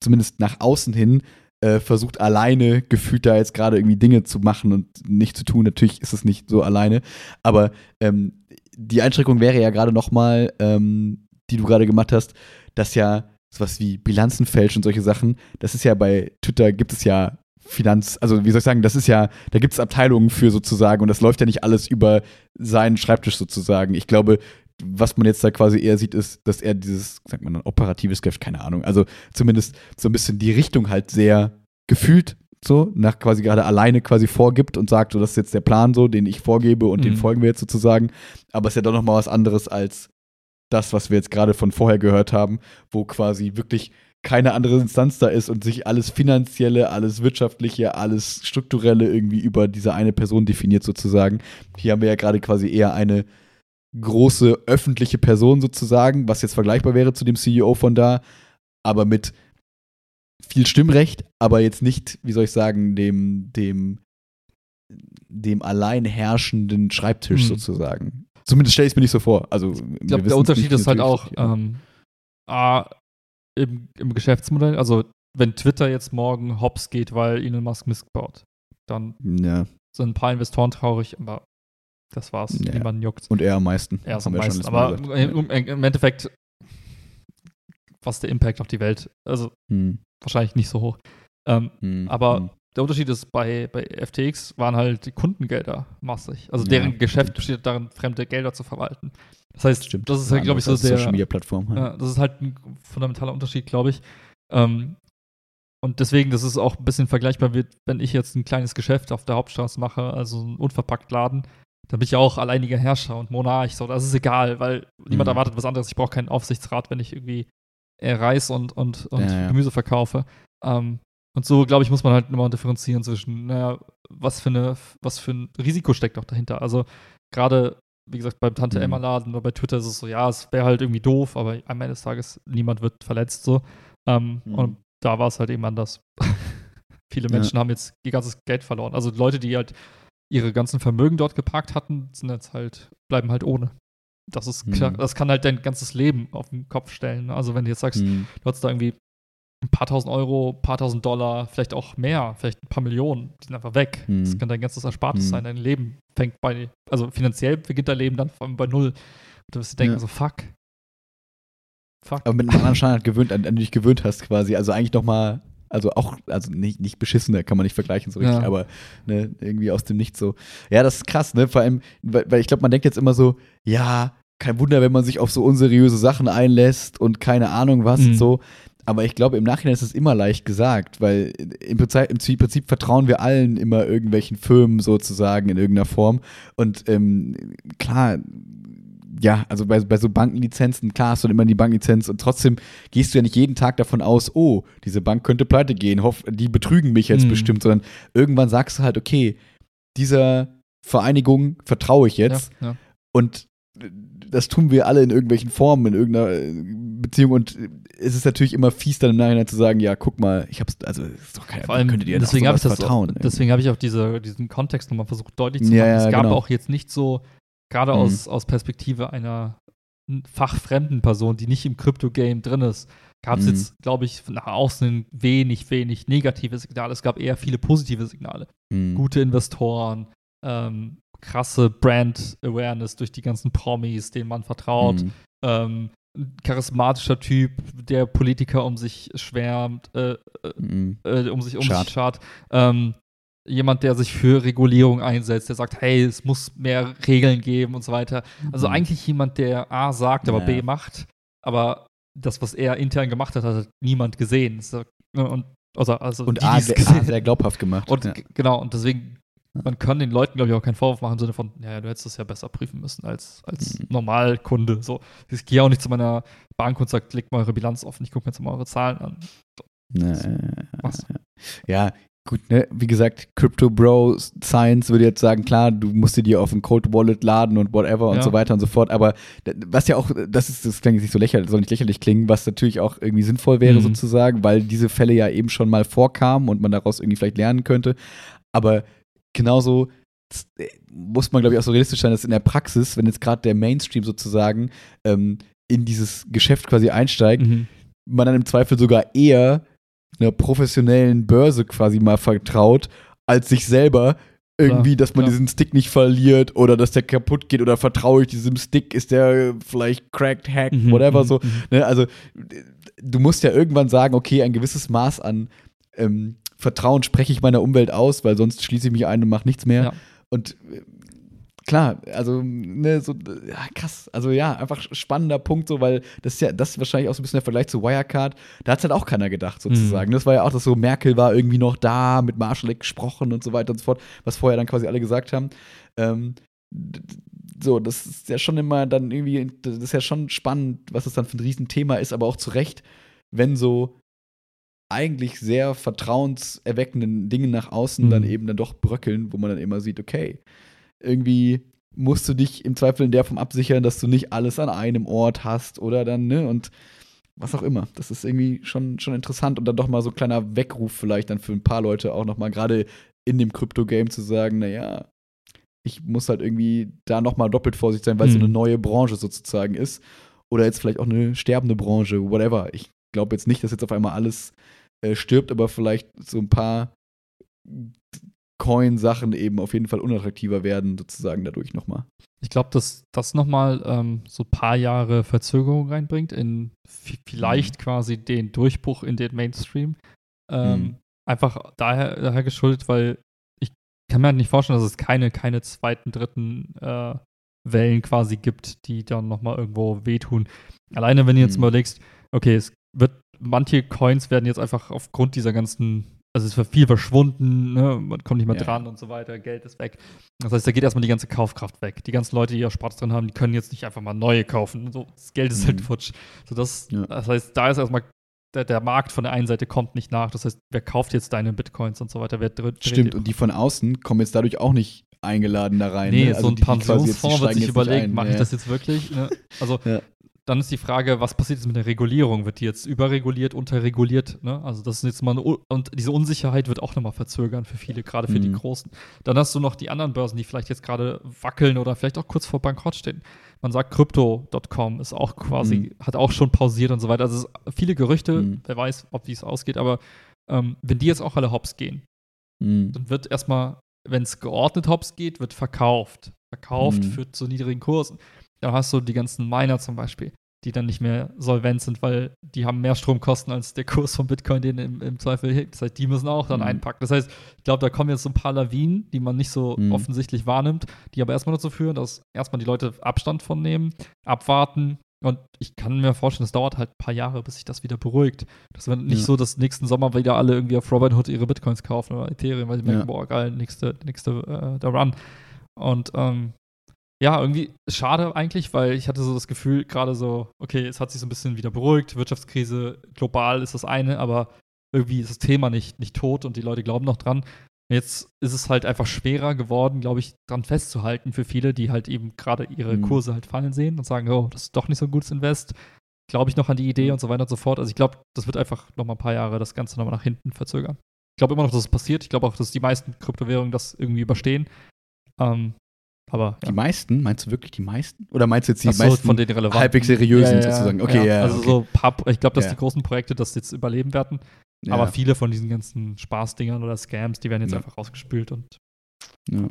zumindest nach außen hin, äh, versucht alleine gefühlt da jetzt gerade irgendwie Dinge zu machen und nicht zu tun. Natürlich ist es nicht so alleine, aber ähm, die Einschränkung wäre ja gerade nochmal, ähm, die du gerade gemacht hast, dass ja sowas wie Bilanzen fälschen und solche Sachen, das ist ja bei Twitter gibt es ja Finanz, also wie soll ich sagen, das ist ja, da gibt es Abteilungen für sozusagen und das läuft ja nicht alles über seinen Schreibtisch sozusagen. Ich glaube, was man jetzt da quasi eher sieht, ist, dass er dieses, sagt man dann, operatives Geschäft, keine Ahnung, also zumindest so ein bisschen die Richtung halt sehr gefühlt so, nach quasi gerade alleine quasi vorgibt und sagt, so, das ist jetzt der Plan so, den ich vorgebe und den Mhm. folgen wir jetzt sozusagen. Aber es ist ja doch nochmal was anderes als das, was wir jetzt gerade von vorher gehört haben, wo quasi wirklich keine andere Instanz da ist und sich alles Finanzielle, alles Wirtschaftliche, alles Strukturelle irgendwie über diese eine Person definiert sozusagen. Hier haben wir ja gerade quasi eher eine große öffentliche Person sozusagen, was jetzt vergleichbar wäre zu dem CEO von da, aber mit viel Stimmrecht, aber jetzt nicht, wie soll ich sagen, dem, dem, dem allein herrschenden Schreibtisch Hm. sozusagen. Zumindest stelle ich es mir nicht so vor. Also, Ich glaube, der Unterschied ist halt auch, ähm, A, im, im Geschäftsmodell, also wenn Twitter jetzt morgen hops geht, weil Elon Musk missbaut, dann Ja. sind ein paar Investoren traurig, aber das war's. Ja. Niemanden juckt. Und er am meisten. Er ist am meisten. Aber im, im Endeffekt, was der Impact auf die Welt, also Hm, wahrscheinlich nicht so hoch. Ähm, hm, aber hm. Der Unterschied ist, bei, bei FTX waren halt die Kundengelder massig. Also Ja, deren Geschäft stimmt. besteht darin, fremde Gelder zu verwalten. Das heißt, Stimmt. das ist halt, glaube ich, so der. Social Media Plattform. Ja. Ja, das ist halt ein fundamentaler Unterschied, glaube ich. Ähm, und deswegen, das ist auch ein bisschen vergleichbar wenn ich jetzt ein kleines Geschäft auf der Hauptstraße mache, also ein unverpackt Laden, dann bin ich ja auch alleiniger Herrscher und Monarch. So, das ist egal, weil niemand Mhm. erwartet was anderes. Ich brauche keinen Aufsichtsrat, wenn ich irgendwie äh, Reis und, und, und Ja, ja. Gemüse verkaufe. Ähm, und so, glaube ich, muss man halt immer differenzieren zwischen, naja, was für, eine, was für ein Risiko steckt auch dahinter. Also gerade, wie gesagt, beim Tante Mhm. Emma Laden oder bei Twitter ist es so, ja, es wäre halt irgendwie doof, aber am Ende des Tages, niemand wird verletzt so. Ähm, Mhm. Und da war es halt eben anders. Viele Ja. Menschen haben jetzt ihr ganzes Geld verloren. Also Leute, die halt ihre ganzen Vermögen dort geparkt hatten, sind jetzt halt, bleiben halt ohne. Das ist klar, Mhm. das kann halt dein ganzes Leben auf den Kopf stellen. Also wenn du jetzt sagst, Hm, du hast da irgendwie ein paar tausend Euro, ein paar tausend Dollar, vielleicht auch mehr, vielleicht ein paar Millionen, die sind einfach weg. Mhm. Das kann dein ganzes Erspartes Mhm. sein. Dein Leben fängt bei, also finanziell beginnt dein Leben dann vor allem bei null. Und du wirst dir denken, Ja. so fuck. Fuck. Aber mit einem anderen Standard gewöhnt, an, an den du dich gewöhnt hast quasi. Also eigentlich nochmal, also auch, also nicht, nicht beschissener kann man nicht vergleichen so richtig, Ja. aber ne, irgendwie aus dem Nichts so. Ja, das ist krass, ne? Vor allem, weil, weil ich glaube, man denkt jetzt immer so, ja, kein Wunder, wenn man sich auf so unseriöse Sachen einlässt und keine Ahnung was Mhm. und so. Aber ich glaube, im Nachhinein ist es immer leicht gesagt, weil im Prinzip, im Prinzip vertrauen wir allen immer irgendwelchen Firmen sozusagen in irgendeiner Form. Und ähm, klar, ja, also bei, bei so Bankenlizenzen, klar hast du immer die Banklizenz und trotzdem gehst du ja nicht jeden Tag davon aus, oh, diese Bank könnte pleite gehen, hoff, die betrügen mich jetzt Mhm. bestimmt, sondern irgendwann sagst du halt, okay, dieser Vereinigung vertraue ich jetzt ja, ja. und das tun wir alle in irgendwelchen Formen, in irgendeiner äh, Beziehung. Und es ist natürlich immer fies, dann im Nachhinein zu sagen, ja, guck mal, ich hab's, also ist doch kein, Vor allem, könntet ihr deswegen habe ich das vertrauen. auch, deswegen habe ich auch diese, diesen Kontext nochmal versucht deutlich zu machen. Ja, ja, es gab genau. auch jetzt nicht so, gerade Mhm. aus, aus Perspektive einer fachfremden Person, die nicht im Krypto-Game drin ist, gab es Mhm. jetzt, glaube ich, nach außen wenig, wenig negative Signale. Es gab eher viele positive Signale. Hm. Gute Investoren, ähm, krasse Brand-Awareness durch die ganzen Promis, denen man vertraut. Hm. Ähm, charismatischer Typ, der Politiker um sich schwärmt, äh, Hm. äh, um sich um Schad. sich schart. Ähm, jemand, der sich für Regulierung einsetzt, der sagt, hey, es muss mehr Regeln geben und so weiter. Also Mhm. eigentlich jemand, der A sagt, aber Ja. B macht, aber das, was er intern gemacht hat, hat niemand gesehen. Ne, Und, also, also Und die, A, A, sehr glaubhaft gemacht. und ja. genau, und deswegen, man kann den Leuten, glaube ich, auch keinen Vorwurf machen im Sinne von, ja, du hättest das ja besser prüfen müssen als, als Mhm. Normalkunde. So, ich gehe auch nicht zu meiner Bank und sage, legt mal eure Bilanz offen, ich gucke mir jetzt mal eure Zahlen an. Ja, Was? ja. gut, ne? Wie gesagt, Crypto Bro Science würde jetzt sagen, klar, du musst dir die auf ein Cold Wallet laden und whatever und Ja. so weiter und so fort. Aber was ja auch, das ist, das klingt nicht so lächerlich, soll nicht lächerlich klingen, was natürlich auch irgendwie sinnvoll wäre Mhm. sozusagen, weil diese Fälle ja eben schon mal vorkamen und man daraus irgendwie vielleicht lernen könnte. Aber genauso äh, muss man, glaube ich, auch so realistisch sein, dass in der Praxis, wenn jetzt gerade der Mainstream sozusagen ähm, in dieses Geschäft quasi einsteigt, Mhm. man dann im Zweifel sogar eher einer professionellen Börse quasi mal vertraut, als sich selber irgendwie, dass man klar. diesen Stick nicht verliert oder dass der kaputt geht oder vertraue ich diesem Stick, ist der vielleicht cracked, hacked, Mhm, whatever mhm, so. mhm. Ne? Also du musst ja irgendwann sagen, okay, ein gewisses Maß an ähm, Vertrauen spreche ich meiner Umwelt aus, weil sonst schließe ich mich ein und mache nichts mehr. Ja. Und äh, klar, also, ne, so, ja, krass. Also ja, einfach spannender Punkt, so, weil das ist ja, das ist wahrscheinlich auch so ein bisschen der Vergleich zu Wirecard. Da hat es halt auch keiner gedacht, sozusagen. Mhm. Das war ja auch, dass so Merkel war irgendwie noch da, mit Marshall gesprochen und so weiter und so fort, was vorher dann quasi alle gesagt haben. Ähm, so, das ist ja schon immer dann irgendwie, das ist ja schon spannend, was das dann für ein Riesenthema ist, aber auch zu Recht, wenn so eigentlich sehr vertrauenserweckenden Dinge nach außen Mhm. dann eben dann doch bröckeln, wo man dann immer sieht, okay, irgendwie musst du dich im Zweifel in der Form absichern, dass du nicht alles an einem Ort hast oder dann, ne, und was auch immer. Das ist irgendwie schon, schon interessant und dann doch mal so ein kleiner Weckruf vielleicht dann für ein paar Leute auch noch mal gerade in dem Krypto-Game zu sagen, naja, ich muss halt irgendwie da noch mal doppelt vorsichtig sein, weil es so Mhm. eine neue Branche sozusagen ist oder jetzt vielleicht auch eine sterbende Branche, whatever. Ich glaube jetzt nicht, dass jetzt auf einmal alles äh, stirbt, aber vielleicht so ein paar Coin-Sachen eben auf jeden Fall unattraktiver werden, sozusagen dadurch nochmal. Ich glaube, dass das nochmal ähm, so ein paar Jahre Verzögerung reinbringt, in vielleicht mhm. quasi den Durchbruch in den Mainstream. Ähm, mhm. Einfach daher, daher geschuldet, weil ich kann mir halt nicht vorstellen, dass es keine, keine zweiten, dritten äh, Wellen quasi gibt, die dann nochmal irgendwo wehtun. Alleine, wenn du jetzt mhm. überlegst, okay, es wird, manche Coins werden jetzt einfach aufgrund dieser ganzen also es wird viel verschwunden, ne? man kommt nicht mehr ja. dran und so weiter, Geld ist weg. Das heißt, da geht erstmal die ganze Kaufkraft weg. Die ganzen Leute, die ja Spaß drin haben, die können jetzt nicht einfach mal neue kaufen. So, das Geld ist halt mhm. halt futsch. So, das, ja. das heißt, da ist erstmal der, der, Markt von der einen Seite kommt nicht nach. Das heißt, wer kauft jetzt deine Bitcoins und so weiter? Wer dreht, Stimmt, und die von außen kommen jetzt dadurch auch nicht eingeladen da rein. Nee, ne? also so ein Pensionsfonds wird sich überlegen, mache ich das jetzt wirklich? Ne? Also ja dann ist die Frage, was passiert jetzt mit der Regulierung? Wird die jetzt überreguliert, unterreguliert? Ne? Also das ist jetzt mal eine, und diese Unsicherheit wird auch nochmal verzögern für viele, gerade für mhm. die Großen. Dann hast du noch die anderen Börsen, die vielleicht jetzt gerade wackeln oder vielleicht auch kurz vor Bankrott stehen. Man sagt, Crypto.com ist auch quasi, mhm. hat auch schon pausiert und so weiter. Also viele Gerüchte, mhm. wer weiß, ob wie es ausgeht, aber ähm, wenn die jetzt auch alle hops gehen, mhm. dann wird erstmal, wenn es geordnet hops geht, wird verkauft. Verkauft mhm. für zu niedrigen Kursen. Dann hast du die ganzen Miner zum Beispiel, die dann nicht mehr solvent sind, weil die haben mehr Stromkosten als der Kurs von Bitcoin, den im, im Zweifel hebt. Das heißt, die müssen auch dann mhm. einpacken. Das heißt, ich glaube, da kommen jetzt so ein paar Lawinen, die man nicht so mhm. offensichtlich wahrnimmt, die aber erstmal dazu führen, dass erstmal die Leute Abstand von nehmen, abwarten. Und ich kann mir vorstellen, es dauert halt ein paar Jahre, bis sich das wieder beruhigt. Das wird nicht ja. so, dass nächsten Sommer wieder alle irgendwie auf Robinhood ihre Bitcoins kaufen oder Ethereum, weil sie merken, boah, geil, nächste, nächste, äh, der Run. Und ähm, ja, irgendwie schade eigentlich, weil ich hatte so das Gefühl, gerade so, okay, es hat sich so ein bisschen wieder beruhigt, Wirtschaftskrise, global ist das eine, aber irgendwie ist das Thema nicht, nicht tot und die Leute glauben noch dran. Jetzt ist es halt einfach schwerer geworden, glaube ich, dran festzuhalten für viele, die halt eben gerade ihre mhm. Kurse halt fallen sehen und sagen, oh, das ist doch nicht so ein gutes Invest. Glaube ich noch an die Idee und so weiter und so fort. Also ich glaube, das wird einfach noch mal ein paar Jahre das Ganze noch mal nach hinten verzögern. Ich glaube immer noch, dass es passiert. Ich glaube auch, dass die meisten Kryptowährungen das irgendwie überstehen. Ähm, aber, ja. Die meisten? Meinst du wirklich die meisten? Oder meinst du jetzt die so, meisten von den relevanten? halbwegs seriösen ja, ja, sozusagen? Okay, ja. also okay. so paar, ich glaube, dass die großen Projekte das jetzt überleben werden. Aber viele von diesen ganzen Spaßdingern oder Scams, die werden jetzt einfach rausgespült und. Ja.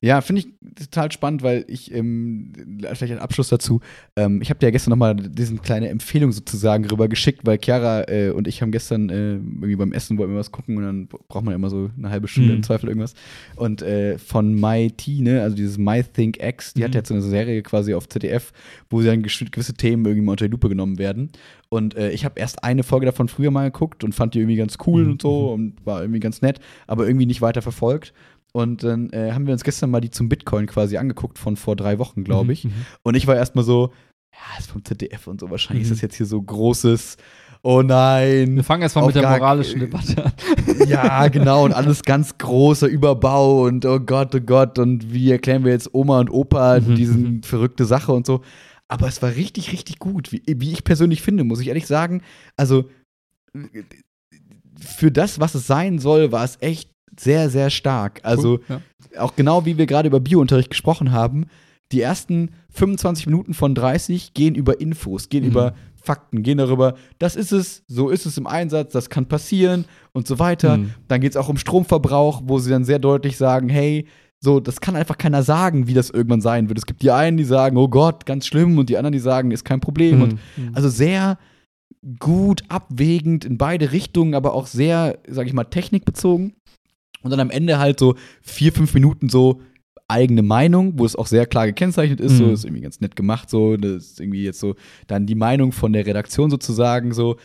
Ja, finde ich total spannend, weil ich, ähm, vielleicht ein Abschluss dazu, ähm, ich habe dir ja gestern nochmal diese kleine Empfehlung sozusagen rüber geschickt, weil Chiara äh, und ich haben gestern äh, irgendwie beim Essen wollten wir was gucken und dann braucht man immer so eine halbe Stunde mhm. im Zweifel irgendwas. Und äh, von MyT, ne, also dieses MyThinkX, die mhm. hat jetzt so eine Serie quasi auf ZDF, wo dann gewisse Themen irgendwie mal unter die Lupe genommen werden. Und äh, ich habe erst eine Folge davon früher mal geguckt und fand die irgendwie ganz cool mhm. und so und war irgendwie ganz nett, aber irgendwie nicht weiter verfolgt. Und dann äh, haben wir uns gestern mal die zum Bitcoin quasi angeguckt von vor drei Wochen, glaube ich. Mhm, mhm, und ich war erstmal so, ja, ist vom ZDF und so. Wahrscheinlich mhm. ist das jetzt hier so großes. Oh nein. Wir fangen erstmal mit der moralischen Debatte an. Ja, genau. Und alles ganz großer Überbau und oh Gott, oh Gott. Und wie erklären wir jetzt Oma und Opa mhm. diese mhm. verrückte Sache und so. Aber es war richtig, richtig gut. Wie, wie ich persönlich finde, muss ich ehrlich sagen. Also, für das, was es sein soll, war es echt sehr, sehr stark. Also cool, ja. auch genau wie wir gerade über Biounterricht gesprochen haben, die ersten 25 Minuten von 30 gehen über Infos, gehen mhm. über Fakten, gehen darüber, das ist es, so ist es im Einsatz, das kann passieren und so weiter. Mhm. Dann geht es auch um Stromverbrauch, wo sie dann sehr deutlich sagen, hey, so, das kann einfach keiner sagen, wie das irgendwann sein wird. Es gibt die einen, die sagen, oh Gott, ganz schlimm, und die anderen, die sagen, ist kein Problem. Mhm. Und also sehr gut abwägend in beide Richtungen, aber auch sehr, sag ich mal, technikbezogen. Und dann am Ende halt so vier, fünf Minuten so eigene Meinung, wo es auch sehr klar gekennzeichnet ist, mhm. so ist irgendwie ganz nett gemacht, so, das ist irgendwie jetzt so dann die Meinung von der Redaktion sozusagen so.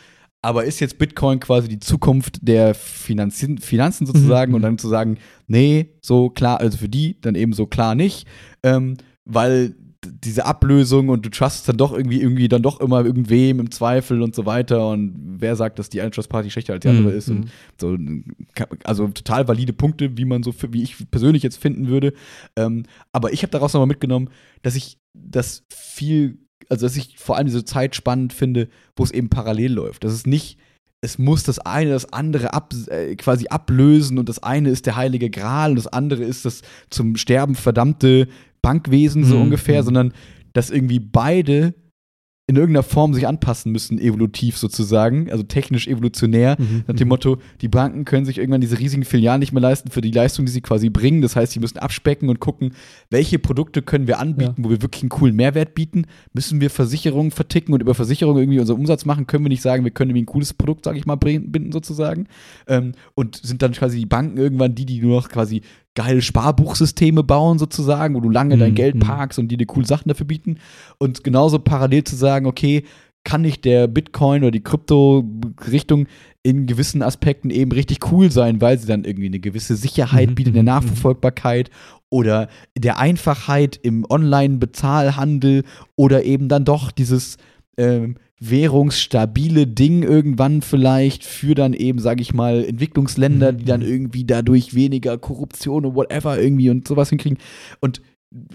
Aber ist jetzt Bitcoin quasi die Zukunft der Finanzen, Finanzen sozusagen mhm. und dann zu sagen, nee, so klar, also für die dann eben so klar nicht, ähm, weil diese Ablösung und du trustest dann doch irgendwie, irgendwie dann doch immer irgendwem im Zweifel und so weiter und wer sagt, dass die eine Trust-Party schlechter als die andere mm, ist und mhm. so, also total valide Punkte, wie man so, wie ich persönlich jetzt finden würde. Ähm, aber ich habe daraus nochmal mitgenommen, dass ich das viel, also dass ich vor allem diese Zeit spannend finde, wo es eben parallel läuft. Das ist nicht es muss das eine das andere ab, äh, quasi ablösen und das eine ist der heilige Gral und das andere ist das zum Sterben verdammte Bankwesen so mhm. ungefähr, mhm. sondern dass irgendwie beide in irgendeiner Form sich anpassen müssen, evolutiv sozusagen, also technisch evolutionär, Mhm. nach dem Motto, die Banken können sich irgendwann diese riesigen Filialen nicht mehr leisten für die Leistung, die sie quasi bringen. Das heißt, sie müssen abspecken und gucken, welche Produkte können wir anbieten, wo wir wirklich einen coolen Mehrwert bieten. Müssen wir Versicherungen verticken und über Versicherungen irgendwie unseren Umsatz machen? Können wir nicht sagen, wir können irgendwie ein cooles Produkt, sage ich mal, binden sozusagen? Ähm, und sind dann quasi die Banken irgendwann die, die nur noch quasi geile Sparbuchsysteme bauen sozusagen, wo du lange dein Mhm, Geld mhm. parkst und die dir coole Sachen dafür bieten. Und genauso parallel zu sagen, okay, kann nicht der Bitcoin oder die Krypto-Richtung in gewissen Aspekten eben richtig cool sein, weil sie dann irgendwie eine gewisse Sicherheit Mhm, bietet, eine mhm, Nachverfolgbarkeit oder der Einfachheit im Online-Bezahlhandel oder eben dann doch dieses ähm, währungsstabile Ding irgendwann vielleicht für dann eben, sage ich mal, Entwicklungsländer, die dann mhm. irgendwie dadurch weniger Korruption und whatever irgendwie und sowas hinkriegen. Und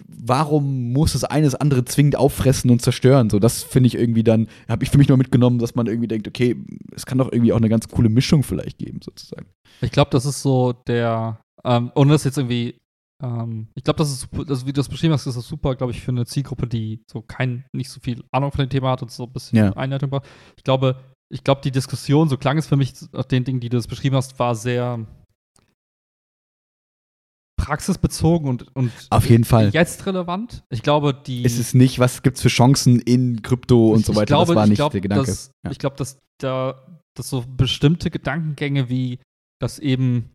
warum muss das eine das andere zwingend auffressen und zerstören? So, das finde ich irgendwie dann, habe ich für mich nur mitgenommen, dass man irgendwie denkt, okay, es kann doch irgendwie auch eine ganz coole Mischung vielleicht geben, sozusagen. Ich glaube, das ist so der, ähm, ohne das jetzt irgendwie, ähm, ich glaube, das ist super, das, wie du das beschrieben hast, ist das super, glaube ich, für eine Zielgruppe, die so kein, nicht so viel Ahnung von dem Thema hat und so ein bisschen Ja. Einleitung braucht. Ich glaube, ich glaube, die Diskussion, so klang es für mich nach den Dingen, die du das beschrieben hast, war sehr praxisbezogen und, und Auf jeden Fall. jetzt relevant. Ich glaube, die Es ist nicht, was gibt's für Chancen in Krypto und so ich weiter. glaube, das war ich nicht glaub, der Gedanke. Dass, Ja. Ich glaube, dass da dass so bestimmte Gedankengänge wie das eben,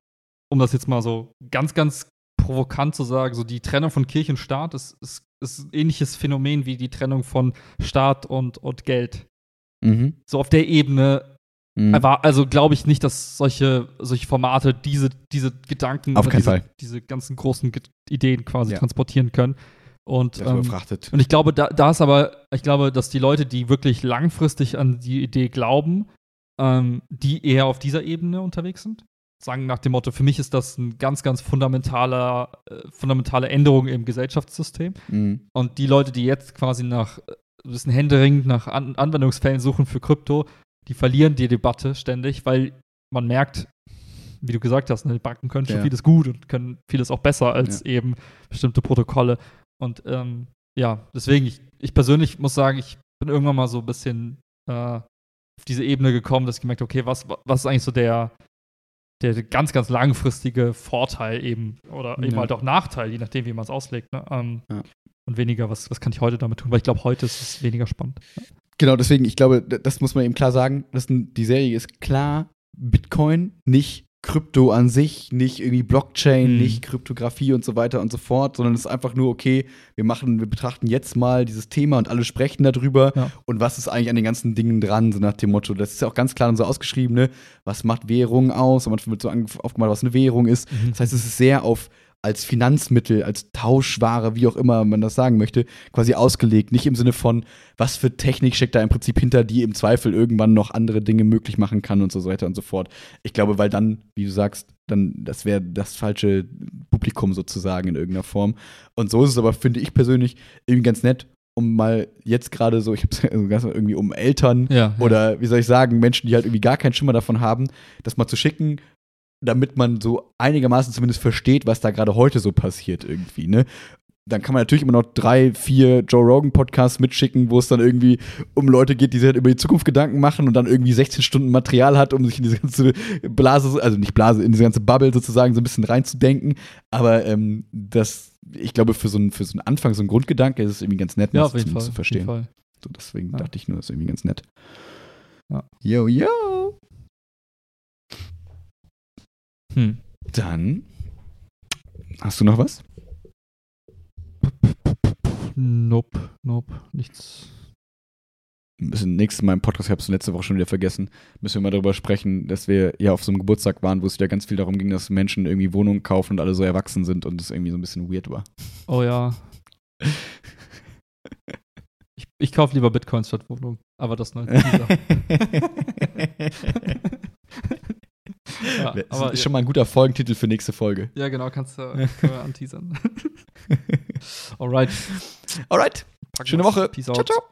um das jetzt mal so ganz, ganz provokant zu sagen, so die Trennung von Kirche und Staat ist, ist, ist ein ähnliches Phänomen wie die Trennung von Staat und, und Geld. Mhm. So auf der Ebene Mhm. war, also glaube ich nicht, dass solche, solche Formate diese, diese Gedanken, Auf diese, Fall. diese ganzen großen Ideen quasi Ja. transportieren können. Und ähm, und ich glaube, da, da ist aber, ich glaube, dass die Leute, die wirklich langfristig an die Idee glauben, ähm, die eher auf dieser Ebene unterwegs sind. Sagen nach dem Motto, für mich ist das ein ganz, ganz fundamentaler, äh, fundamentale Änderung im Gesellschaftssystem. Mhm. Und die Leute, die jetzt quasi nach äh, ein bisschen händeringend nach An Anwendungsfällen suchen für Krypto, die verlieren die Debatte ständig, weil man merkt, wie du gesagt hast, ne, die Banken können schon Ja. vieles gut und können vieles auch besser als eben bestimmte Protokolle. Und ähm, ja, deswegen, ich, ich persönlich muss sagen, ich bin irgendwann mal so ein bisschen äh, auf diese Ebene gekommen, dass ich gemerkt habe, okay, was, was ist eigentlich so der, der ganz, ganz langfristige Vorteil eben oder eben Ja. halt auch Nachteil, je nachdem, wie man es auslegt. Ne? Ähm, Ja. Und weniger, was, was kann ich heute damit tun? Weil ich glaube, heute ist es weniger spannend. Genau, deswegen, ich glaube, das muss man eben klar sagen. Das, die Serie ist klar Bitcoin, nicht Krypto an sich, nicht irgendwie Blockchain, Mhm. nicht Kryptographie und so weiter und so fort, sondern es ist einfach nur, okay, wir machen, wir betrachten jetzt mal dieses Thema und alle sprechen darüber Ja. und was ist eigentlich an den ganzen Dingen dran, so nach dem Motto. Das ist ja auch ganz klar und so ausgeschrieben, ne? Was macht Währung aus? Und manchmal wird so aufgemalt, was eine Währung ist. Das heißt, es ist sehr auf als Finanzmittel, als Tauschware, wie auch immer man das sagen möchte, quasi ausgelegt. Nicht im Sinne von, was für Technik steckt da im Prinzip hinter, die im Zweifel irgendwann noch andere Dinge möglich machen kann und so weiter und so fort. Ich glaube, weil dann, wie du sagst, dann, das wäre das falsche Publikum sozusagen in irgendeiner Form. Und so ist es aber, finde ich persönlich, irgendwie ganz nett, um mal jetzt gerade so, ich habe es also irgendwie um Eltern Ja. oder wie soll ich sagen, Menschen, die halt irgendwie gar keinen Schimmer davon haben, das mal zu schicken, damit man so einigermaßen zumindest versteht, was da gerade heute so passiert irgendwie, ne? Dann kann man natürlich immer noch drei, vier Joe Rogan Podcasts mitschicken, wo es dann irgendwie um Leute geht, die sich halt über die Zukunft Gedanken machen und dann irgendwie 16 Stunden Material hat, um sich in diese ganze Blase, also nicht Blase, in diese ganze Bubble sozusagen so ein bisschen reinzudenken. Aber ähm, das, ich glaube, für so, einen, für so einen Anfang, so einen Grundgedanke ist es irgendwie ganz nett, Ja, das Fall. zu Auf verstehen. jeden Fall. So, deswegen Ja. dachte ich nur, das ist irgendwie ganz nett. Ja. Yo, yo. Hm. Dann hast du noch was? Nope, nope, nichts. Müssen nächstes Mal im Podcast, ich habe es letzte Woche schon wieder vergessen, müssen wir mal darüber sprechen, dass wir ja auf so einem Geburtstag waren, wo es wieder ganz viel darum ging, dass Menschen irgendwie Wohnungen kaufen und alle so erwachsen sind und es irgendwie so ein bisschen weird war. Oh ja. Ich, ich kaufe lieber Bitcoins statt Wohnung. Aber das Teaser. ja, Das aber, ist schon mal ein guter Folgentitel für nächste Folge. ja, genau, kannst du anteasern. Alright. Alright, Packen schöne. Woche. Peace Ciao, out. ciao.